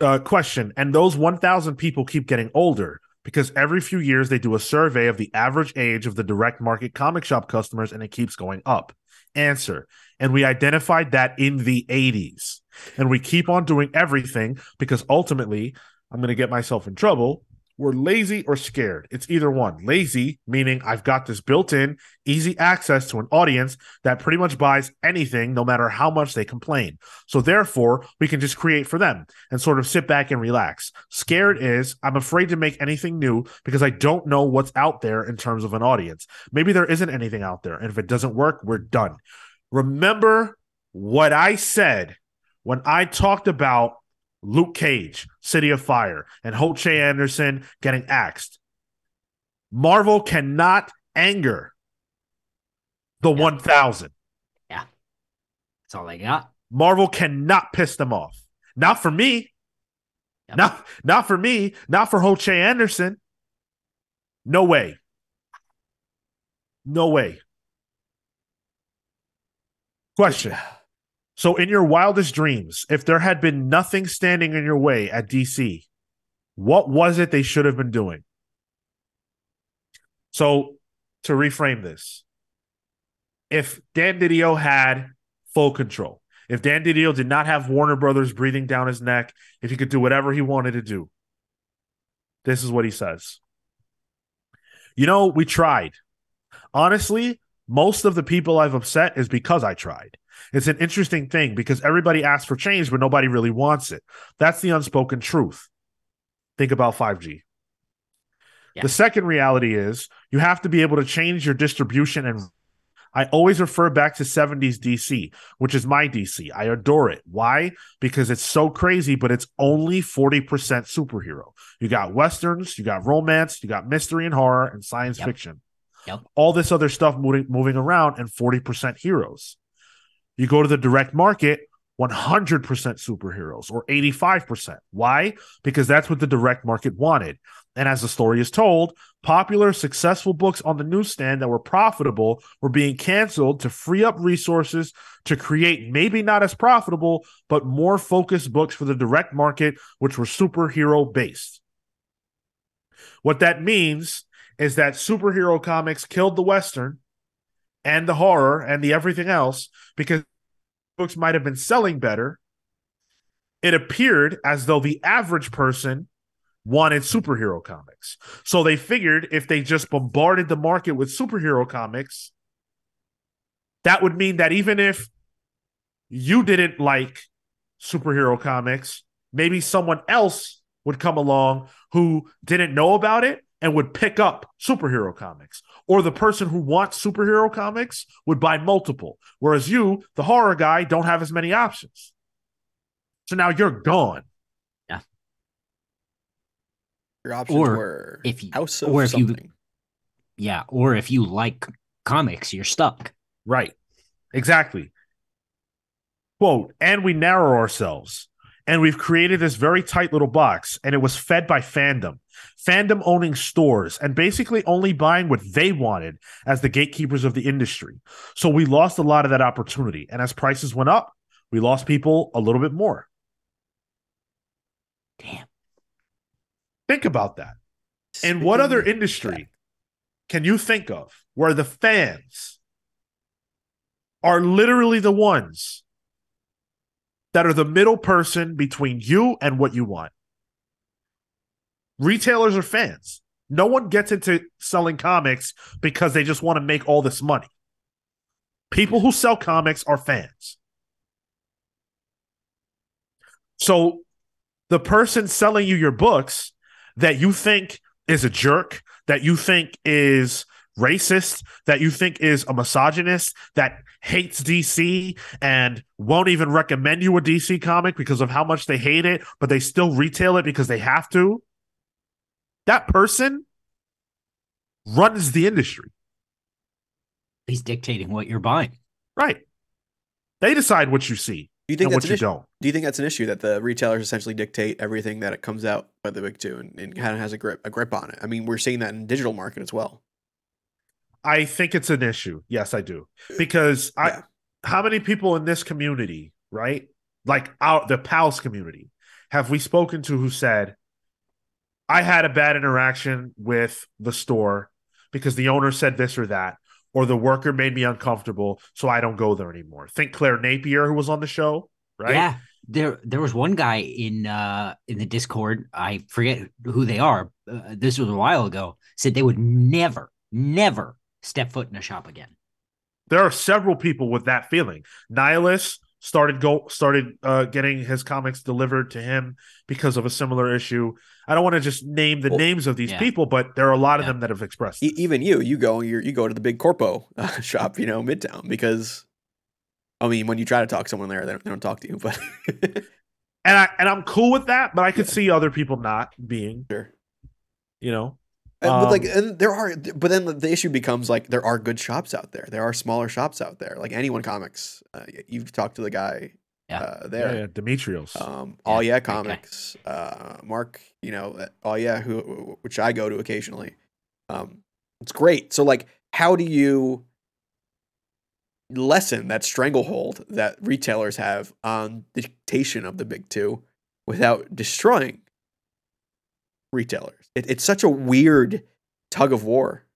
Uh, question and those 1000 people keep getting older because every few years they do a survey of the average age of the direct market comic shop customers and it keeps going up answer and we identified that in the 80s and we keep on doing everything because ultimately i'm going to get myself in trouble we're lazy or scared it's either one lazy meaning i've got this built in easy access to an audience that pretty much buys anything no matter how much they complain so therefore we can just create for them and sort of sit back and relax. Scared is I'm afraid to make anything new because I don't know what's out there in terms of an audience. Maybe there isn't anything out there. And if it doesn't work, we're done. Remember what I said when I talked about Luke Cage, City of Fire, and Ho Che Anderson getting axed. Marvel cannot anger the 1000. Yeah. That's all I got. Marvel cannot piss them off. Not for me. Yep. Not not for me. Not for Ho Che Anderson. No way. No way. Question. So, in your wildest dreams, if there had been nothing standing in your way at DC, what was it they should have been doing? So, to reframe this, if Dan Didio had full control, if Dan Didio did not have Warner Brothers breathing down his neck, if he could do whatever he wanted to do, this is what he says. You know, we tried. Honestly, most of the people I've upset is because I tried. It's an interesting thing because everybody asks for change, but nobody really wants it. That's the unspoken truth. Think about 5G. Yeah. The second reality is you have to be able to change your distribution and I always refer back to 70s DC, which is my DC. I adore it. Why? Because it's so crazy, but it's only 40% superhero. You got westerns, you got romance, you got mystery and horror and science Yep. fiction. Yep. All this other stuff moving moving around and 40% heroes. You go to the direct market, 100% superheroes or 85%. Why? Because that's what the direct market wanted. And as the story is told, popular, successful books on the newsstand that were profitable were being canceled to free up resources to create maybe not as profitable, but more focused books for the direct market, which were superhero based. What that means is that superhero comics killed the Western and the horror and the everything else because books might have been selling better. It appeared as though the average person wanted superhero comics. So they figured if they just bombarded the market with superhero comics, that would mean that even if you didn't like superhero comics, maybe someone else would come along who didn't know about it and would pick up superhero comics. Or the person who wants superhero comics would buy multiple. Whereas you, the horror guy, don't have as many options. So now you're gone. Yeah. Your options Or were if you- House of or if you- Yeah, or if you like comics, you're stuck. Right. Exactly. Quote, and we narrow ourselves. And we've created this very tight little box, and it was fed by fandom. Fandom owning stores and basically only buying what they wanted as the gatekeepers of the industry. So we lost a lot of that opportunity. And as prices went up, we lost people a little bit more. Damn. Think about that. And what other industry can you think of where the fans are literally the ones that are the middle person between you and what you want? Retailers are fans. No one gets into selling comics because they just want to make all this money. People who sell comics are fans. So the person selling you your books that you think is a jerk, that you think is racist, that you think is a misogynist, that hates DC and won't even recommend you a DC comic because of how much they hate it, but they still retail it because they have to. That person runs the industry. He's dictating what you're buying. Right. They decide what you see Do you think and that's what an you issue? don't. Do you think that's an issue that the retailers essentially dictate everything that it comes out by the big two and, and kind of has a grip a grip on it? I mean, we're seeing that in digital market as well. I think it's an issue. Yes, I do. Because I Yeah. how many people in this community, right? Like our the pals community, have we spoken to who said, I had a bad interaction with the store because the owner said this or that, or the worker made me uncomfortable, so I don't go there anymore. Think Claire Napier, who was on the show, right? Yeah. There there was one guy in uh in the Discord, I forget who they are. Uh, this was a while ago. Said they would never never step foot in a shop again. There are several people with that feeling. Nihilus started go started uh, getting his comics delivered to him because of a similar issue. I don't want to just name the Well, names of these yeah. people, but there are a lot of Yeah. them that have expressed. E- even you, you go, you you go to the big corpo uh, shop, you know, Midtown, because I mean, when you try to talk to someone there, they don't, they don't talk to you. But and I and I'm cool with that, but I could see other people not being, sure, you know. And, but like, Um, and there are, but then the- the issue becomes like there are good shops out there. There are smaller shops out there, like Anyone Comics. Uh, you've talked to the guy Yeah. uh, there. yeah, Demetrios. Um, Aw Yeah great guy. Comics, uh, Mark, you know, uh, Aw Yeah, who which I go to occasionally. Um, it's great. So like, how do you lessen that stranglehold that retailers have on dictation of the big two without destroying retailers? It, it's such a weird tug of war.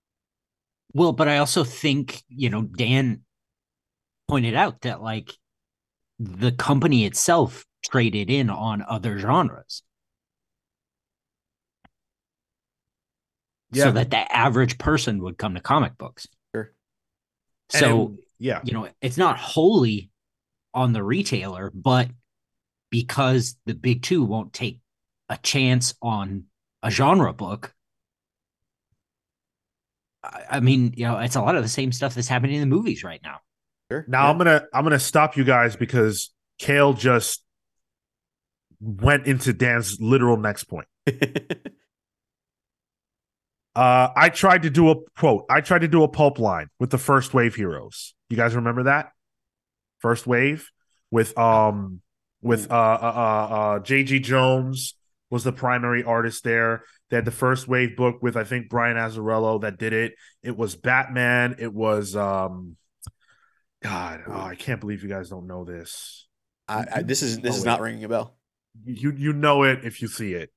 Well, but I also think, you know, Dan pointed out that like the company itself traded in on other genres. Yeah. So that the average person would come to comic books. Sure. So, it- yeah, you know, it's not wholly on the retailer, but because the big two won't take a chance on a genre book. I I mean, you know, it's a lot of the same stuff that's happening in the movies right now. Sure. Now yeah. I'm gonna I'm gonna stop you guys because Cale just went into Dan's literal next point. Uh, I tried to do a quote. I tried to do a pulp line with the first wave heroes. You guys remember that first wave with um with uh uh uh, uh JG Jones was the primary artist there. They had the first wave book with I think Brian Azzarello that did it. It was Batman. It was um God. Oh, I can't believe you guys don't know this. I, I, this is this Oh, is wait. not ringing a bell. You you know it if you see it.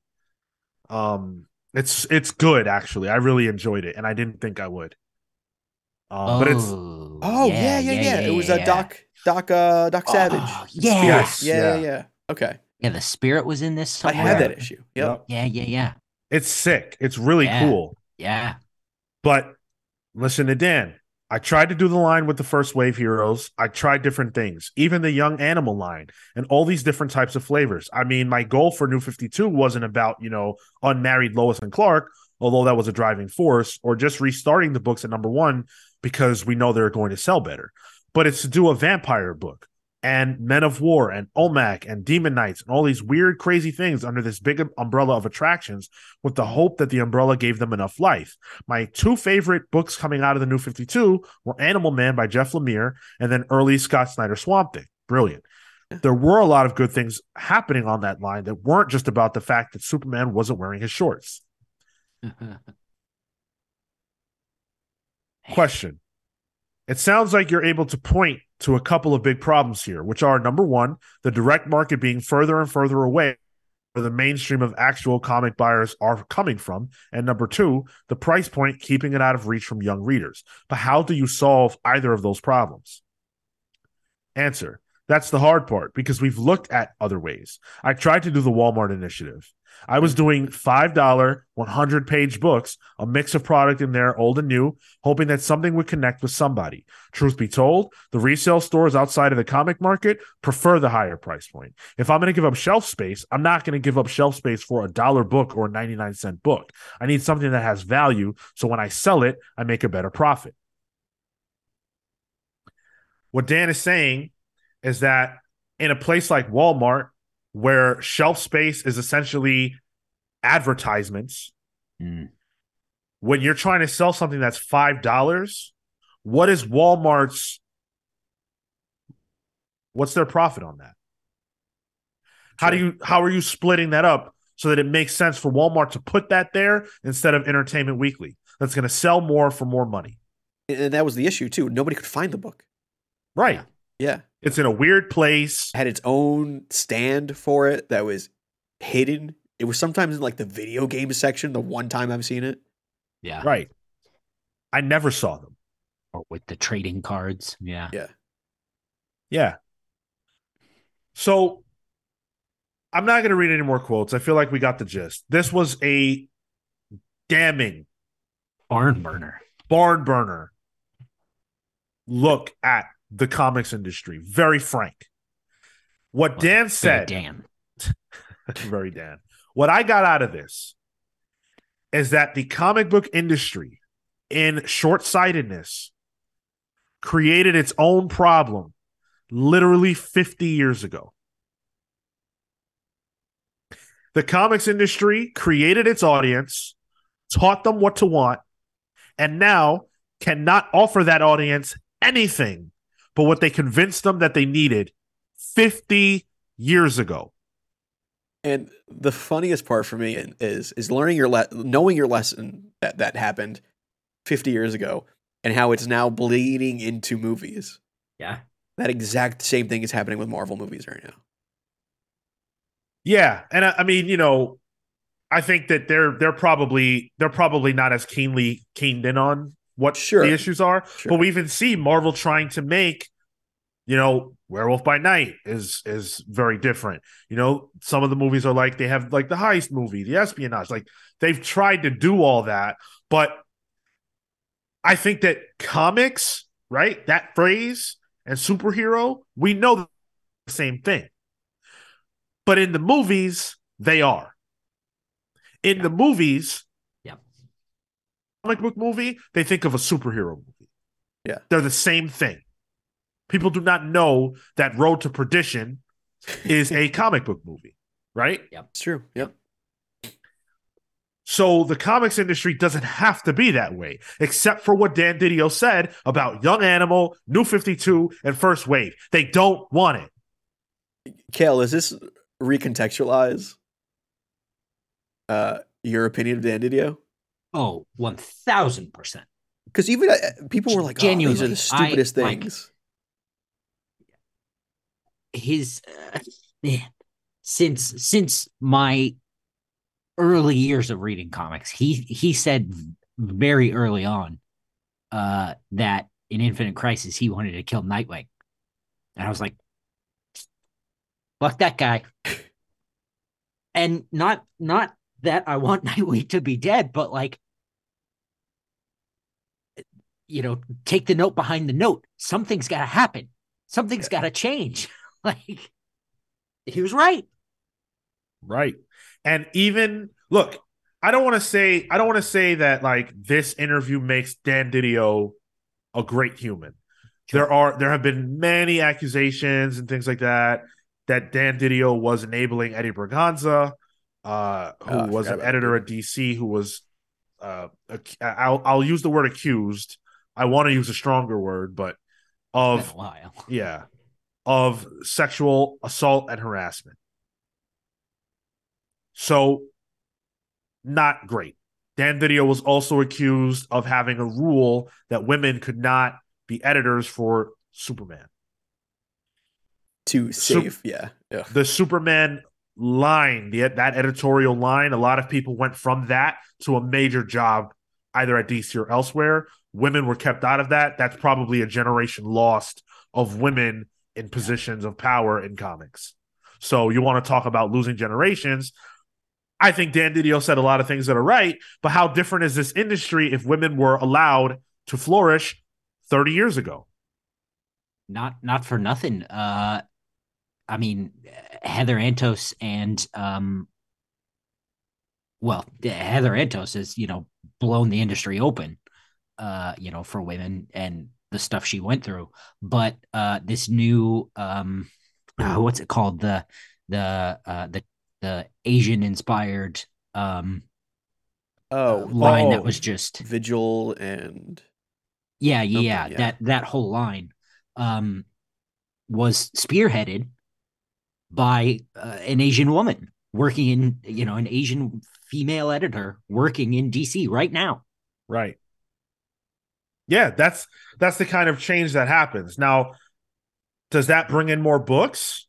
Um, it's it's good actually. I really enjoyed it, and I didn't think I would. Um, but it's Oh yeah, yeah, yeah. It was a yeah. Doc Doc uh Doc Savage. Oh. Yes. yeah, yeah, yeah. yeah. Okay. Yeah, the spirit was in this I somewhere. had that issue. Yep. Yep. Yeah, yeah, yeah. it's sick. It's really Yeah. cool. Yeah. But listen to Dan. I tried to do the line with the first wave heroes. I tried different things, even the young animal line and all these different types of flavors. I mean, my goal for New 52 wasn't about, you know, unmarried Lois and Clark, although that was a driving force, or just restarting the books at number one because we know they're going to sell better. But it's to do a vampire book and Men of War and OMAC and Demon Knights and all these weird, crazy things under this big um, umbrella of attractions with the hope that the umbrella gave them enough life. My two favorite books coming out of the New 52 were Animal Man by Jeff Lemire and then early Scott Snyder Swamp Thing. Brilliant. There were a lot of good things happening on that line that weren't just about the fact that Superman wasn't wearing his shorts. Question. It sounds like you're able to point to a couple of big problems here, which are number one, the direct market being further and further away where the mainstream of actual comic buyers are coming from. And number two, the price point keeping it out of reach from young readers. But how do you solve either of those problems? Answer. That's the hard part because we've looked at other ways. I tried to do the Walmart initiative. I was doing $5 100 page books, a mix of product in there, old and new, hoping that something would connect with somebody. Truth be told, the resale stores outside of the comic market prefer the higher price point. If I'm going to give up shelf space, I'm not going to give up shelf space for a dollar book or a 99 cent book. I need something that has value. So when I sell it, I make a better profit. What Dan is saying is that in a place like Walmart, where shelf space is essentially advertisements. Mm. When you're trying to sell something that's five dollars, what is Walmart's? What's their profit on that? How do you how are you splitting that up so that it makes sense for Walmart to put that there instead of Entertainment Weekly? That's going to sell more for more money. And that was the issue too. Nobody could find the book. Right. Yeah. It's in a weird place. Had its own stand for it that was hidden. It was sometimes in like the video game section, the one time I've seen it. Yeah. Right. I never saw them. Or with the trading cards. Yeah. Yeah. Yeah. So I'm not going to read any more quotes. I feel like we got the gist. This was a damning barn burner. Barn burner look at the comics industry. Very frank. What well, Dan said, Dan, very Dan. What I got out of this is that the comic book industry, in short sightedness, created its own problem literally 50 years ago. The comics industry created its audience, taught them what to want, and now cannot offer that audience anything but what they convinced them that they needed 50 years ago. And the funniest part for me is is learning your le- knowing your lesson that that happened 50 years ago and how it's now bleeding into movies. Yeah. That exact same thing is happening with Marvel movies right now. Yeah, and I, I mean, you know, I think that they're they're probably they're probably not as keenly keened in on what sure. the issues are. Sure. But we even see Marvel trying to make, you know, Werewolf by Night is is very different. You know, some of the movies are like they have like the heist movie, the espionage. Like they've tried to do all that, but I think that comics, right? That phrase and superhero, we know the same thing. But in the movies, they are. In the movies, comic book movie, they think of a superhero movie. Yeah. They're the same thing. People do not know that Road to Perdition is a comic book movie, right? Yep. It's true. Yep. So the comics industry doesn't have to be that way, except for what Dan Didio said about Young Animal, New 52, and First Wave. They don't want it. Cale, is this recontextualize uh, your opinion of Dan Didio? Oh, 1000%. Because even uh, people were like, Genuinely, oh, these are the stupidest I, things. Like, his, uh, man, since, since my early years of reading comics, he, he said very early on uh, that in Infinite Crisis, he wanted to kill Nightwing. And I was like, fuck that guy. and not, not that I want Nightwing to be dead, but like, you know, take the note behind the note. Something's got to happen. Something's yeah. got to change. like, he was right. Right. And even look, I don't want to say I don't want to say that like this interview makes Dan Didio a great human. there are there have been many accusations and things like that that Dan Didio was enabling Eddie Berganza, uh, who Oh, was an editor that. at DC, who was uh, ac- I'll I'll use the word accused. I want to use a stronger word, but of yeah, of sexual assault and harassment. So, not great. Dan DiDio was also accused of having a rule that women could not be editors for Superman. To Sup- yeah, yeah. The Superman line, the, that editorial line, a lot of people went from that to a major job either at DC or elsewhere. Women were kept out of that. That's probably a generation lost of women in positions of power in comics. So you want to talk about losing generations. I think Dan Didio said a lot of things that are right, but how different is this industry if women were allowed to flourish 30 years ago? Not not for nothing. Uh, I mean, Heather Antos and um, well, Heather Antos has you know blown the industry open, uh, you know, for women and the stuff she went through. But uh, this new um, uh, what's it called the the uh, the the Asian inspired um Oh, line oh. that was just Vigil and yeah, yeah, yeah. that that whole line um was spearheaded by uh, an Asian woman working in you know an Asian female editor working in DC right now. Right. Yeah, that's that's the kind of change that happens. Now, does that bring in more books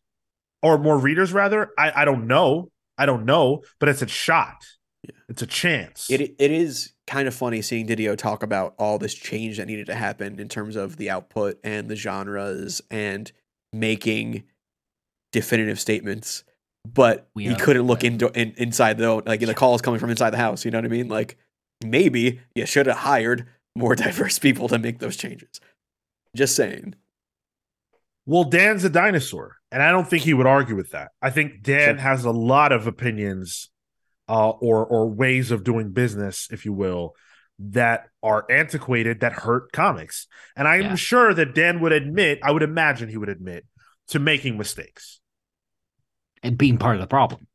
or more readers rather? I I don't know. I don't know, but it's a shot. Yeah. It's a chance. it it is kind of funny seeing Didio talk about all this change that needed to happen in terms of the output and the genres and making definitive statements. But We he couldn't look into in, inside the like the calls coming from inside the house. You know what I mean? Like maybe you should have hired more diverse people to make those changes. Just saying. Well, Dan's a dinosaur, and I don't think he would argue with that. I think Dan Sure. has a lot of opinions uh, or or ways of doing business, if you will, that are antiquated that hurt comics. And I'm Yeah. sure that Dan would admit, I would imagine he would admit to making mistakes. And being part of the problem.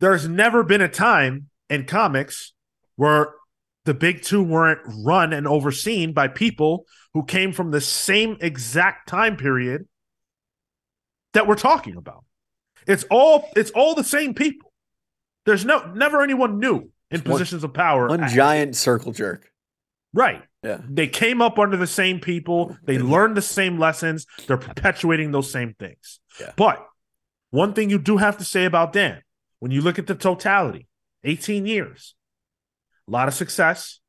There's never been a time in comics where the big two weren't run and overseen by people who came from the same exact time period that we're talking about. It's all it's all the same people. There's no never anyone new in It's one- positions of power. One at- giant circle jerk. right. Yeah. They came up under the same people. They learned the same lessons. They're perpetuating those same things. Yeah. But one thing you do have to say about Dan, when you look at the totality, 18 years, a lot of success,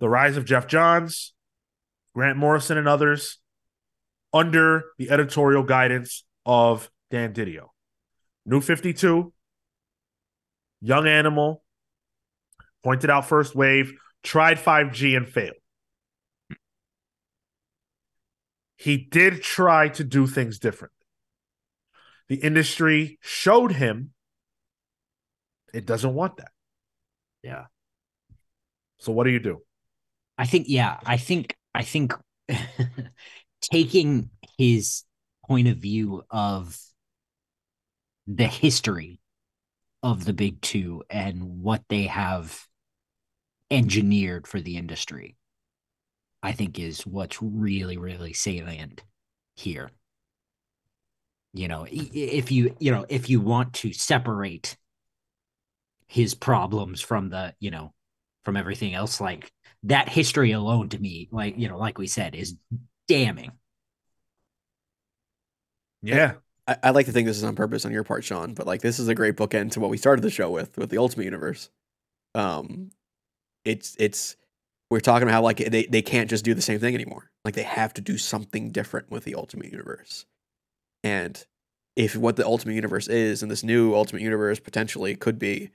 the rise of Geoff Johns, Grant Morrison, and others under the editorial guidance of Dan Didio. New 52, Young Animal, pointed out first wave, tried 5G and failed. He did try to do things differently. The industry showed him it doesn't want that. Yeah. So what do you do? I think, yeah, I think, I think taking his point of view of the history of the big two and what they have engineered for the industry, I think is what's really, really salient here. You know, if you, you know, if you want to separate his problems from the, you know, from everything else, like that history alone to me, like, you know, like we said, is damning. Yeah. I, I like to think this is on purpose on your part, Sean, but like this is a great bookend to what we started the show with, with the Ultimate Universe. Um, it's it's we're talking about how like they they can't just do the same thing anymore. Like they have to do something different with the Ultimate Universe. And if what the Ultimate Universe is, and this new Ultimate Universe potentially could be,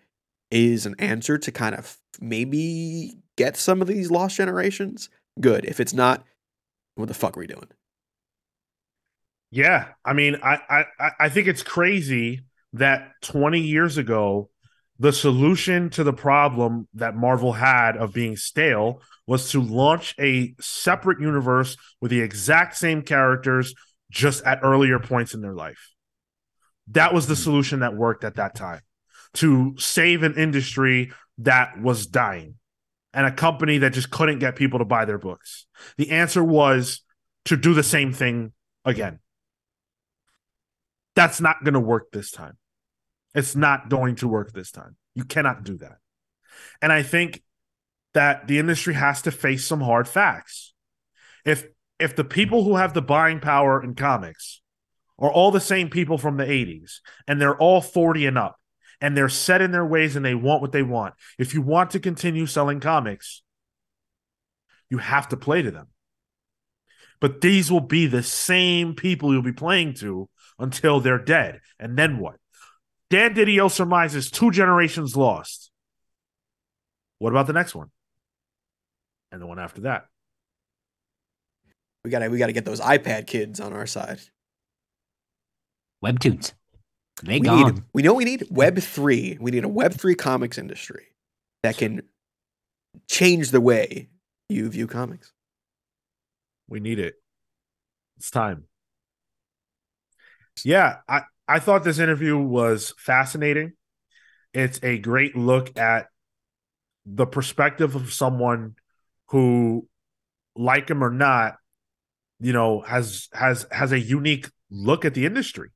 is an answer to kind of maybe get some of these lost generations, good. If it's not, what the fuck are we doing? Yeah, I mean, I, I I- think it's crazy that 20 years ago the solution to the problem that Marvel had of being stale was to launch a separate universe with the exact same characters just at earlier points in their life. That was the mm-hmm. solution that worked at that time to save an industry that was dying and a company that just couldn't get people to buy their books. The answer was to do the same thing again. That's not going to work this time. It's not going to work this time. You cannot do that. And I think that the industry has to face some hard facts. If if the people who have the buying power in comics are all the same people from the 80s and they're all 40 and up and they're set in their ways and they want what they want. If you want to continue selling comics, you have to play to them. But these will be the same people you'll be playing to until they're dead. And then what? Dan Didio surmises two generations lost. What about the next one? And the one after that? We gotta we gotta get those iPad kids on our side. Webtoons. They we gone. need we know we need Web three. We need a Web three comics industry that can change the way you view comics. We need it. It's time. Yeah, I, I thought this interview was fascinating. It's a great look at the perspective of someone who, like him or not, you know, has has has a unique look at the industry,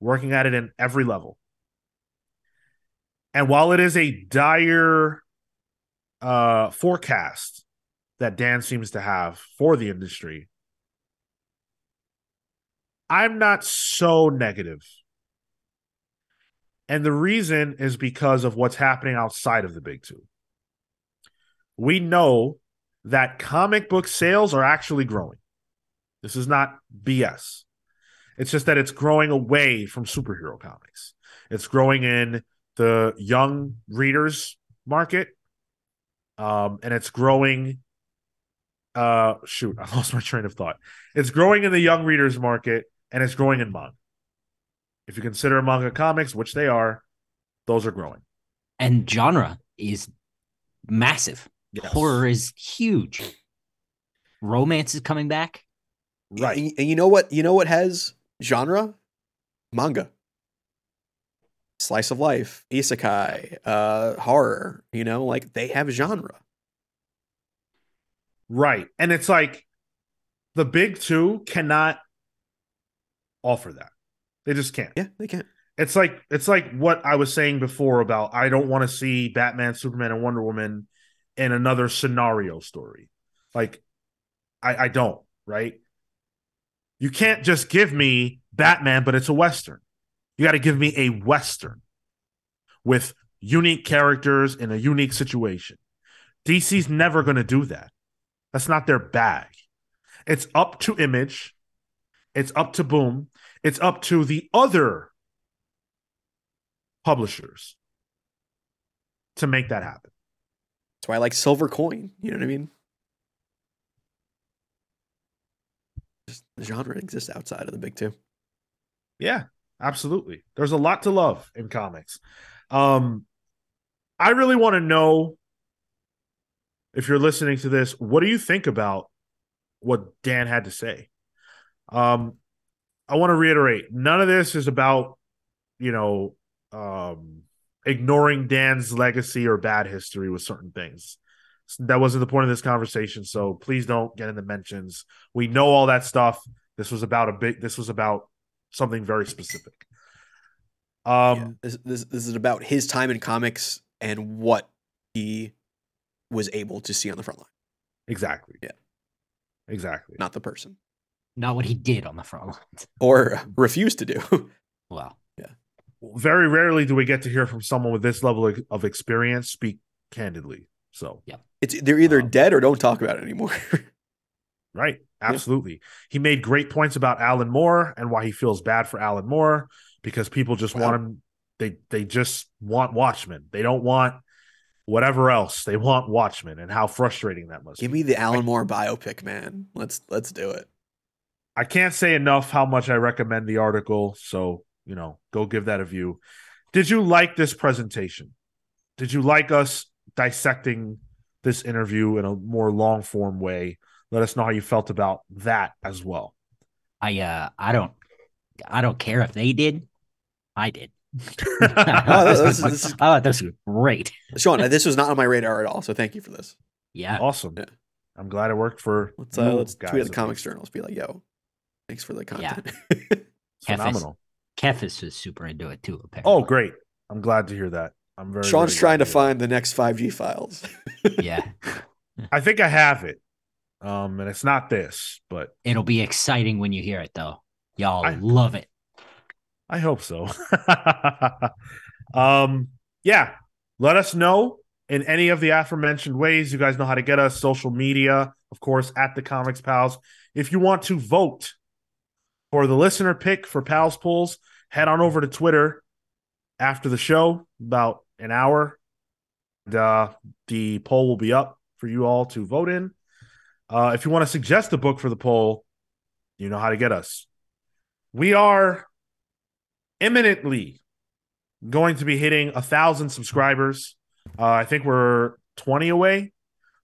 working at it in every level. And while it is a dire uh forecast that Dan seems to have for the industry, I'm not so negative. And the reason is because of what's happening outside of the big two. We know that comic book sales are actually growing. This is not BS. It's just that it's growing away from superhero comics. It's growing in the young readers market. Um, and it's growing uh shoot, I lost my train of thought. It's growing in the young readers market and it's growing in manga. If you consider manga comics, which they are, those are growing. And genre is massive. Yes. Horror is huge. Romance is coming back. Right. And, and you know what? You know what has genre? Manga. Slice of life, isekai, uh, horror. You know, like they have genre. Right. And it's like the big two cannot offer that. They just can't. Yeah, they can't. It's like it's like what I was saying before about I don't want to see Batman, Superman, and Wonder Woman in another scenario story. Like I, I don't, right? You can't just give me Batman, but it's a Western. You got to give me a Western with unique characters in a unique situation. DC's never going to do that. That's not their bag. It's up to Image. It's up to Boom. It's up to the other publishers to make that happen. That's why I like Silver Coin. You know what I mean? Just the genre exists outside of the big two. Yeah, absolutely. There's a lot to love in comics. Um, I really want to know if you're listening to this, what do you think about what Dan had to say? Um, I want to reiterate, none of this is about, you know, um, ignoring Dan's legacy or bad history with certain things. That wasn't the point of this conversation. So please don't get in the mentions. We know all that stuff. This was about a big. This was about something very specific. Um, yeah. this, this this is about his time in comics and what he was able to see on the front line. Exactly. Yeah. Exactly. Not the person. Not what he did on the front line. Or refused to do. Wow. Yeah. Very rarely do we get to hear from someone with this level of- of experience speak candidly. So, yeah, it's they're either Um, dead or don't talk about it anymore. right. Absolutely. He made great points about Alan Moore and why he feels bad for Alan Moore because people just Wow. want him. They they just want Watchmen. They don't want whatever else. They want Watchmen and how frustrating that must be. Give be. me the Alan Moore biopic, man. Let's let's do it. I can't say enough how much I recommend the article. So, you know, go give that a view. Did you like this presentation? did you like us dissecting this interview in a more long form way? Let us know how you felt about that as well. I uh I don't I don't care if they did. I did. Oh, this is- this is- I this was great. Sean, this was not on my radar at all. So thank you for this. Yeah. awesome. Yeah. I'm glad it worked for Let's uh, let's guys tweet at the Comics least. Journals. Be like, yo, thanks for the content. It's Kefis. phenomenal. Kefis was super into it too, apparently. Oh, great. I'm glad to hear that. I'm very Sean's very trying to hear find the next 5G files. Yeah. I think I have it. Um, and it's not this, but It'll be exciting when you hear it though. Y'all I- love it. I hope so. um, yeah. Let us know in any of the aforementioned ways. You guys know how to get us. Social media, of course, at the Comics Pals. If you want to vote for the listener pick for Pals Pulls, head on over to Twitter after the show, about an hour. Uh, the poll will be up for you all to vote in. Uh, if you want to suggest a book for the poll, you know how to get us. We are imminently going to be hitting a thousand subscribers. Uh, I think we're 20 away.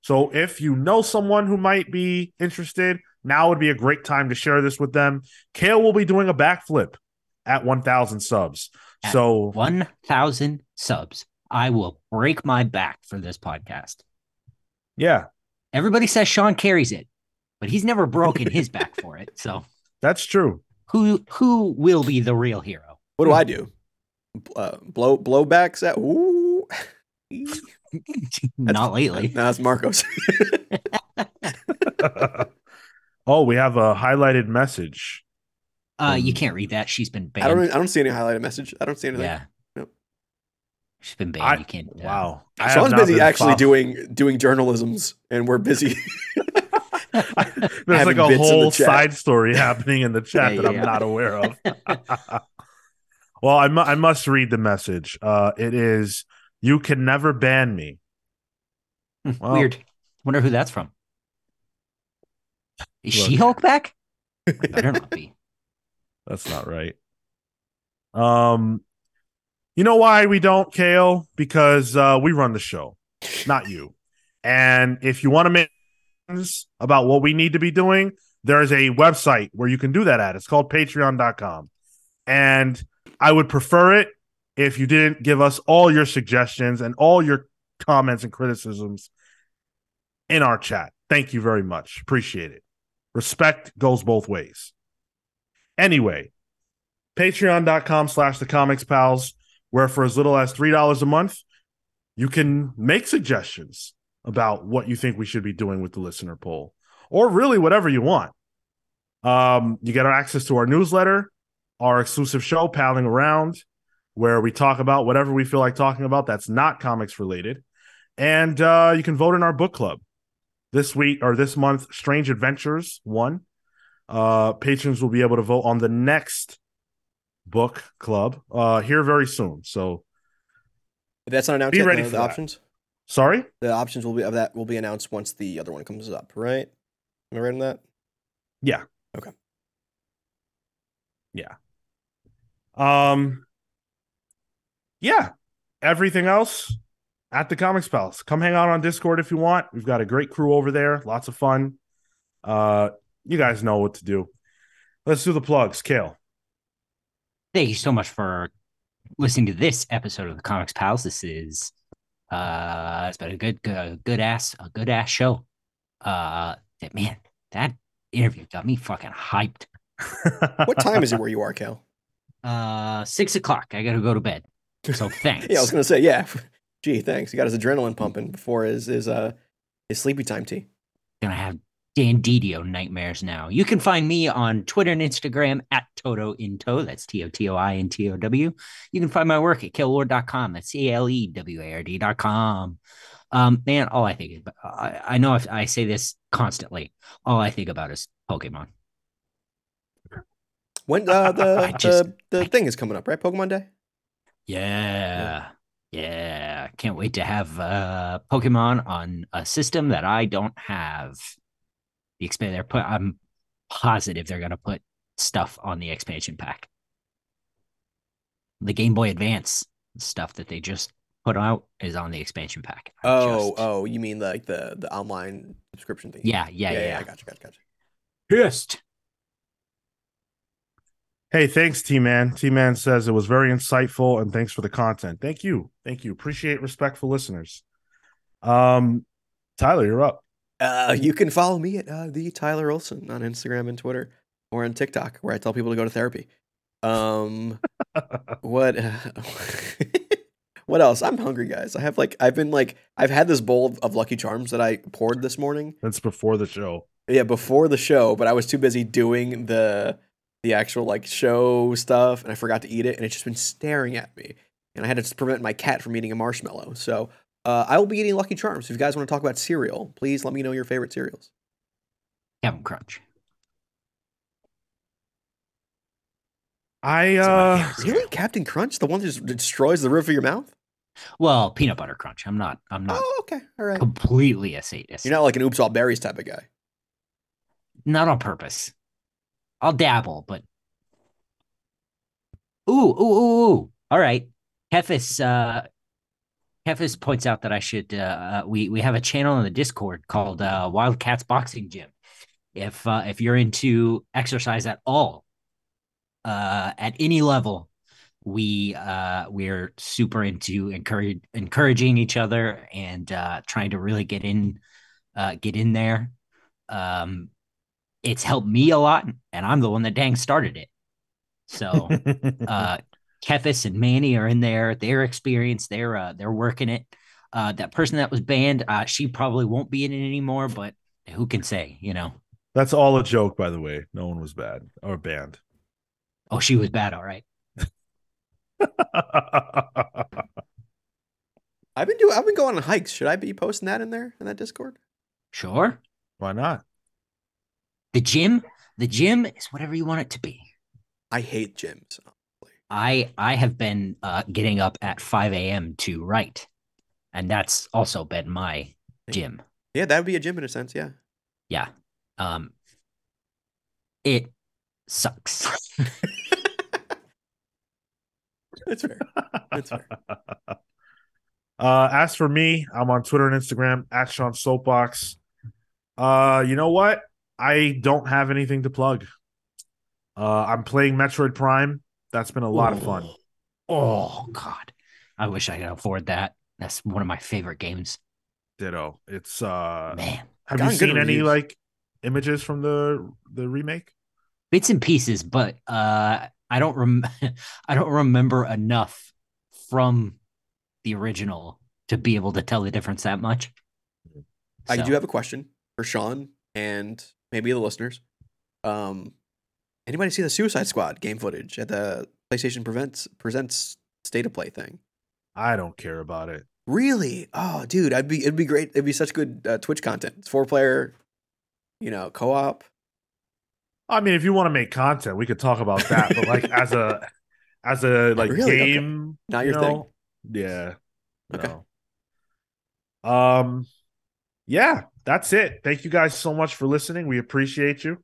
So if you know someone who might be interested, now would be a great time to share this with them. Cale will be doing a backflip at 1,000 subs. At So 1,000 subs. I will break my back for this podcast. yeah, Everybody says Sean carries it, but he's never broken his back for it. So that's true. who who will be the real hero? what do I do? Uh, blow blowbacks at ooh. Not lately. No, that's Marcos. oh, we have a highlighted message. Uh, you Um, can't read that. She's been I don't. banned. I don't see any highlighted message. I don't see anything. Yeah. Nope. She's been banned. I- you can't. uh, Wow. I Sean's busy actually fol- doing doing journalisms, and we're busy. There's like a bits in the whole side story happening in the chat Yeah, that I'm yeah. not aware of. well, I, mu- I must read the message. Uh, it is You can never ban me. Well- Weird. Wonder who that's from. Is She Hulk back? Better not be. That's not right. Um, you know why we don't, Cale? Because uh, we run the show, not you. And if you want to make about what we need to be doing, there is a website where you can do that at. It's called patreon.com. And I would prefer it if you didn't give us all your suggestions and all your comments and criticisms in our chat. Thank you very much. Appreciate it. Respect goes both ways. Anyway, patreon.com slash the comics pals, where for as little as $3 a month, you can make suggestions about what you think we should be doing with the listener poll, or really whatever you want. Um, you get access to our newsletter, our exclusive show, Palling Around, where we talk about whatever we feel like talking about that's not comics related. And uh, you can vote in our book club. This week or this month, Strange Adventures won. Uh, patrons will be able to vote on the next book club uh, here very soon. So, That's not announced Be yet. ready the, for the that. options. sorry. The options will be of that will be announced once the other one comes up. Right? Am I right on that? Yeah. Okay. Yeah. Um. Yeah. Everything else at the Comics Pals. Come hang out on Discord if you want. We've got a great crew over there. Lots of fun. Uh, you guys know what to do. Let's do the plugs. Cale. Thank you so much for listening to this episode of the Comics Pals. This is uh it's been a good good, good ass a good ass show. Uh that man, that interview got me fucking hyped. What time is it where you are, Cal? Uh six o'clock. I gotta go to bed. So thanks. Yeah, I was gonna say yeah. Gee, thanks. He got his adrenaline pumping before his his uh his sleepy time tea. gonna have Dan Didio nightmares now. You can find me on Twitter and Instagram at Toto Into. That's T O T O I N T O W. You can find my work at caleward.com. That's C A L E W A R D.com. Um, man, all I think about, I, I know if I say this constantly, all I think about is Pokemon. When uh, the just- the, the thing is coming up, right? Pokemon Day. Yeah. Yeah. Can't wait to have uh Pokemon on a system that I don't have. The expand they're put I'm positive they're gonna put stuff on the expansion pack. The Game Boy Advance stuff that they just put out is on the expansion pack. I Oh, just- oh, you mean like the the online subscription thing? yeah, yeah, yeah. yeah. Gotcha, gotcha, gotcha. Pissed. Hey, thanks, T Man. T Man says it was very insightful and thanks for the content. Thank you. Thank you. Appreciate respectful listeners. Um, Tyler, you're up. Uh, you can follow me at uh, the Tyler Olson on Instagram and Twitter or on TikTok, where I tell people to go to therapy. Um, what? what else? I'm hungry, guys. I have like I've been like I've had this bowl of Lucky Charms that I poured this morning. That's before the show. Yeah, before the show, but I was too busy doing the the actual like show stuff, and I forgot to eat it, and it's just been staring at me, and I had to prevent my cat from eating a marshmallow. So uh, I will be eating Lucky Charms. If you guys want to talk about cereal, please let me know your favorite cereals. Captain Crunch. I uh. Really, Captain Crunch, the one that just destroys the roof of your mouth? Well, peanut butter crunch. I'm not. I'm not Oh, okay, all right. completely a sadist. You're not like an oops all berries type of guy. not on purpose. I'll dabble, but ooh, ooh, ooh, ooh. All right. Hefis, uh, Hefis points out that I should. Uh, uh, we we have a channel in the Discord called uh, Wildcats Boxing Gym. If uh, if you're into exercise at all, uh, at any level, we uh, we're super into encourage, encouraging each other and uh, trying to really get in uh, get in there. Um, it's helped me a lot, and I'm the one that dang started it. So uh Kefis and Manny are in there. They're experienced. They're uh they're working it. Uh that person that was banned, uh she probably won't be in it anymore, but who can say, you know? that's all a joke, by the way. No one was bad or banned. Oh, she was bad, all right. I've been doing. I've been going on hikes. Should I be posting that in there in that Discord? Sure. Why not? The gym, the gym is whatever you want it to be. I hate gyms. I I have been uh getting up at 5 a.m. to write. And that's also been my gym. Yeah, that would be a gym in a sense. Yeah. Yeah. Um it sucks. That's fair. That's fair. Uh, as for me, I'm on Twitter and Instagram at Sean Soapbox. Uh, you know what? I don't have anything to plug. Uh, I'm playing Metroid Prime. That's been a lot of fun. Oh God, I wish I could afford that. That's one of my favorite games. Ditto. It's uh, Man, have you seen any reviews. like images from the the remake? bits and pieces, but uh, I don't rem- I don't remember enough from the original to be able to tell the difference that much. I do have a question for Sean and maybe the listeners. Um, anybody see the Suicide Squad game footage at the PlayStation Prevents Presents State of Play thing? I don't care about it. Really? Oh, dude, I'd be it'd be great. It'd be such good uh, Twitch content. It's four player, you know, co op. I mean, if you want to make content, we could talk about that. but like as a as a like Really? Okay. game, Not you your thing? know, Yeah. Okay. No. Um. Yeah, that's it. Thank you guys so much for listening. We appreciate you.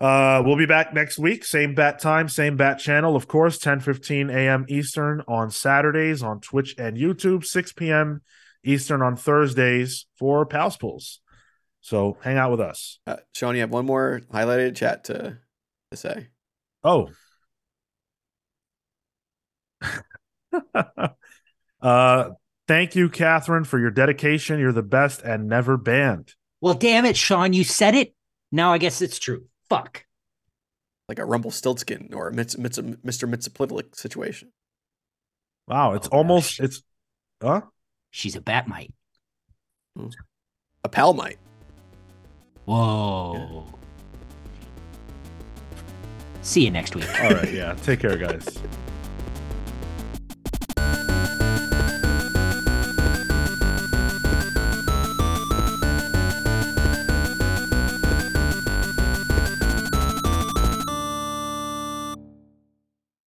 Uh, we'll be back next week. Same bat time, same bat channel, of course, 10 15 a.m. Eastern on Saturdays on Twitch and YouTube, 6 p.m. Eastern on Thursdays for Pals Pulls. So hang out with us. Uh, Sean, you have one more highlighted chat to to say. Oh. uh thank you, Catherine, for your dedication. You're the best and never banned. Well, damn it, Sean, you said it. Now I guess it's true. Fuck. Like a Rumpelstiltskin or a Mitz, Mitz, Mr. Mxyzptlk situation. Wow, it's Oh, almost gosh. it's huh? She's a Bat-Mite. Hmm. A Palmite. Whoa. See you next week. All right, yeah. Take care, guys.